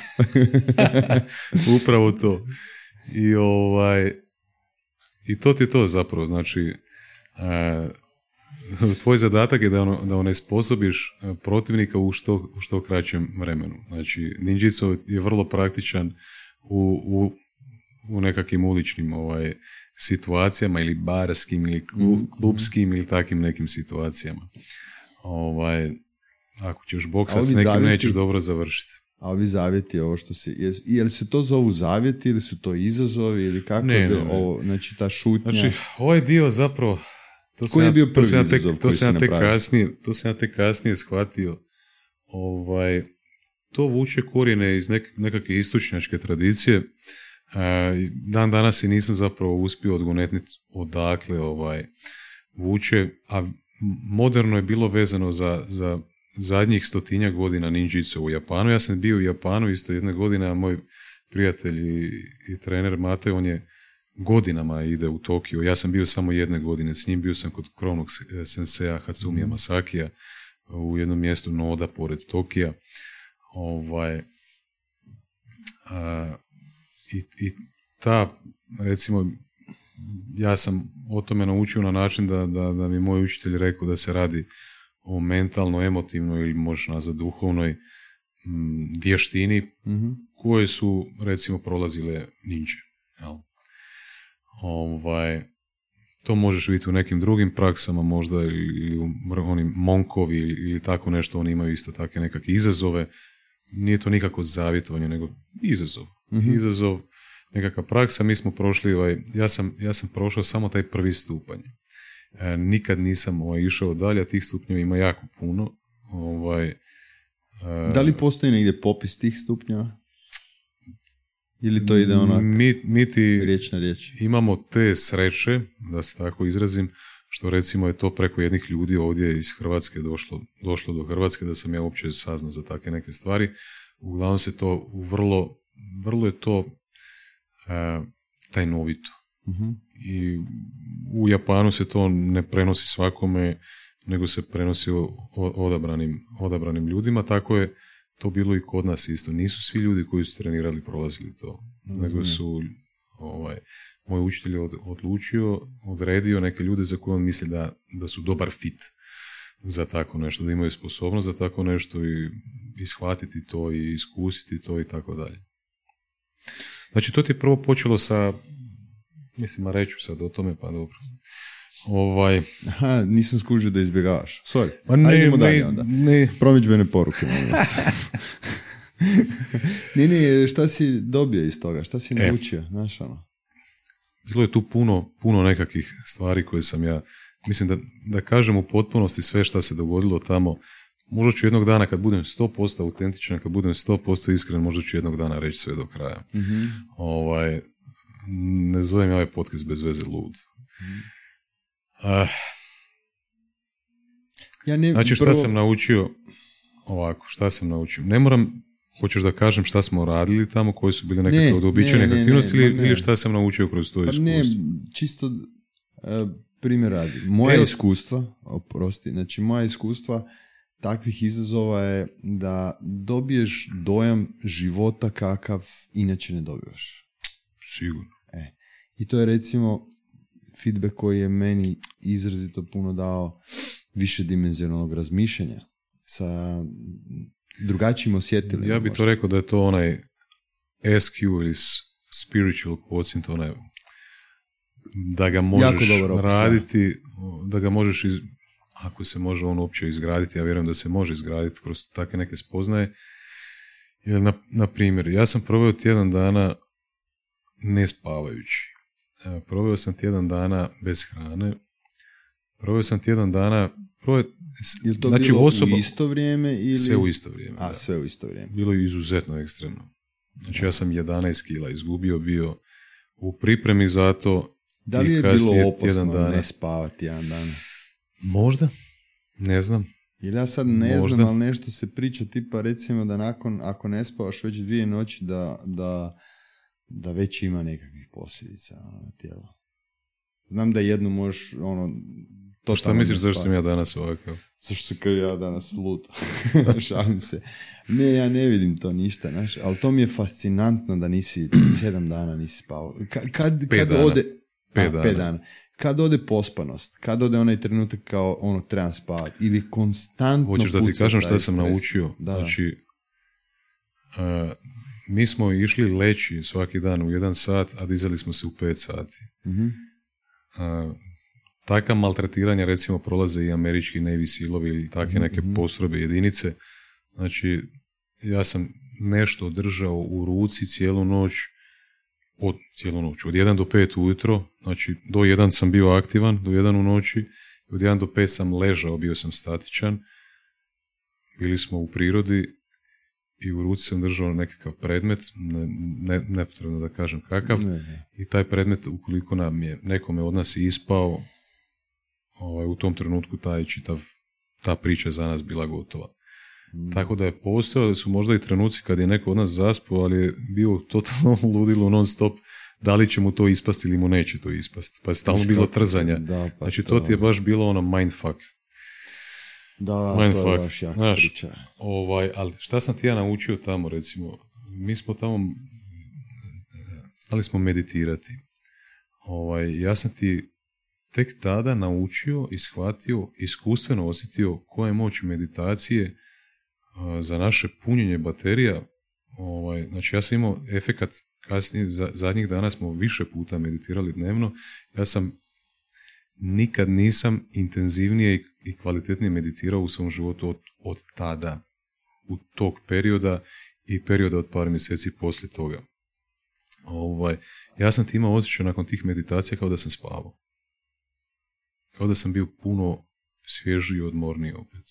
Upravo to. I ovaj i to ti je to zapravo, znači e, tvoj zadatak je da, ono, da onesposobiš e, protivnika u što, u što kraćem vremenu. Znači, ninjitsu je vrlo praktičan u, u, u nekakvim uličnim ovaj, situacijama ili barskim ili klu- klubskim ili takvim nekim situacijama. Ovaj, ako ćeš boksat s nekim, nećeš dobro završiti. A ovi zavjeti, ovo što jes- Je li se to zovu zavjeti ili su to izazovi ili kako Ne, je bilo ne, ne. ovo? Znači, ta šutnja... Znači, ovaj dio zapravo... To Koji je bio to prvi sam ja tek- To sam ja tek kasnije, to sam ja tek kasnije shvatio. Ovaj, to vuče korijene iz nek, nekakve istočnjačke tradicije. E, dan danas i nisam zapravo uspio odgonetniti odakle ovaj, vuče, a moderno je bilo vezano za, za zadnjih stotinjak godina ninjitsu u Japanu. Ja sam bio u Japanu isto jedne godine, a moj prijatelj i, i trener Mate, on je godinama ide u Tokio. Ja sam bio samo jedne godine s njim, bio sam kod krovnog se- sensea Hatsumija Masakija u jednom mjestu Noda pored Tokija. Ovaj, a, i, I ta, recimo, ja sam o tome naučio na način da, da, da mi moj učitelj rekao da se radi o mentalno, emotivnoj ili možeš nazvati duhovnoj mm, vještini Mhm. koje su recimo prolazile ninja. Jel? Ovaj, to možeš vidjeti u nekim drugim praksama možda ili, u onim monkovi ili, ili tako nešto, oni imaju isto takve nekakve izazove. Nije to nikako zavjetovanje, nego izazov. Izazov, nekakva praksa, mi smo prošli, ovaj, ja, sam, ja sam prošao samo taj prvi stupanj. E, nikad nisam ovaj, išao dalje, a tih stupnjeva ima jako puno. Ovaj, e, Da li postoji negdje popis tih stupnjeva? Ili to ide onak mi, mi ti riječ na riječ? imamo te sreće, da se tako izrazim, što recimo je to preko jednih ljudi ovdje iz Hrvatske došlo, došlo do Hrvatske, da sam ja uopće saznao za takve neke stvari. Uglavnom se to vrlo, vrlo je to e, tajnovito. Mhm. I u Japanu se to ne prenosi svakome, nego se prenosi o- o- odabranim, odabranim ljudima, tako je to bilo i kod nas isto. Nisu svi ljudi koji su trenirali prolazili to, nego su ovaj, moj učitelj je od, odlučio, odredio neke ljude za koje on misli da, da su dobar fit za tako nešto, da imaju sposobnost za tako nešto i ishvatiti to i iskusiti to i tako dalje. Znači, to ti je prvo počelo sa, mislim, a reću sad o tome, pa dobro. Ovaj, Aha, nisam skužio da izbjegavaš. Sorry. pa ne, Ajde idemo dalje ne, onda. ne, Promidžbene poruke. ne, ne, šta si dobio iz toga? Šta si E. naučio? Znaš ono? bilo je tu puno, puno nekakvih stvari koje sam ja, mislim da, da kažem u potpunosti sve šta se dogodilo tamo, možda ću jednog dana kad budem 100% autentičan, kad budem 100% iskren, možda ću jednog dana reći sve do kraja. Mhm. Ovaj, ne zovem ja ovaj podcast bez veze lud. Ah, Ja ne, znači šta prvo- sam naučio, ovako, šta sam naučio? Ne moram, hoćeš da kažem šta smo radili tamo, koje su bile nekakve Ne, od uobičajene ne, ne, aktivnosti ili, ili šta sam naučio kroz to Pa iskustvo? ne, čisto e, primjer radi. Moja Evo- iskustva, oprosti, znači moja iskustva takvih izazova je da dobiješ dojam života kakav inače ne dobivaš. Sigurno. I to je recimo feedback koji je meni izrazito puno dao više dimenzionalnog razmišljanja sa drugačijim osjetilima. Ja bi to rekao da je to onaj SQ ili spiritual quotient, onaj da ga možeš raditi, da ga možeš, iz, ako se može on uopće izgraditi, ja vjerujem da se može izgraditi kroz takve neke spoznaje. Jer, na, na primjer, ja sam proveo tjedan dana ne spavajući. Proveo sam tjedan dana bez hrane. Proveo sam tjedan dana... Proveo, Jel to znači, bilo osoba, u isto vrijeme ili... Sve u isto vrijeme. A, da sve u isto vrijeme. bilo je izuzetno ekstremno. Znači ja sam 11 kila izgubio bio u pripremi za to. Da li je bilo opasno dana. ne spavati jedan dan? Možda? Ne znam. Jer ja sad ne Možda. znam, ali nešto se priča tipa recimo da nakon, ako ne spavaš već dvije noći, da, da, da već ima nekakvih posljedica ono, na tijelo. Znam da jednu možeš, ono, to Šta misliš zašto sam ja danas ovakav? Zašto se kao ja danas lud? Šalim se. Ne, ja ne vidim to ništa, znaš, ali to mi je fascinantno da nisi sedam dana nisi spavao. Ka- kad, Pet kad dana. ode... Pet A, dana. pet dana. Kad ode pospanost, kad ode onaj trenutak kao ono trebam spavati ili konstantno Hoćeš da ti kažem šta sam stres. naučio? Da. Znači, a, mi smo išli leći svaki dan u jedan sat, a dizali smo se u pet sati. Mhm. A, taka maltretiranja recimo prolaze i američki Navy Sealovi ili takve neke postrojbe jedinice. Znači, ja sam nešto držao u ruci cijelu noć, od cijelu noć, od 1 do 5 ujutro, znači do 1 sam bio aktivan, do 1 u noći, od 1 do 5 sam ležao, bio sam statičan, bili smo u prirodi i u ruci sam držao nekakav predmet, ne, ne, nepotrebno da kažem kakav, Ne, ne. i taj predmet, ukoliko nam je nekome od nas ispao, ovaj, u tom trenutku taj čitav, ta priča za nas bila gotova. Mm. Tako da je postojali su možda i trenuci kad je neko od nas zaspao, ali je bio totalno ludilo non stop, da li će mu to ispasti ili mu neće to ispasti. Pa je stalno bilo trzanja. Da, pa znači to ti je baš bilo ono mindfuck. Da, to je baš jaka znaš. priča. Ovaj, ali šta sam ti ja naučio tamo, recimo, mi smo tamo, znali smo meditirati. Ovaj, ja sam ti tek tada naučio i shvatio, iskustveno osjetio koja je moć meditacije za naše punjenje baterija. Ovaj, znači ja sam imao efekat kasnije, za, zadnjih dana smo više puta meditirali dnevno. Ja sam nikad nisam intenzivnije i- kvalitetnije meditirao u svom životu od, od tada, u tog perioda i perioda od par mjeseci poslije toga. Ovaj, ja sam ti imao osjećaj nakon tih meditacija kao da sam spavao. Kao da sam bio puno svježiji i odmorniji opet.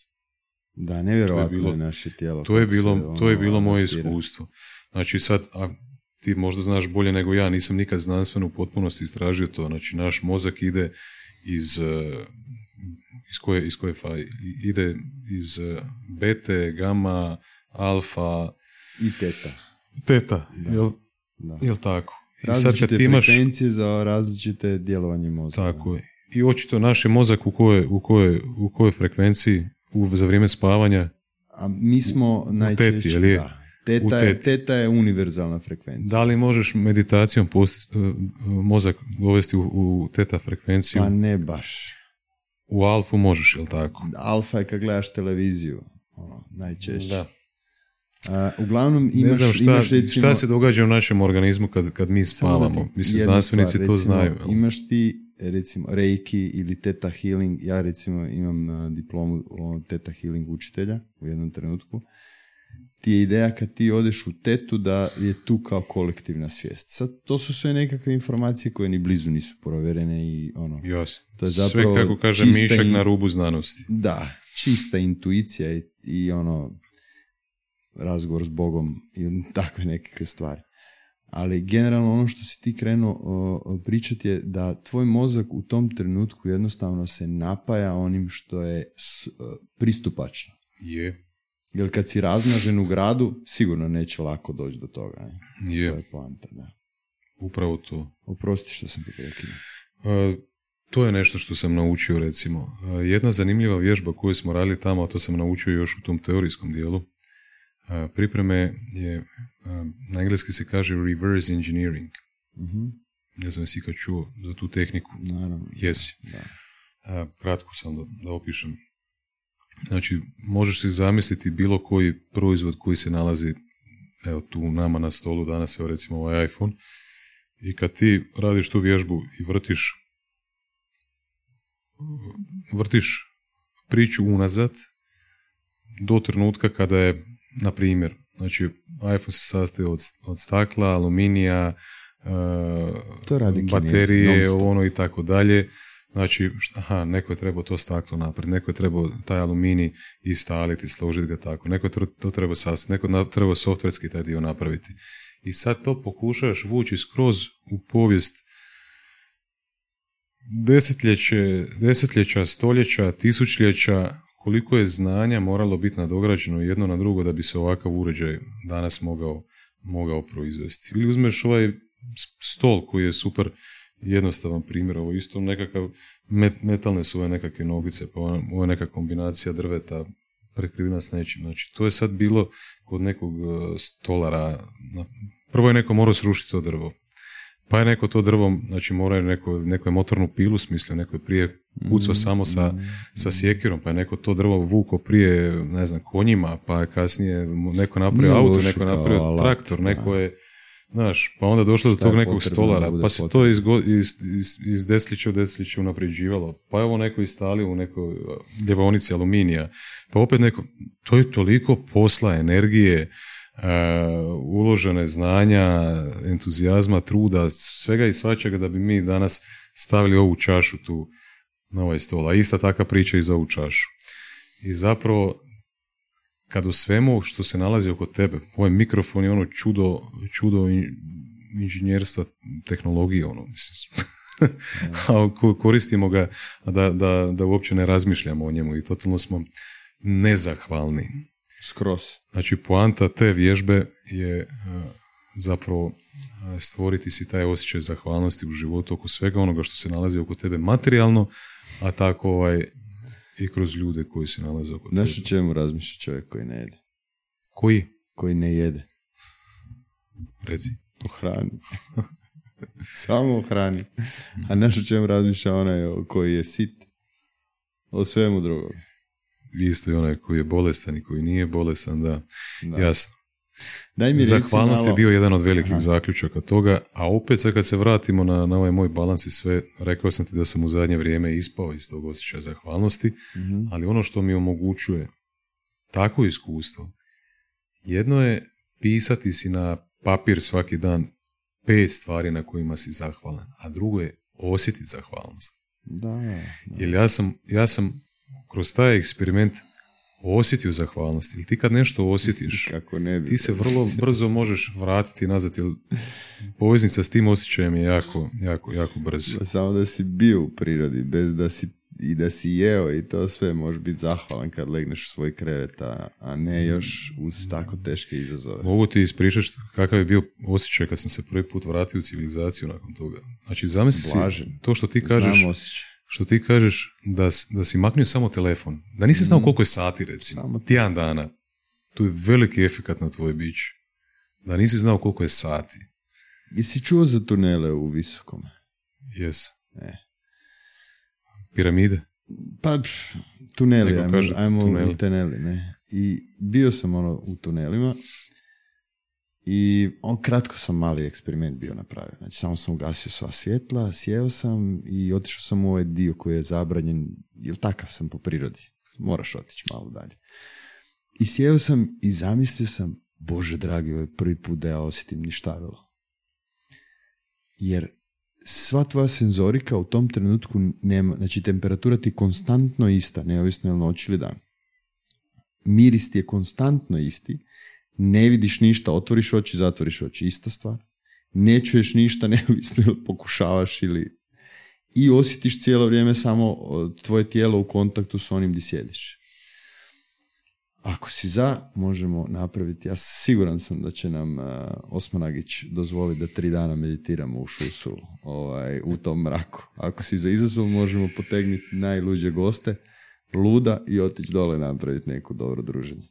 Da, nevjerojatno To je bilo- je naše tijelo. To je bilo, to je ono, bilo moje adaptira. iskustvo. Znači sad, a ti možda znaš bolje nego ja, nisam nikad znanstveno u potpunosti istražio to. Znači naš mozak ide iz, eh, iz koje, iz koje fa, ide iz eh, bete, gama, alfa, I teta. teta, Da. jel, Da. jel tako? I sad Različite kad imaš, frekvencije za različite djelovanje mozga. tako je, i očito naš je mozak u kojoj, u kojoj, u kojoj frekvenciji u, za vrijeme spavanja A mi smo najčešće... teti, jel je? Da. Teta, je, teta je univerzalna frekvencija. Da li možeš meditacijom post, uh, mozak dovesti u, u teta frekvenciju? Pa ne baš. U alfu možeš, jel tako? Alfa je kad gledaš televiziju. Ono, najčešće. Da. A, uglavnom imaš, ne znam šta, imaš recimo... šta se događa u našem organizmu kad, kad mi da ti spavamo. Mislim, znanstvenici stvar, to znaju. jel? Imaš ti recimo reiki ili teta healing, ja recimo imam a, diplomu o teta healing učitelja u jednom trenutku. Ti je ideja kad ti odeš u tetu da je tu kao kolektivna svijest. Sad, to su sve nekakve informacije koje ni blizu nisu provjerene i ono, Jasno. To je zapravo Sve, kako kaže Mišak, i- na rubu znanosti. da, čista intuicija i, i ono razgovor s Bogom i takve nekakve stvari. Ali generalno ono što si ti krenuo pričati je da tvoj mozak u tom trenutku jednostavno se napaja onim što je pristupačno. Je. Jer kad si raznažen u gradu, sigurno neće lako doći do toga. Ne? Je. To je poanta, da. Upravo to. Oprosti što sam ti prekinuo. Uh, to je nešto što sam naučio recimo. Uh, jedna zanimljiva vježba koju smo radili tamo, a to sam naučio još u tom teorijskom dijelu, uh, pripreme je, na engleski se kaže reverse engineering. Mhm. Ne znam jesi ikad čuo za tu tehniku. Naravno. Jesi. Da. Kratko sam da, da opišem. Znači, možeš si zamisliti bilo koji proizvod koji se nalazi evo tu nama na stolu danas, evo recimo ovaj iPhone, i kad ti radiš tu vježbu i vrtiš vrtiš priču unazad do trenutka kada je, na primjer, znači iPhone se sastoji od, od stakla, aluminija, To radi Kinezi, baterije, ono i tako dalje. Znači, aha, neko je trebao to staklo napred, neko je trebao taj aluminij istaliti, složiti ga tako, neko je to, trebao sastaviti, neko je trebao softverski taj dio napraviti. I sad to pokušaš vući skroz u povijest desetljeće, desetljeća, stoljeća, tisućljeća, koliko je znanja moralo biti nadograđeno jedno na drugo da bi se ovakav uređaj danas mogao, mogao proizvesti. Ili uzmeš ovaj stol koji je super jednostavan primjer, ovo isto nekakav, met- metalne su ove nekakve nogice, pa ovo je neka kombinacija drveta prekrivena s nečim. Znači, to je sad bilo kod nekog e, stolara. na- Prvo je neko morao srušiti to drvo. Pa je neko to drvo, znači mora je neko, neko je motornu pilu smislio, neko je prije kucao samo sa, sa sjekirom, pa je neko to drvo vuko prije, ne znam, konjima, pa je kasnije neko napravio auto, neko je napravio traktor, neko je, znaš, pa onda došlo do tog nekog stolara, pa se to iz, iz, iz, desetljeća u desetljeće unapređivalo, pa je ovo neko istalio u nekoj ljevonici aluminija, pa opet neko, to je toliko posla, energije, uh, uložene znanja, entuzijazma, truda, svega i svačega da bi mi danas stavili ovu čašu tu na ovaj stol. A ista takva priča i za ovu čašu. I zapravo, kad u svemu što se nalazi oko tebe, ovaj mikrofon je ono čudo, čudo in- inženjerstva, tehnologije, ono, mislim. a ko- koristimo ga da, da, da uopće ne razmišljamo o njemu i totalno smo nezahvalni. Skroz. Znači, poanta te vježbe je e, zapravo e, stvoriti si taj osjećaj zahvalnosti u životu oko svega onoga što se nalazi oko tebe materijalno, a tako ovaj, i kroz ljude koji se nalaze oko Znaš o čemu razmišlja čovjek koji ne jede? Koji? Koji ne jede? Reci. O hrani. Samo o hrani. A znaš o čemu razmišlja onaj koji je sit? O svemu drugom. Isto i onaj koji je bolestan i koji nije bolestan, da. Da. Jasno. Daj mi Zahvalnost je malo- bio jedan od velikih Aha. zaključaka toga, a opet sad kad se vratimo na, na ovaj moj balans i sve, rekao sam ti da sam u zadnje vrijeme ispao iz tog osjećaja zahvalnosti, Mhm. ali ono što mi omogućuje takvo iskustvo, jedno je pisati si na papir svaki dan pet stvari na kojima si zahvalan, a drugo je osjetiti zahvalnost. Da, da. Jer ja sam, ja sam kroz taj eksperiment osjetio zahvalnost. Ili ti kad nešto osjetiš, Kako ne bi. ti se vrlo brzo možeš vratiti nazad, jer poveznica s tim osjećajem je jako, jako, jako brzo. Samo da si bio u prirodi, bez da si i da si jeo i to sve, možeš biti zahvalan kad legneš u svoj krevet, a, ne još uz tako teške izazove. Mogu ti ispričati kakav je bio osjećaj kad sam se prvi put vratio u civilizaciju nakon toga. Znači, zamisli si to što ti kažeš, Znam osjećaj. Što ti kažeš da, da si maknio samo telefon, da nisi znao koliko je sati recimo, Samo- tjedan dana, tu je veliki efekat na tvoje biće. Da nisi znao koliko je sati. Jesi čuo za tunele u Visokom? Jes. E. Piramide? Pa, pff, tuneli, Neko ajmo, kaže ajmo tuneli. u tuneli, ne. I bio sam ono u tunelima i on, kratko sam mali eksperiment bio napravio. Znači, samo sam ugasio sva svjetla, sjeo sam i otišao sam u ovaj dio koji je zabranjen, jer takav sam po prirodi. Moraš otići malo dalje. I sjeo sam i zamislio sam, Bože dragi, ovo je prvi put da ja osjetim ništavilo. Jer sva tvoja senzorika u tom trenutku nema, znači temperatura ti je konstantno ista, neovisno je li noć ili dan. miris ti je konstantno isti, ne vidiš ništa, otvoriš oči, zatvoriš oči, ista stvar. Ne čuješ ništa, neovisno pokušavaš ili... I osjetiš cijelo vrijeme samo tvoje tijelo u kontaktu s onim gdje sjediš. Ako si za, možemo napraviti. Ja siguran sam da će nam uh, Osmanagić dozvoliti da tri dana meditiramo u šusu ovaj, u tom mraku. Ako si za izazov, možemo potegnuti najluđe goste luda i otići dole napraviti neku dobro druženje.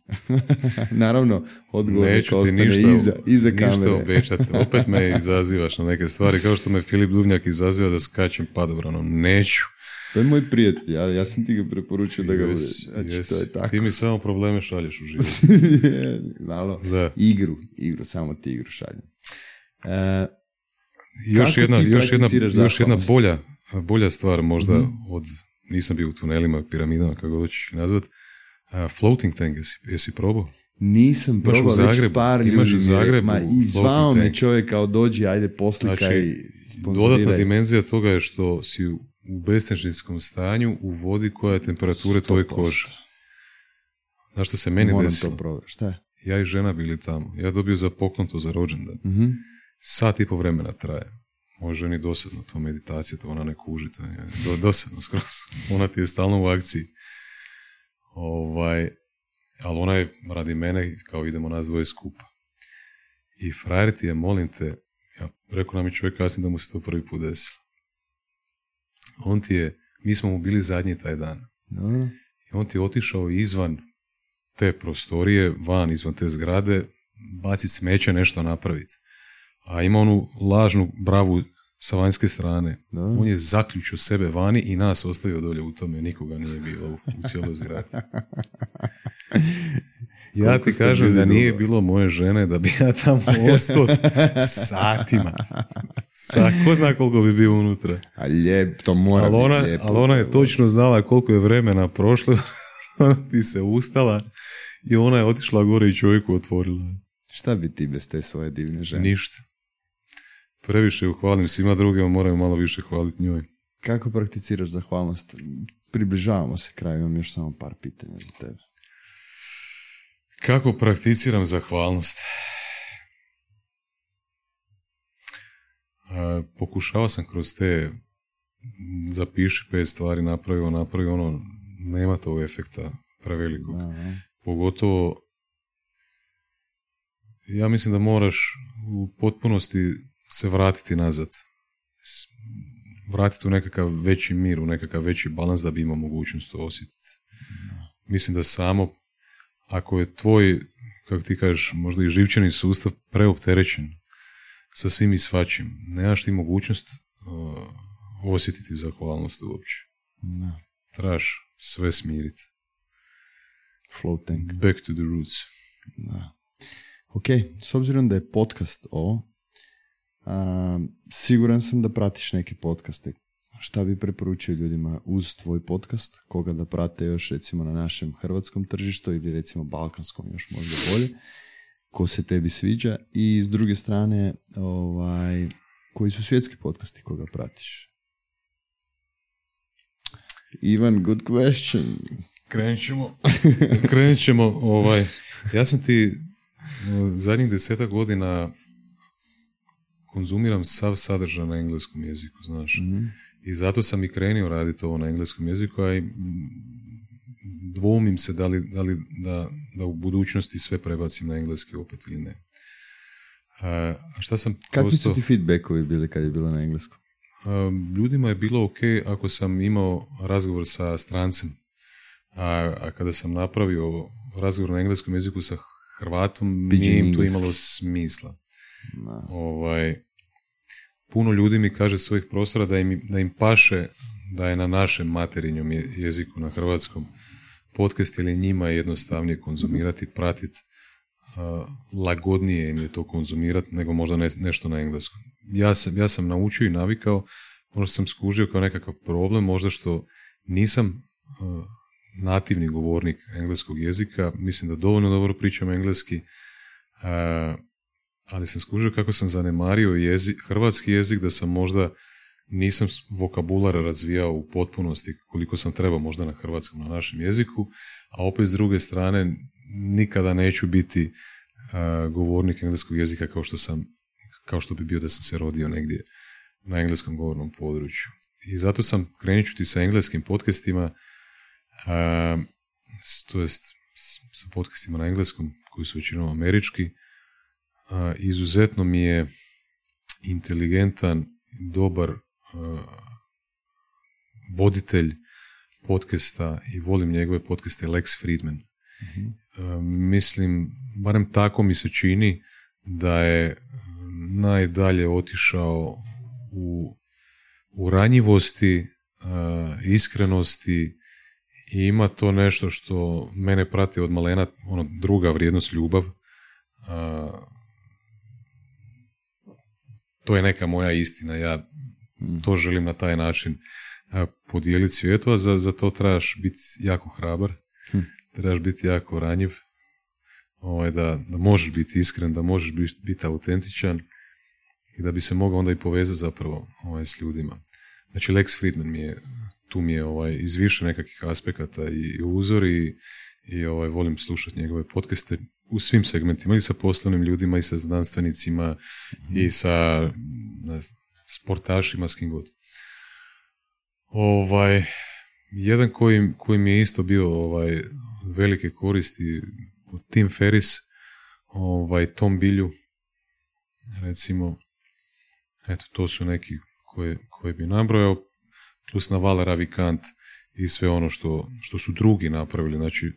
Naravno, odgovor Neću ti ništa, iza, iza ništa kamere. obećati. Opet me izazivaš na neke stvari, kao što me Filip Duvnjak izaziva da skačem padobranom. Neću. To je moj prijatelj, ja, ja sam ti ga preporučio da ga bude. Znači, jes. to je tako. Ti mi samo probleme šalješ u život. Malo. Da. Igru, igru, samo ti igru šaljem. E, Još jedna, još jedna, još jedna bolja, bolja stvar možda Mhm. od, nisam bio u tunelima, piramidama, kako god hoćeš nazvat, a, floating tank, jesi, jesi probao? nisam probao već par Imaš ljudi. u Zagrebu Ma, I zvao me čovjek kao dođi, ajde poslikaj, Znači. Dodatna dimenzija toga je što si u bestežinskom stanju u vodi koja je temperature tvoje 100%. kože. Znaš što se meni Moram desilo? to probati. Šta je? Ja i žena bili tamo. Ja dobio za poklon to za rođendan. Mhm. Sat i po vremena traje. Može ženi dosadno to meditacija, to ona ne kuži, to je do, dosadno skroz. Ona ti je stalno u akciji. Ovaj, ali ona je radi mene kao idemo nas dvoje skupa. I frajer ti je, molim te, ja, rekao nam je čovjek kasnije da mu se to prvi put desilo. On ti je, mi smo mu bili zadnji taj dan. I on ti je otišao izvan te prostorije, van izvan te zgrade, baciti smeće, nešto napraviti. A ima onu lažnu bravu sa vanjske strane. Dobro. On je zaključio sebe vani i nas ostavio dolje u tome, nikoga nije bilo u, u cijeloj zgradi. Ja ti kažem da nije dugo? bilo moje žene, da bi ja tamo ostao satima. Sa, ko zna koliko bi bio unutra. A lijep, to mora Ali ona, biti lijepo. ali ona je točno znala koliko je vremena prošlo, ona ti se ustala i ona je otišla gore i čovjeku otvorila. Šta bi ti bez te svoje divne žene? Ništa. Previše ju hvalim svima drugima, moraju malo više hvaliti njoj. Kako prakticiraš zahvalnost? Približavamo se kraju, imam još samo par pitanja za tebe. Kako prakticiram zahvalnost? E, pokušao sam kroz te zapiši pet stvari, napravi ovo, napravi ono, nema tog efekta prevelikog. Da, Pogotovo, ja mislim da moraš u potpunosti se vratiti nazad. Vratiti u nekakav veći mir, u nekakav veći balans da bi imao mogućnost to osjetiti. Mislim da samo ako je tvoj, kako ti kažeš, možda i živčani sustav preopterećen sa svim i svačim, nemaš ti mogućnost uh, osjetiti zahvalnost uopće. da. Trebaš sve smiriti. Flow tank. Back to the roots. Da. Ok, s obzirom da je podcast ovo, siguran sam da pratiš neke podcaste. Šta bi preporučio ljudima uz tvoj podcast, koga da prate još recimo na našem hrvatskom tržištu ili recimo balkanskom još možda bolje, ko se tebi sviđa i s druge strane ovaj, koji su svjetski podcasti koga pratiš? Ivan, good question. Krenut ćemo. Krenut ćemo, ovaj, ja sam ti zadnjih deseta godina konzumiram sav sadržaj na engleskom jeziku, znaš. I zato sam i krenio raditi ovo na engleskom jeziku, a i dvoumim se da li, da, li da, da u budućnosti sve prebacim na engleski opet ili ne. A, a šta sam Kakvi prosto- su ti feedbackovi bili kad je bilo na engleskom? Ljudima je bilo ok ako sam imao razgovor sa strancem, a, a kada sam napravio razgovor na engleskom jeziku sa Hrvatom, Pidgin nije im to imalo smisla. Ovaj, puno ljudi mi kaže s ovih prostora da im, da im paše da je na našem materinjom je- jeziku, na hrvatskom podcast, njima je jednostavnije konzumirati, pratiti, lagodnije im je to konzumirati nego možda ne- nešto na engleskom. Ja sam, ja sam naučio i navikao, možda sam skužio kao nekakav problem, možda što nisam nativni govornik engleskog jezika, mislim da dovoljno dobro pričam engleski, ali sam skužio kako sam zanemario jezi, hrvatski jezik, da sam možda nisam vokabular razvijao u potpunosti koliko sam trebao možda na hrvatskom, na našem jeziku, a opet s druge strane nikada neću biti govornik engleskog jezika kao što sam kao što bi bio da sam se rodio negdje na engleskom govornom području. I zato sam krenut ću ti sa engleskim podcastima, to jest sa podcastima na engleskom koji su većinom američki. Izuzetno mi je inteligentan, dobar voditelj podcasta i volim njegove podcaste Lex Friedman. mm mislim, barem tako mi se čini da je najdalje otišao u, u ranjivosti, iskrenosti i ima to nešto što mene prati od malena, ono druga vrijednost ljubav. To je neka moja istina, ja hmm. to želim na taj način podijeliti svijetu, a za, za to trebaš biti jako hrabar, hm. trebaš biti jako ranjiv, ovaj, da, da možeš biti iskren, da možeš biti, biti autentičan i da bi se mogao onda i povezati zapravo ovaj, s ljudima. Znači Lex Friedman mi je, tu mi je ovaj, iz više nekakvih aspekata i, uzor i, i ovaj, volim slušati njegove podcaste u svim segmentima, i sa poslovnim ljudima, i sa znanstvenicima, i sa ne znam, sportašima, s kim god. Ovaj, jedan koji, koji mi je isto bio ovaj, velike koristi, Tim Ferris, ovaj, Tom Bilju, recimo, eto, to su neki koje, koje bi nabrojao, plus Navala Ravikant i sve ono što, što su drugi napravili. Znači,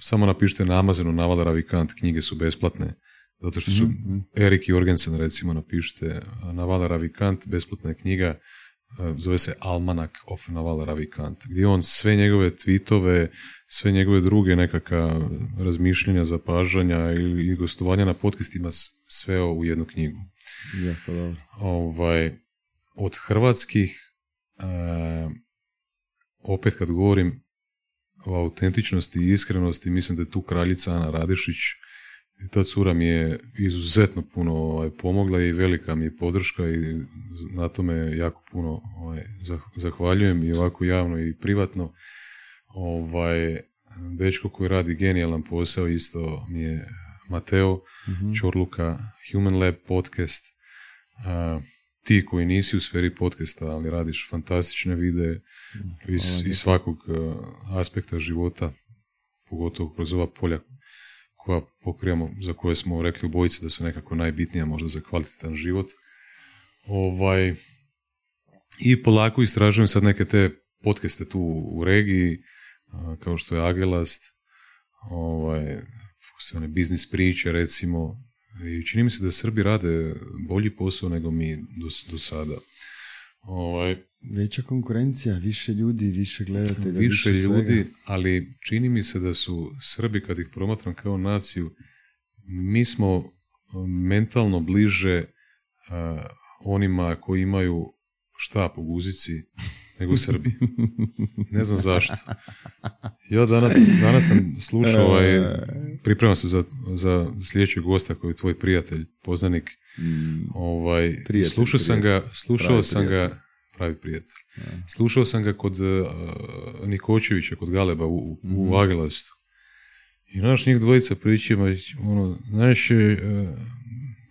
samo napišite na Amazonu Navala Ravikant, knjige su besplatne. Zato što su mm Erik Jorgensen, recimo, napišite Navala Ravikant, besplatna je knjiga, zove se Almanak of Navala Ravikant, gdje on sve njegove tweetove, sve njegove druge nekakva razmišljenja, zapažanja ili gostovanja na podcastima sveo u jednu knjigu. Jako dobro. Ovaj, od hrvatskih, opet kad govorim o autentičnosti i iskrenosti, mislim da je tu kraljica Ana Radišić, i ta cura mi je izuzetno puno ovaj, pomogla i velika mi je podrška i na tome jako puno ovaj, zahvaljujem i ovako javno i privatno. Ovaj, dečko koji radi genijalan posao isto mi je Mateo mm Čorluka, Human Lab podcast. Ti koji nisi u sferi podcasta, ali radiš fantastične videe mm, iz, iz svakog aspekta života, pogotovo kroz ova polja koja pokrivamo, za koje smo rekli u bojici da su nekako najbitnija možda za kvalitetan život. Ovaj, I polako istražujem sad neke te podcaste tu u regiji, kao što je Agelast, ovaj, one biznis priče recimo, i čini mi se da Srbi rade bolji posao nego mi do, do sada. Ovaj, Veća konkurencija, više ljudi, više gledatelja, više, više ljudi, ali čini mi se da su Srbi, kad ih promatram kao naciju, mi smo mentalno bliže onima koji imaju štap u guzici nego Srbi. Ne znam zašto. Ja danas, danas sam slušao, ovaj, pripremam se za, za sljedećeg gosta koji je tvoj prijatelj, poznanik. Mm. ovaj, slušao sam ga, slušao sam ga, pravi prijatelj. Slušao sam ga kod uh, Nikočevića, kod Galeba u, u mm Agelastu. I naš njih dvojica pričaju, ono, znaš, uh,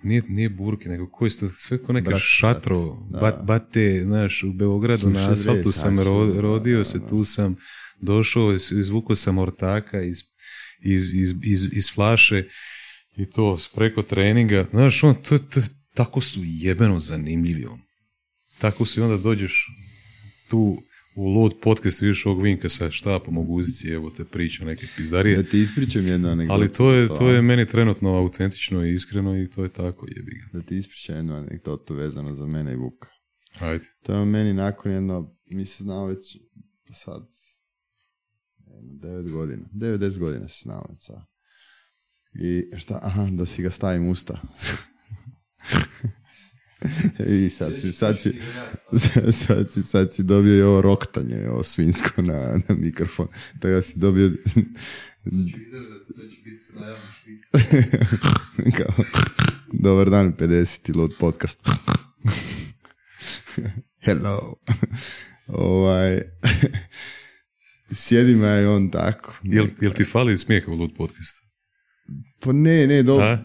nije, nije burke, nego koji su sve ko neke šatro, bat, bate, znaš, u Beogradu na asfaltu sam rodio se, tu sam došao, izvukao sam ortaka iz, iz, iz, iz, iz flaše i to preko treninga, znaš, on, to, to, tako su jebeno zanimljivi on. Tako su i onda dođeš tu u lud podcast vidiš ovog vinka sa štapom u guzici, evo te priča neke pizdarije. Da ti ispričam jednu anegdotu. Ali to je, to je meni trenutno autentično i iskreno i to je tako, jebi. Da ti ispričam jednu anegdotu vezano za mene i Vuka. Ajde. To je meni nakon jedno, mi se znao već sad, devet godina, 90 godina se znao već sad. I šta, aha, da si ga stavim usta. I sad si, sad si, sad si, sad si dobio i ovo roktanje, ovo svinsko na, na mikrofon. Tako da si dobio... Kao, dobar dan, 50. lud podcast. hello. ovaj, sjedim ja i on tako. Jel, jel ti fali smijeh u Lud podcastu? Pa ne, ne, do,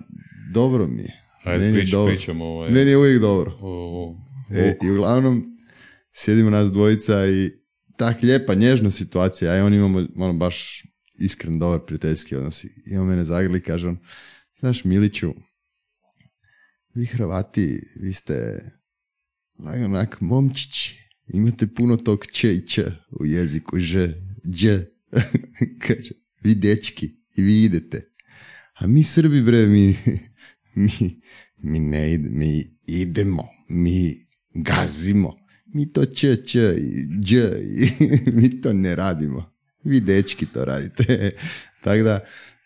dobro mi je. Ajde, Meni je prič, dobro. pričamo ovaj, Meni je uvijek dobro. o, o, E, I uglavnom, sjedimo nas dvojica i tak lijepa, nježna situacija, a i on imamo ono, baš iskren, dobar prijateljski odnos. I on mene zagrli i kaže on, znaš Miliću, vi Hrvati, vi ste onak momčići, imate puno tog č i č u jeziku, ž, dž, kaže, vi dečki i vi idete. A mi Srbi, bre, mi, mi, mi ne ide, mi idemo, mi gazimo, mi to č, č dž, mi to ne radimo. Vi dečki to radite. Tako da,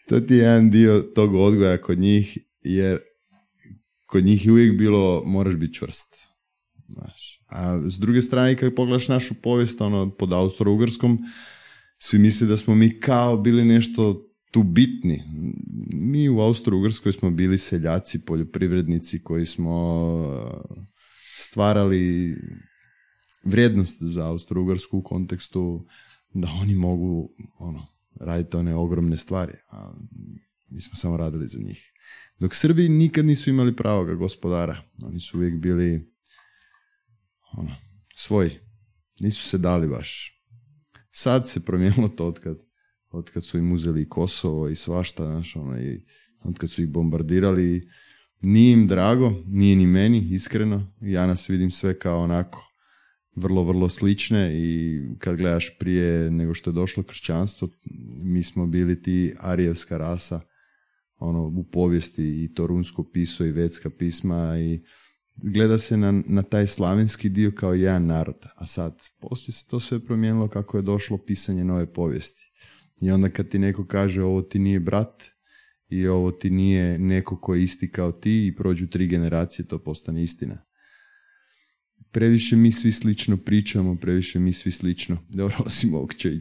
to ti je jedan dio tog odgoja kod njih, jer kod njih je uvijek bilo moraš biti čvrst. Znaš. A s druge strane, kad pogledaš našu povijest, ono, pod Austro-Ugarskom, svi misle da smo mi kao bili nešto tu bitni. Mi u Austro-Ugrskoj smo bili seljaci, poljoprivrednici koji smo uh, stvarali vrijednost za Austro-Ugarsku u kontekstu da oni mogu ono, raditi one ogromne stvari, a mi smo samo radili za njih. Dok Srbi nikad nisu imali pravoga gospodara. Oni su uvijek bili ono, svoji. Nisu se dali baš. Sad se promijenilo to otkad, otkad su im uzeli Kosovo i svašta, znaš, ono, i otkad su ih bombardirali. Nije im drago, nije ni meni, iskreno. Ja nas vidim sve kao onako vrlo, vrlo slične i kad gledaš prije nego što je došlo kršćanstvo, mi smo bili ti arijevska rasa, ono, u povijesti i to runsko piso i vetska pisma i gleda se na, na taj slavenski dio kao jedan narod, a sad poslije se to sve promijenilo kako je došlo pisanje nove povijesti. I onda kad ti neko kaže ovo ti nije brat i ovo ti nije neko ko je isti kao ti i prođu tri generacije, to postane istina. Previše mi svi slično pričamo, previše mi svi slično, dobro, osim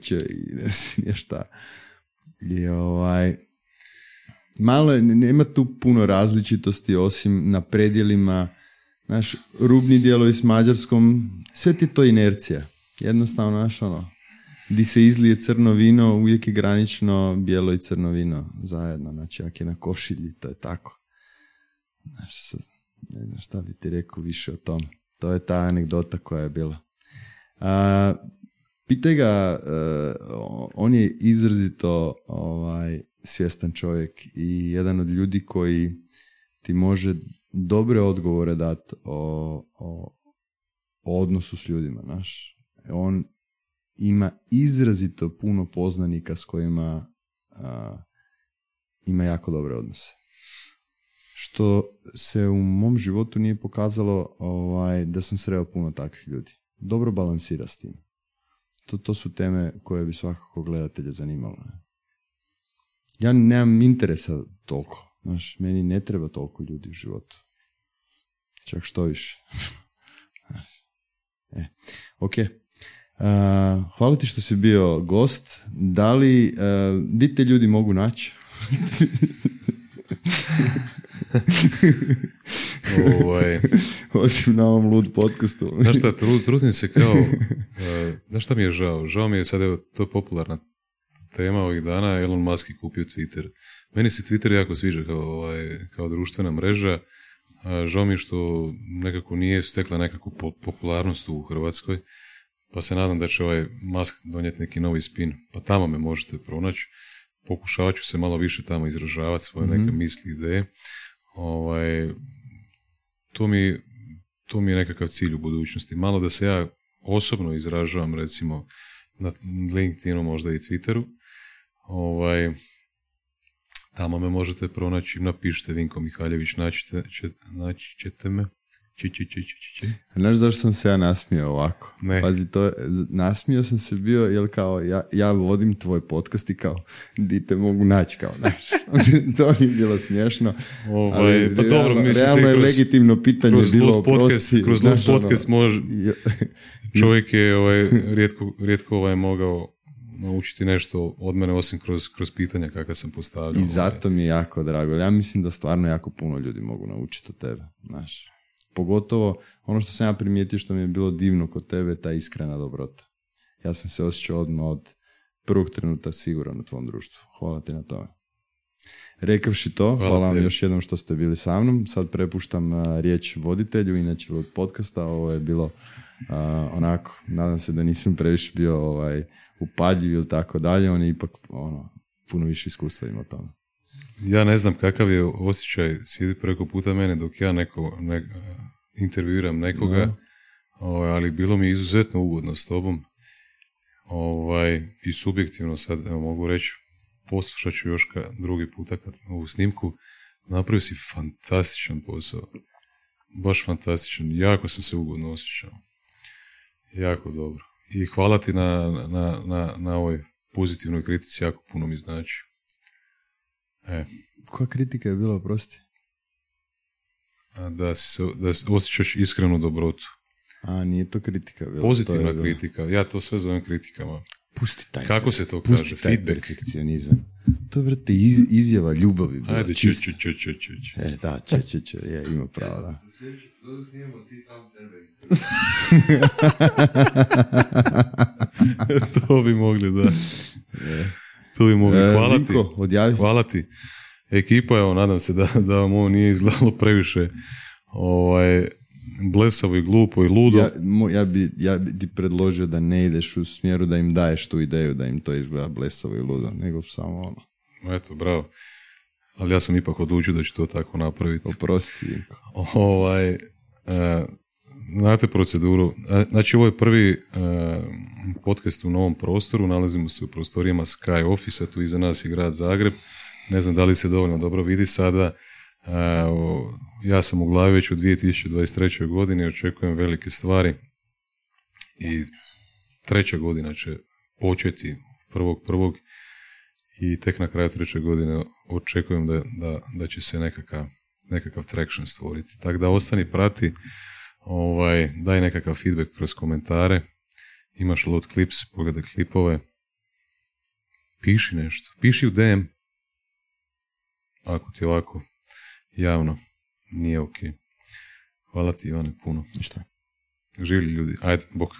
će i ne znam šta. I ovaj, malo nema tu puno različitosti osim na predjelima, znaš, rubni dijelovi s Mađarskom, sve ti to inercija. Jednostavno, znaš, ono, di se izlije crno vino, uvijek je granično bijelo i crno vino zajedno, znači ako je na košilji, to je tako. Znaš, ne znam šta bi ti rekao više o tome. To je ta anegdota koja je bila. A, pitaj ga, e, on je izrazito ovaj, svjestan čovjek i jedan od ljudi koji ti može dobre odgovore dati o, o, o odnosu s ljudima, znaš. On ima izrazito puno poznanika s kojima a, ima jako dobre odnose. Što se u mom životu nije pokazalo ovaj, da sam sreo puno takvih ljudi. Dobro balansira s tim. To, to su teme koje bi svakako gledatelje zanimalo. Ja nemam interesa toliko. Znaš, meni ne treba toliko ljudi u životu. Čak što više. e, ok. Uh, hvala ti što si bio gost. Da li, uh, di te ljudi mogu naći? ovaj, Osim na ovom lud podcastu. Znaš šta, tru- trudim se kao, uh, znaš šta mi je žao? Žao mi je sad, evo, to je popularna tema ovih dana, Elon Musk je kupio Twitter. Meni se Twitter jako sviđa kao, ovaj, kao društvena mreža, žao mi je što nekako nije stekla nekakvu po- popularnost u Hrvatskoj, pa se nadam da će ovaj Musk donijeti neki novi spin, pa tamo me možete pronaći. Pokušavat ću se malo više tamo izražavati svoje neke misli, ideje. Ovaj, to mi, to mi je nekakav cilj u budućnosti. Malo da se ja osobno izražavam, recimo, na LinkedInu, možda i Twitteru. Ovaj, tamo me možete pronaći, napišite Vinko Mihaljević, naći ćete me. Či, či, či, či. Znaš zašto sam se ja nasmio ovako? Ne. Pazi, to nasmio sam se bio, jer kao, ja, ja vodim tvoj podcast i kao, di te mogu naći, kao, znaš. to mi je bilo smiješno. Ovaj, ali pa realno, dobro, mislim, realno je kroz- legitimno pitanje kroz bilo, oprosti, kroz znaš, ono, podcast može, čovjek je ovaj, rijetko, rijetko ovaj, mogao naučiti nešto od mene osim kroz, kroz pitanja kakva sam postavljao. I ovaj. zato mi je jako drago. Ja mislim da stvarno jako puno ljudi mogu naučiti od tebe, znaš. Pogotovo ono što sam ja primijetio što mi je bilo divno kod tebe, ta iskrena dobrota. Ja sam se osjećao odmah od prvog trenutka siguran u tvom društvu. Hvala ti na tome. Rekavši to, hvala, vam još jednom što ste bili sa mnom. Sad prepuštam riječ voditelju, inače od podcasta. Ovo je bilo onako, nadam se da nisam previše bio ovaj, upadljiv ili tako dalje. On je ipak ono, puno više iskustva ima tome. Ja ne znam kakav je osjećaj sjedi preko puta mene dok ja neko, ne, intervjuiram nekoga, ovaj, ali bilo mi izuzetno ugodno s tobom. Ovaj, i subjektivno sad evo, mogu reći poslušat ću još ka, drugi puta kad ovu snimku. Napravio si fantastičan posao. Baš fantastičan. Jako sam se ugodno osjećao. Jako dobro. I hvala ti na, na, na, na ovoj pozitivnoj kritici jako puno mi znači e. koja kritika je bila prosti da, si se, da osjećaš iskrenu dobrotu a, nije to kritika. Bilo. Pozitivna to kritika. Ja to sve zovem kritikama. Pusti taj. Kako se to pusti kaže? Taj Feedback. perfekcionizam. To je, vrte, iz, izjava ljubavi. Bila, Ajde, ču, ču, ču, ču, ču. E, da, ču, ču, ču. Je, ima pravo, da. ti sam sebe. to bi mogli, da. Mogli. E, Hvala ti. odjavi. Hvala ti. Ekipa, evo, nadam se da, da vam ovo nije izgledalo previše ovaj, blesavo i glupo i ludo. Ja, mo, ja, bi, ja bi ti predložio da ne ideš u smjeru da im daješ tu ideju da im to izgleda blesavo i ludo, nego samo ono. Eto, bravo. Ali ja sam ipak odlučio da ću to tako napraviti. Oprosti. Ovaj, e, znate proceduru. E, Znači, ovo je prvi e, podcast u novom prostoru. Nalazimo se u prostorijama Sky Office, tu iza nas je grad Zagreb. Ne znam da li se dovoljno dobro vidi sada. E, ja sam u glavi već u 2023. godini, očekujem velike stvari i treća godina će početi prvog prvog i tek na kraju treće godine očekujem da, da, da će se nekakav, nekakav traction stvoriti. Tako da ostani, prati, ovaj, daj nekakav feedback kroz komentare, imaš load clips, pogledaj klipove, piši nešto, piši u DM, ako ti ovako javno nije ok. Hvala ti Ivane puno. Ništa. Živjeli ljudi, ajde, bok.